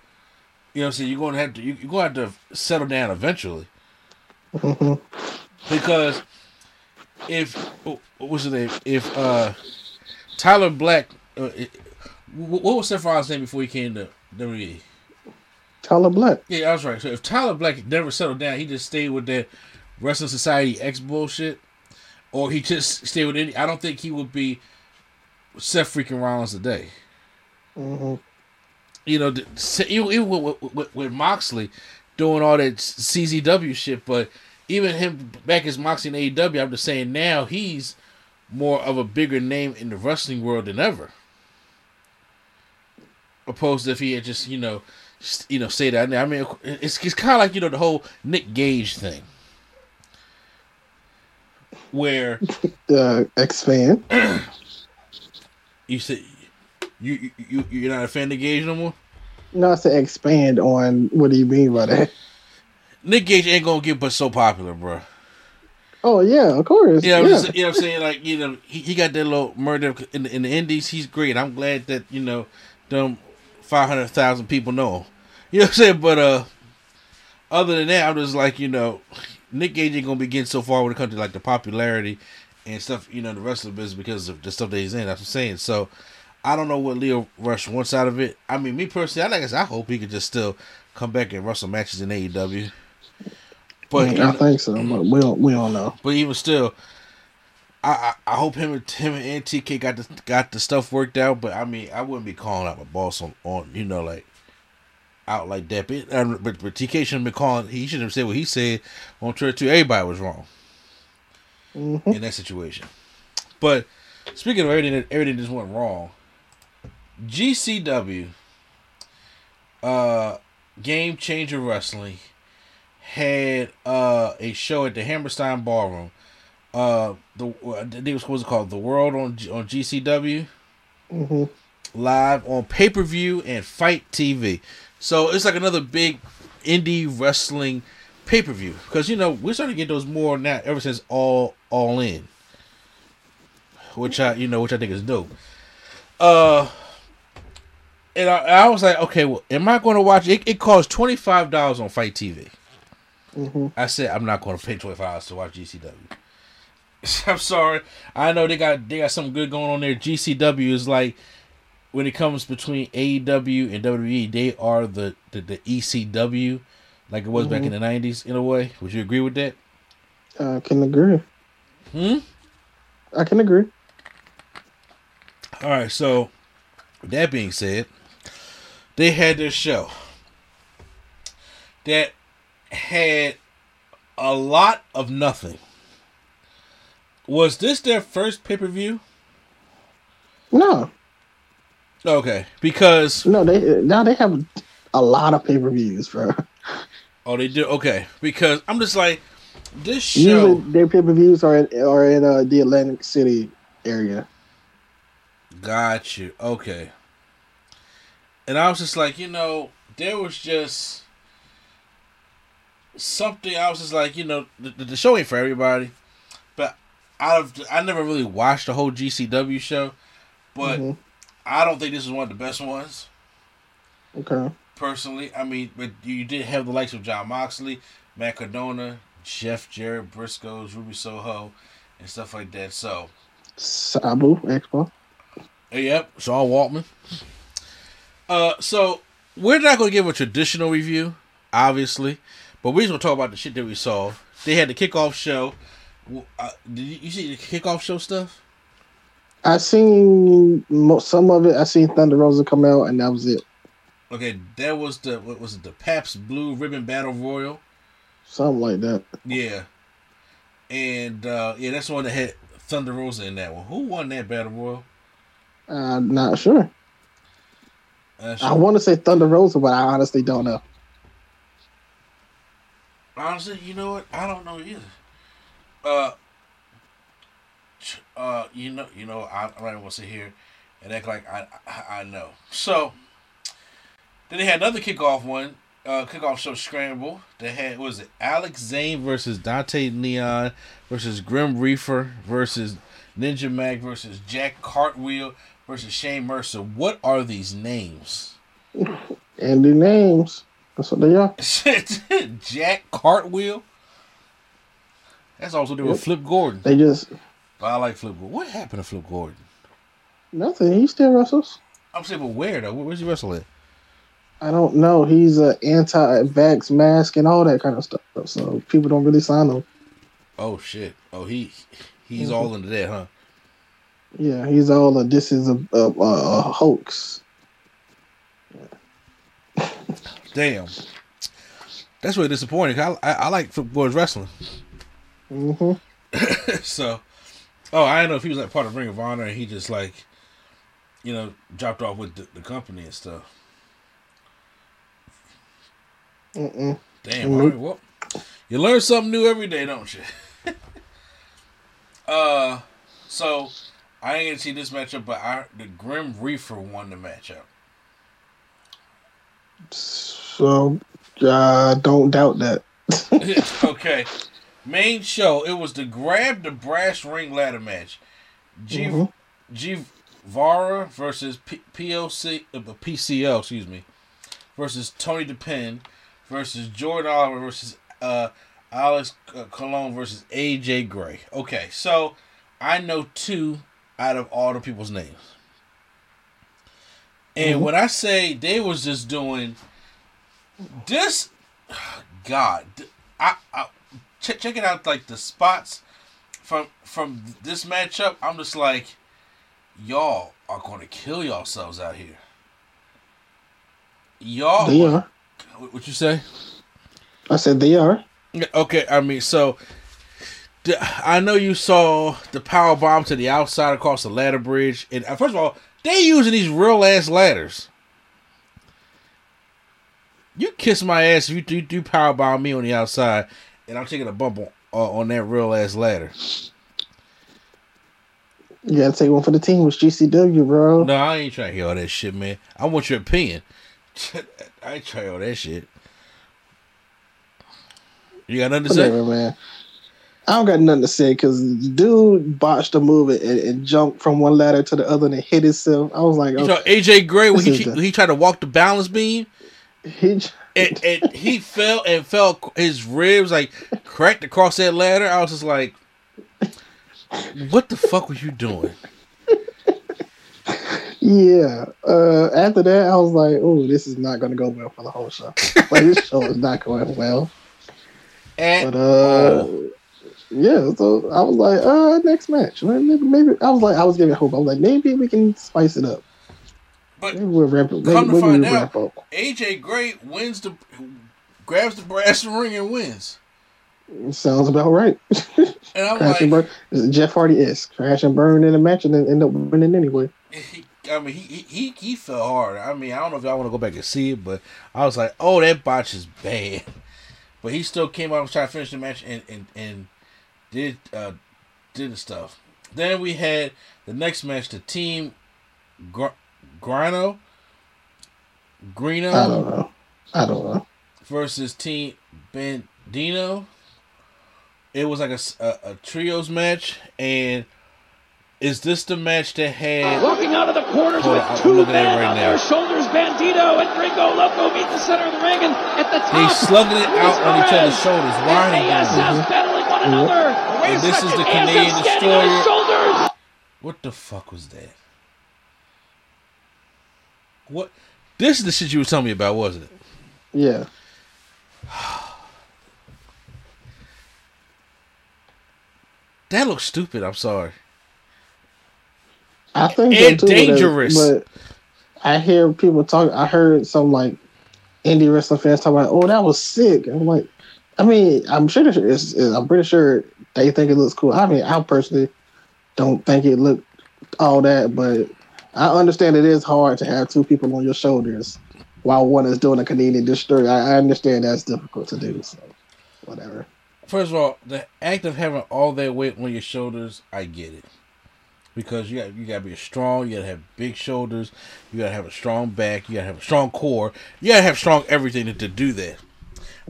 S3: you know, what I'm saying you're gonna have to you, you're gonna have to settle down eventually
S4: Mhm.
S3: because if what was the name? If uh Tyler Black, uh, what was Seth Rollins' name before he came to WWE?
S4: Tyler Black.
S3: Yeah, I was right. So if Tyler Black never settled down, he just stayed with that Wrestling Society X bullshit, or he just stayed with any. I don't think he would be Seth freaking Rollins today.
S4: hmm
S3: You know, even with, with, with Moxley doing all that CZW shit, but even him back as Moxley in AEW, I'm just saying now he's more of a bigger name in the wrestling world than ever. Opposed to if he had just you know, s- you know, say that. I mean, it's it's kind of like you know the whole Nick Gage thing, where
S4: Uh, X fan.
S3: you say you you you you're not a fan of Gage no more.
S4: Not to expand on what do you mean by that?
S3: Nick Gage ain't gonna get but so popular, bro.
S4: Oh yeah, of course.
S3: Yeah,
S4: Yeah,
S3: just- you know what I'm saying? Like, you know, he, he got that little murder in the, in the Indies. He's great. I'm glad that, you know, them 500,000 people know him. You know what I'm saying? But, uh, other than that, I'm just like, you know, Nick Gage ain't going to be getting so far when it comes to, like, the popularity and stuff, you know, the rest of the business because of the stuff that he's in. That's what I'm saying. So, I don't know what Lio Rush wants out of it. I mean, me personally, I like I said, I hope he could just still come back and wrestle matches in AEW. But, you
S4: I think so. But we don't. We don't know.
S3: but even still, I, I I hope him and him and TK got the got the stuff worked out. But I mean, I wouldn't be calling out my boss on, on you know like out like that. But, uh, but but TK shouldn't be calling. He shouldn't have said what he said on Twitter too. Everybody was wrong
S4: Mhm.
S3: in that situation. But speaking of everything everything just went wrong, GCW, uh, Game Changer Wrestling had uh a show at the Hammerstein Ballroom. Uh, the I think it was supposed to call the World on on GCW
S4: hmm
S3: live on pay per view and FITE TV. So it's like another big indie wrestling pay per view because you know we're starting to get those more now ever since all all in, which I you know which I think is dope. Uh, and I, I was like, okay, well, am I going to watch it? It costs twenty five dollars on FITE TV. I said I'm not going to pay twenty five dollars to watch GCW. I'm sorry. I know they got they got something good going on there. GCW is like when it comes between AEW and WWE, they are the the, the ECW, like it was back in the '90s. In a way, would you agree with that?
S4: I can agree.
S3: Hmm.
S4: I can agree.
S3: All right. So, that being said, they had this show that had a lot of nothing. Was this their first pay per view?
S4: No,
S3: Okay, because
S4: no, they now they have a lot of pay per views, bro.
S3: oh they do okay because I'm just like this show.
S4: Usually their pay per views are in, are in uh, the Atlantic City area.
S3: Got you. Okay. And I was just like, you know, there was just something. I was just like, you know, the, the show ain't for everybody. But out of, I never really watched the whole GCW show, but
S4: Mhm.
S3: I don't think this is one of the best ones.
S4: Okay.
S3: Personally, I mean, but you did have the likes of Jon Moxley, Matt Cardona, Jeff Jarrett, Briscoes, Ruby Soho, and stuff like that. So,
S4: Sabu Expo.
S3: Yep, Sean Waltman. Uh, so we're not going to give a traditional review, obviously, but we're just to talk about the shit that we saw. They had the kickoff show. Uh, did you, you see the kickoff show stuff?
S4: I seen some of it. I seen Thunder Rosa come out, and that was it.
S3: Okay, that was the what was it? The Pabst Blue Ribbon Battle Royal.
S4: Something like that.
S3: Yeah, and uh, yeah, that's the one that had Thunder Rosa in that one. Who won that Battle Royal?
S4: I'm not sure.
S3: Uh,
S4: I want to say Thunder Rosa, but I honestly don't know.
S3: Honestly, you know what? I don't know either. Uh, uh, you know, you know, I, I'm not even gonna sit here and act like I, I, I know. So then they had another kickoff one, uh, kickoff show scramble. They had what was it Alex Zayne versus Dante Neon versus Grim Reefer versus Ninja Mag versus Jack Cartwheel versus Shane Mercer. What are these names?
S4: And the names. That's what they are.
S3: Shit, Jack Cartwheel. That's also doing
S4: Yep.
S3: Flip Gordon.
S4: They just
S3: But I like Flip Gordon. What happened to Flip Gordon?
S4: nothing. He still wrestles.
S3: I'm saying, but where though? Where's he wrestling?
S4: I don't know. He's a anti-vax mask and all that kind of stuff. So people don't really sign him.
S3: Oh shit! Oh he, he's
S4: Mhm.
S3: all into that, huh?
S4: Yeah, he's all a, this is a, a, a, a hoax.
S3: Damn. That's really disappointing. I, I, I like Flip Gordon's wrestling.
S4: hmm
S3: so, oh, I don't know if he was like part of Ring of Honor and he just like, you know, dropped off with the, the company and stuff.
S4: Mm-mm.
S3: Damn. Right, well, you learn something new every day, don't you? uh, so I ain't gonna see this matchup, but I the Grim Reefer won the matchup.
S4: So uh, don't doubt that.
S3: okay. Main show, it was the grab the brass ring ladder match. G
S4: Mhm.
S3: G Vara versus P- POC uh, PCL, excuse me, versus Tony Deppen versus Jordan Oliver versus uh Alex uh, Colon versus AJ Gray. Okay, so I know two out of all the people's names. And
S4: Mhm.
S3: when I say they was just doing this God, I, I check check it out. Like the spots from from this matchup, I'm just like, y'all are going to kill yourselves out here. Y'all,
S4: They are.
S3: what what you say?
S4: I said they are.
S3: Okay, I mean, so I know you saw the power bomb to the outside across the ladder bridge, and uh, first of all, they using these real ass ladders. You kiss my ass if you do, do power bomb me on the outside, and I'm taking a bump on, uh, on that real ass ladder.
S4: You gotta take one for the team with GCW, bro.
S3: No, I ain't trying to hear all that shit, man. I want your opinion. I ain't trying all that shit. You got nothing to say?
S4: Man. I don't got nothing to say because dude botched a move and, and jumped from one ladder to the other and hit himself. I was like,
S3: You
S4: oh,
S3: know, AJ Gray when he
S4: the-
S3: he tried to walk the balance beam
S4: he,
S3: and, and he fell and fell his ribs like cracked across that ladder. I was just like, "What the fuck were you doing?"
S4: yeah. Uh, after that, I was like, oh, this is not going to go well for the whole show. like this show is not going well.
S3: And
S4: But uh, yeah. So I was like, uh, next match. Maybe, maybe I was like, I was giving hope. I was like, maybe we can spice it up.
S3: But
S4: Maybe we'll ramp up. Maybe,
S3: come to find
S4: we'll
S3: out. AJ Gray wins the grabs the brass ring and wins.
S4: Sounds about right.
S3: And I'm
S4: Crash and
S3: like,
S4: is Jeff Hardy is crash and burn in a match and then end up winning anyway.
S3: he, I mean, he, he he fell hard. I mean, I don't know if y'all want to go back and see it, but I was like, oh, that botch is bad. But he still came out and tried to finish the match and and, and did uh did the stuff. Then we had the next match, the team Gr- Grino, Greeno
S4: I don't know. I don't know.
S3: versus Team Bandido. It was like a a trios match, and is this the match that had?
S1: Walking out of the corners
S3: Hold
S1: with
S3: on,
S1: two
S3: looking at it
S1: men
S3: right
S1: on
S3: now.
S1: their shoulders. Bandido and Gringo Loco meet the center of the ring, and at the top,
S3: They slugging it out on each other's shoulders. Why are they doing
S1: ASF
S3: this?
S1: battling one another. Wait
S3: And
S1: a
S3: this is the Canadian
S1: standing on his
S3: Destroyer. What the fuck was that? What? This is the shit you were telling me about, wasn't it?
S4: Yeah.
S3: That looks stupid. I'm sorry.
S4: I think
S3: And
S4: so too, but,
S3: dangerous.
S4: But I hear people talk. I heard some like indie wrestling fans talk about, "Oh, that was sick." I'm like, I mean, I'm sure it's, it's, I'm pretty sure they think it looks cool. I mean, I personally don't think it looked all that, but I understand it is hard to have two people on your shoulders while one is doing a Canadian destroyer. I, I understand that's difficult to do. So whatever.
S3: First of all, the act of having all that weight on your shoulders, I get it. Because you got you gotta be strong, you gotta have big shoulders, you gotta have a strong back, you gotta have a strong core, you gotta have strong everything to, to do that.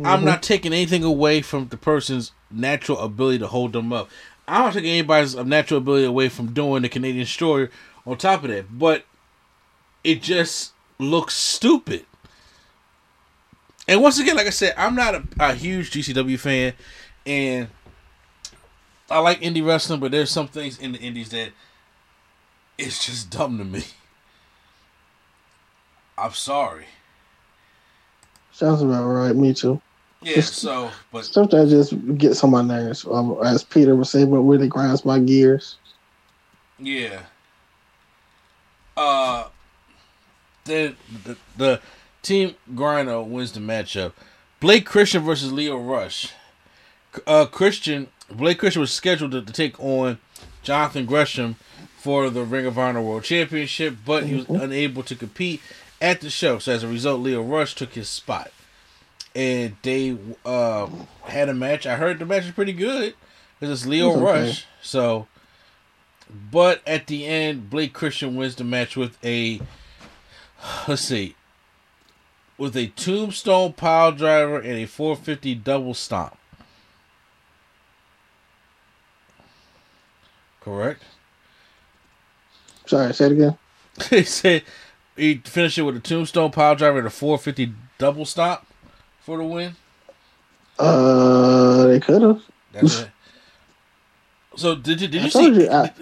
S3: I'm not taking anything away from the person's natural ability to hold them up. I'm not taking anybody's natural ability away from doing the Canadian story on top of that. But it just looks stupid. And once again, like I said, I'm not a, a huge GCW fan, and I like indie wrestling, but there's some things in the indies that it's just dumb to me. I'm sorry.
S4: Sounds about right. Me too.
S3: Yeah, so but
S4: that just gets on my nerves. Um, as Peter was saying, but really grinds my gears.
S3: Yeah. Uh, the the, the team Grino wins the matchup. Blake Christian versus Lio Rush. Uh, Christian Blake Christian was scheduled to, to take on Jonathan Gresham for the Ring of Honor World Championship, but he was unable to compete at the show. So as a result, Lio Rush took his spot, and they uh, had a match. I heard the match was pretty good because it's Lio
S4: It's okay.
S3: Rush. So but at the end, Blake Christian wins the match with a let's see, with a tombstone pile driver and a 450 double stomp. Correct.
S4: Sorry, say it again.
S3: he said he finished it with a tombstone pile driver and a 450 double stomp for the win.
S4: Uh, they could have.
S3: So did you did
S4: I
S3: you see?
S4: you, I-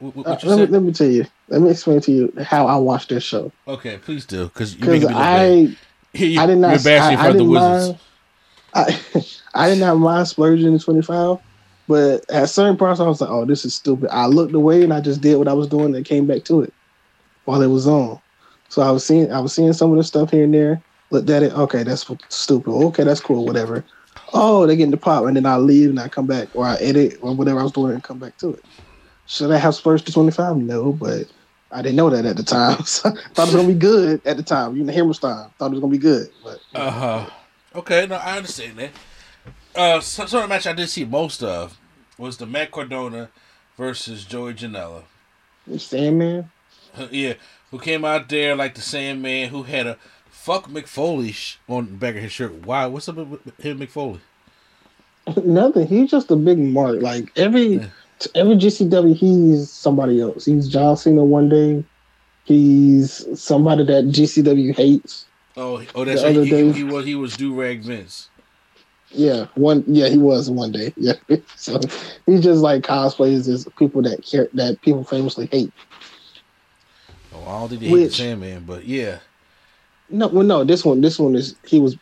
S3: what, what
S4: Uh,
S3: you
S4: let, me, let me tell you. Let me explain to you how I watched this show.
S3: Okay, please do because you
S4: Because
S3: making me look bad.
S4: I,
S3: You-
S4: I did not.
S3: You're bashing
S4: I, I
S3: the Wizards.
S4: mind. I, I did not mind splurging in 25, but at certain parts, I was like, "Oh, this is stupid." I looked away and I just did what I was doing and came back to it while it was on. So I was seeing, I was seeing some of the stuff here and there. Looked at it. Okay, that's stupid. Okay, that's cool. Whatever. Oh, they get in the pop, and then I leave and I come back, or I edit or whatever I was doing and come back to it. Should I have splurged to 25? No, but I didn't know that at the time. So I thought it was gonna be good at the time. You know, Hammerstein thought it was gonna be good, but
S3: Uh huh. Okay, no, I understand that. Uh, some sort of match I did see most of was the Matt Cardona versus Joey Janela.
S4: The Sandman.
S3: yeah, who came out there like the Sandman, who had a fuck Mick Foley sh- on the back of his shirt. Why? What's up with him Mick Foley?
S4: Nothing. He's just a big mark. Like every
S3: Yeah.
S4: every GCW, he's somebody else. He's John Cena one day. He's somebody that GCW hates.
S3: Oh, oh, that's
S4: The
S3: right.
S4: other
S3: He,
S4: day-
S3: he was he was do rag Vince.
S4: Yeah, one. Yeah, he was one day. Yeah, so he's just like cosplays as people that care that people famously hate.
S3: Oh, I don't think they hate the
S4: Which-
S3: Sandman, but yeah,
S4: No, well, no, this one, this one is he was.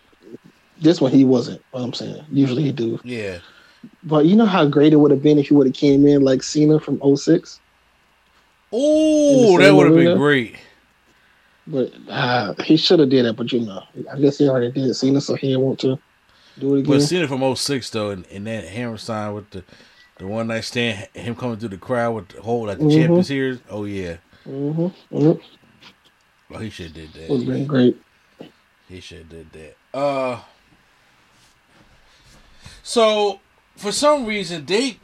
S4: This one he wasn't. What I'm saying, usually he do.
S3: yeah.
S4: But you know how great it would have been if he would have came in like Cena from 06?
S3: Oh, that would have been great.
S4: But uh, he should have did that. But you know, I guess he already did Cena, so he didn't want to do it again.
S3: But it from 06 though, and, and that Hammerstein with the the one night stand, him coming through the crowd with the whole like the
S4: Mhm.
S3: champions here. Oh yeah,
S4: hmm hmm
S3: well he should did
S4: Would
S3: that.
S4: been great.
S3: He should did that. Uh, so for some reason they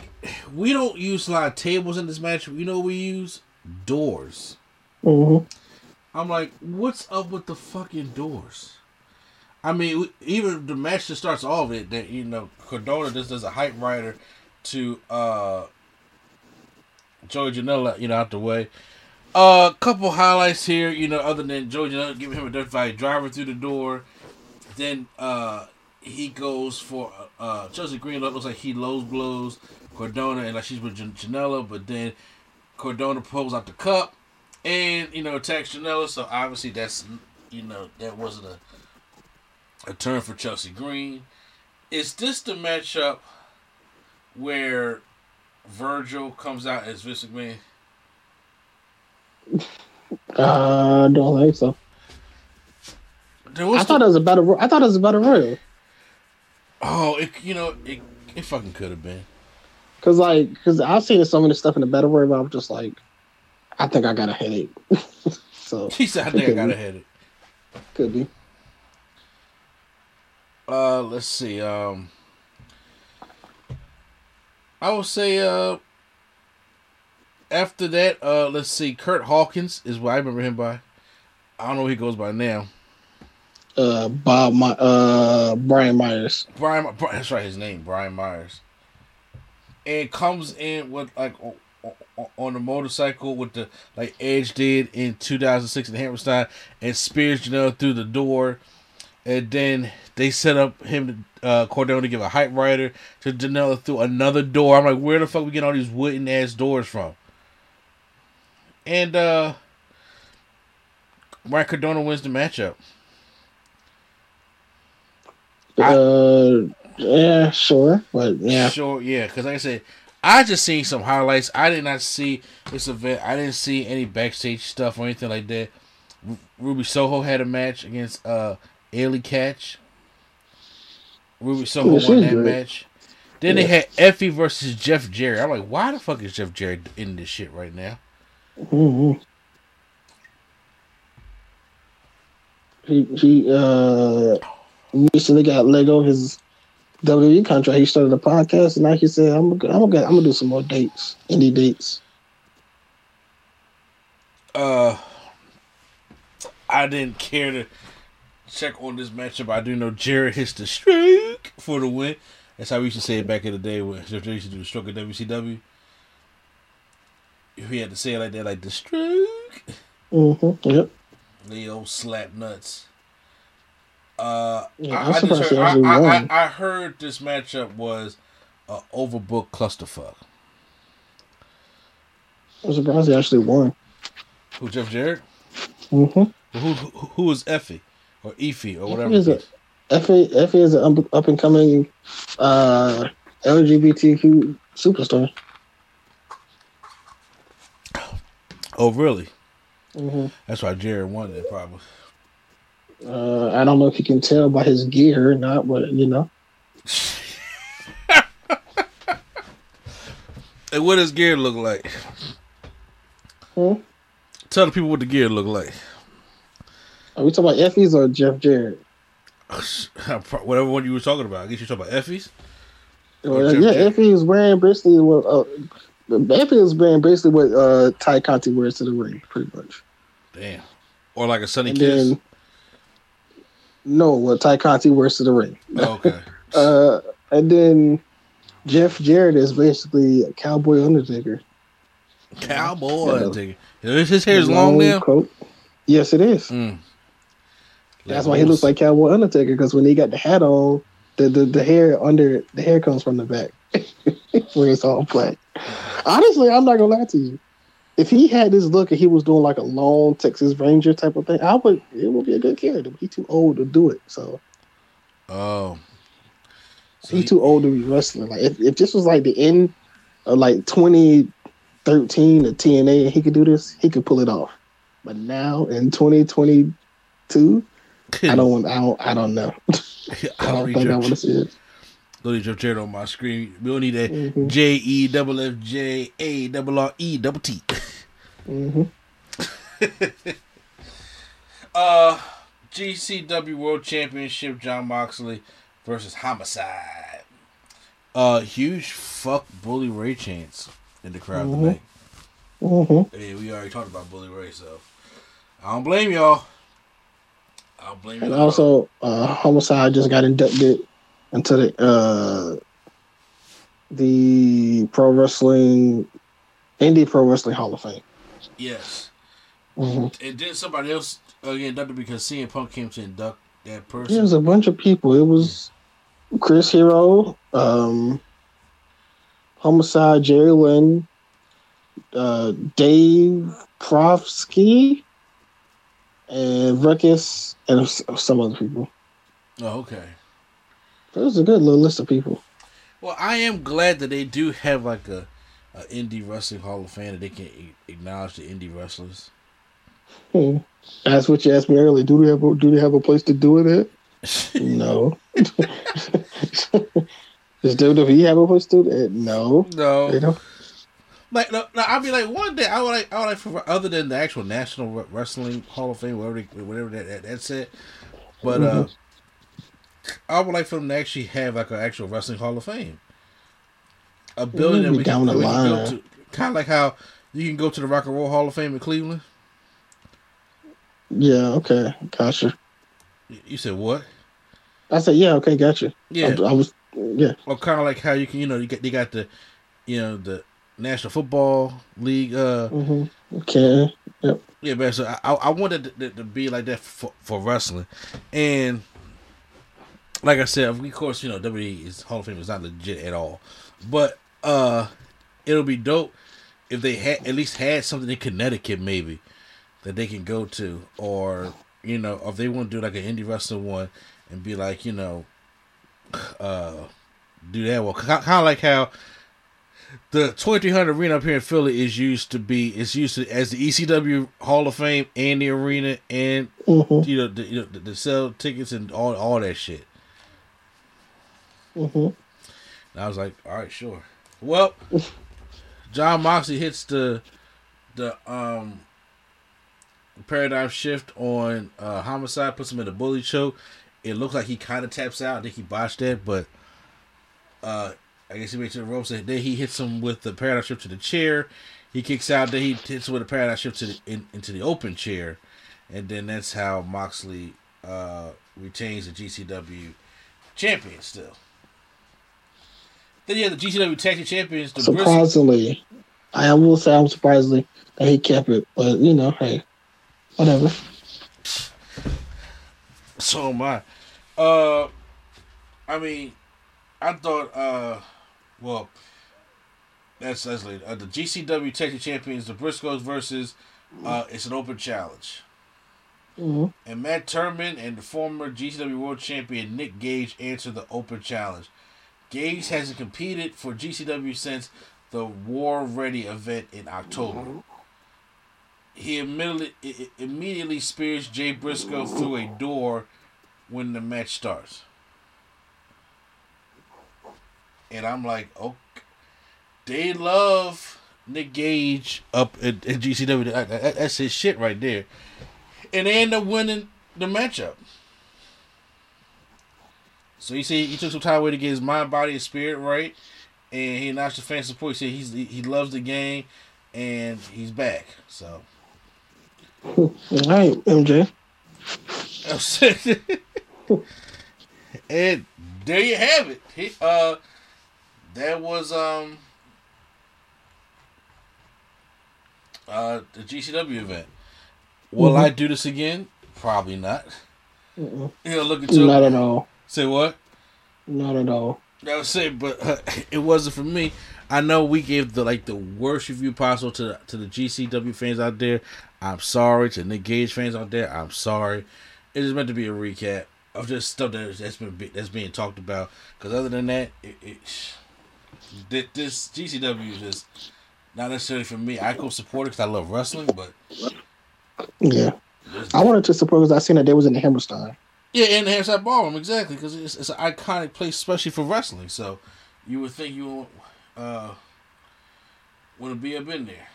S3: we don't use a lot of tables in this match. You know we use doors.
S4: hmm
S3: I'm like, what's up with the fucking doors? I mean, we- even the match that starts off it that you know Cardona just does a hype rider to uh Joey Janela, you know, out the way. A uh, couple highlights here, you know, other than Janela giving him a dirt fight, driving through the door. Then uh he goes for uh Chelsea Green looks like he lows blows Cardona and like she's with Jan- Janela, but then Cardona pulls out the cup and you know attacks Janela. So obviously that's you know that wasn't a a turn for Chelsea Green. Is this the matchup where Virgil comes out as Vince McMahon?
S4: Uh, I don't think so. I thought it was a better. Ro- I thought it was about a better royal.
S3: oh, it you know it it fucking could have been.
S4: Cause like, cause I've seen so many stuff in the battle royal. but I'm just like, I think I got a headache. so
S3: He said, "I think I got a headache."
S4: could be.
S3: Uh, let's see. Um, I would say uh, after that, uh, let's see. Kurt Hawkins is what I remember him by. I don't know what he goes by now.
S4: Uh, Bob, my uh, Brian Myers.
S3: Brian, Bri- that's right, his name, Brian Myers. And comes in with like on the motorcycle with the like Edge did in 2006 in Hammerstein and spears Janela through the door. And then they set up him to uh, Cordell to give a hype rider to Janela through another door. I'm like, where the fuck we get all these wooden ass doors from? And uh Ryan Cardona wins the matchup. I-
S4: uh, yeah, sure, but yeah,
S3: Sure, yeah, because like I said, I just seen some highlights. I did not see this event. I didn't see any backstage stuff or anything like that. Ruby Soho had a match against uh Allie Katch. Ruby Soho
S4: Yeah,
S3: won that
S4: great.
S3: match. Then they had Effie versus Jeff Jarrett. I'm like, why the fuck is Jeff Jarrett in this shit right now?
S4: Hmm he he uh recently got Lego his WWE contract. He started a podcast, and now he said, "I'm gonna I'm gonna I'm gonna do some more dates, indie dates."
S3: Uh, I didn't care to check on this matchup. I do know Jarrett hits the streak for the win. That's how we used to say it back in the day when Jarrett used to do the stroke at WCW. If he had to say it like that, like the stroke,
S4: Mm-hmm. Yep.
S3: the old slap nuts. Uh,
S4: Yeah,
S3: I, I, just
S4: surprised he
S3: heard, I, I. Heard this matchup was a overbooked clusterfuck.
S4: I'm surprised he actually won.
S3: Who Jeff Jarrett?
S4: Mm-hmm.
S3: Who, who, who was Effie or Effie or whatever?
S4: Is
S3: it
S4: it? Effie Effie is an up, up and coming uh, LGBTQ superstar.
S3: Oh, really?
S4: hmm
S3: That's why Jarrett won it, probably.
S4: Uh, I don't know if you can tell by his gear or not, but you know,
S3: And what does gear look like?
S4: Hmm?
S3: Tell the people what the gear look like.
S4: are we talking about Effie's or Jeff Jarrett?
S3: Whatever one you were talking about. I guess you're talking about Effie's.
S4: Well, yeah,
S3: Jarrett.
S4: Effie was wearing basically what uh, Banfield's been basically what uh, Tay Conti wears to the ring, pretty much.
S3: Damn. Or like a Sunny
S4: And
S3: Kiss.
S4: then, no, what Tay Conti wears to the ring.
S3: Oh, okay.
S4: Uh, and then Jeff Jarrett is basically a cowboy Undertaker.
S3: Cowboy.
S4: Yeah.
S3: Undertaker. His his hair is long now.
S4: coat. Yes, it is.
S3: Mm.
S4: That's why he looks like Cowboy Undertaker because when he got the hat on, the, the, the hair under the hair comes from the back where it's all black. Honestly, I'm not gonna lie to you. If he had this look and he was doing like a long Texas Ranger type of thing, I would it would be a good character. But he's too old to do it, so
S3: Oh. So
S4: he's
S3: he-
S4: too old to be wrestling. Like if, if this was like the end of like 2013 or TNA and he could do this, he could pull it off. But now in 2022, I don't want. I don't. I don't know.
S3: I don't
S4: think I want to see it.
S3: Jeff Jarrett on my screen. We don't need that
S4: Mhm.
S3: J E double F J A double R E double T.
S4: hmm
S3: Uh, GCW World Championship Jon Moxley versus Homicide. Uh, huge fuck Bully Ray chance in the crowd
S4: Mhm.
S3: today.
S4: hmm
S3: Yeah, we already talked about Bully Ray, so I don't blame y'all. I don't blame
S4: And
S3: y'all.
S4: also, uh, Homicide just got inducted into the uh, the Pro Wrestling Indie Pro Wrestling Hall of Fame.
S3: yes.
S4: hmm
S3: And then somebody else get inducted because CM Punk came to induct that person.
S4: There's a bunch of people. It was Chris Hero, um, Homicide, Jerry Lynn, uh, Dave Profsky, and Ruckus, and some other people.
S3: Oh, okay.
S4: It was a good little list of people.
S3: Well, I am glad that they do have like a, a indie wrestling hall of fame that they can acknowledge the indie wrestlers.
S4: Hmm. That's what you asked me earlier. Do they have a, do they have a place to do it at? No. Does WWE have a place to do it? No.
S3: No,
S4: They don't.
S3: like no, no, I'd be like one day I would like I would like for other than the actual National Wrestling Hall of Fame, whatever they, whatever that, that that's it. But uh, I would like for them to actually have like an actual wrestling Hall of Fame, a building that we
S4: down
S3: can,
S4: the
S3: we can go to, kind of like how you can go to the Rock and Roll Hall of Fame in Cleveland.
S4: Yeah. Okay. Gotcha.
S3: You- said what?
S4: I said, yeah. Okay. Gotcha.
S3: Yeah.
S4: I, I was. Yeah.
S3: Or kind of like how you can, you know, you get they got the, you know, the National Football League. Uh,
S4: hmm Okay. Yep.
S3: yeah, man. So I, I I wanted it to, to be like that for, for wrestling, and like I said, of course, you know, WWE is Hall of Fame is not legit at all, but uh, it'll be dope if they had at least had something in Connecticut, maybe that they can go to, or you know, if they want to do like an indie wrestling one and be like, you know, uh, do that well, kind of like how the 2300 arena up here in Philly is used to be is used to, as the ECW Hall of Fame and the arena and
S4: hmm
S3: you know the, you know the, the sell tickets and all all that shit.
S4: Hmm
S3: And I was like, all right, sure. Well, Jon Moxley hits the the um paradigm shift on uh, homicide, puts him in a bully choke. It looks like he kind of taps out. I think he botched that, but uh, I guess he made it to the ropes. And then he hits him with the paradigm shift to the chair. He kicks out. Then he hits him with a paradigm shift to the in, into the open chair, and then that's how Moxley uh, retains the GCW champion still. Then you the GCW Tag Team Champions, the Briscoe.
S4: Surprisingly, I will say I'm surprisingly that he kept it, but you know, hey, whatever.
S3: So am I. Uh, I mean, I thought. Uh, well, that's that's later. Uh, the GCW Tag Team Champions, the Briscoes versus. Uh, it's an open challenge,
S4: hmm
S3: and Matt Tremont and the former GCW World Champion Nick Gage answer the open challenge. Gage hasn't competed for GCW since the War Ready event in October. He immediately immediately spears Jay Briscoe through a door when the match starts. And I'm like, okay, they love Nick Gage up at, at GCW. That- that- That's his shit right there. And they end up winning the matchup. So you see, he took some time away to get his mind, body, and spirit right, and he announced the fan support. He said he's he, he loves the game, and he's back. So.
S4: All right, MJ.
S3: and there you have it. He, uh, that was um uh the GCW event. Will
S4: Mhm.
S3: I do this again? Probably not.
S4: Mm-mm.
S3: You know, look into
S4: Not at all.
S3: Say what?
S4: Not at all.
S3: I was saying, but uh, it wasn't for me. I know we gave the like the worst review possible to the, to the GCW fans out there. I'm sorry to Nick Gage fans out there. I'm sorry. It is meant to be a recap of just stuff that, that's been that's being talked about. Because other than that, it, it thi- this GCW is just not necessarily for me. I go support it because I love wrestling, but
S4: Yeah. I wanted to support because I seen that they was in the Hammerstein.
S3: Yeah, in the Hammerstein Ballroom, exactly, because it's, it's an iconic place, especially for wrestling. So you would think you uh, want to be up in there.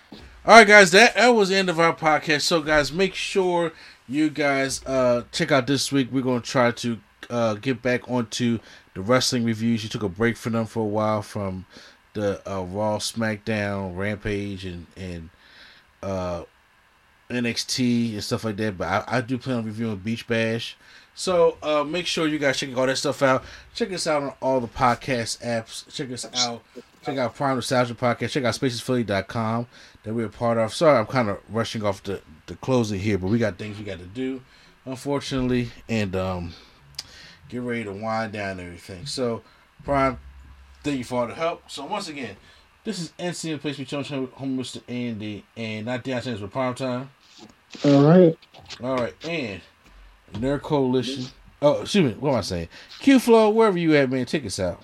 S3: All right, guys, that, that was the end of our podcast. So, guys, make sure you guys uh, check out this week. We're to try to uh, get back onto the wrestling reviews. You took a break from them for a while from the uh, Raw, SmackDown, Rampage, and and uh, NXT and stuff like that. But I, I do plan on reviewing Beach Bash. So uh, make sure you guys check all that stuff out. Check us out on all the podcast apps. Check us out. Check out Prime Nostalgia Podcast. Check out spacesphilly.com that we're a part of. Sorry, I'm kind of rushing off the, the closing here, but we got things we got to do, unfortunately, and um, get ready to wind down everything. So, Prime, thank you for all the help. So, once again, this is NC Place We Challenge Home Mr. Andy, and not Deion Sanders with Prime Time.
S4: All right.
S3: All right, and Nerd Coalition. Oh, excuse me. What am I saying? Q Flow, wherever you at, man, take us out.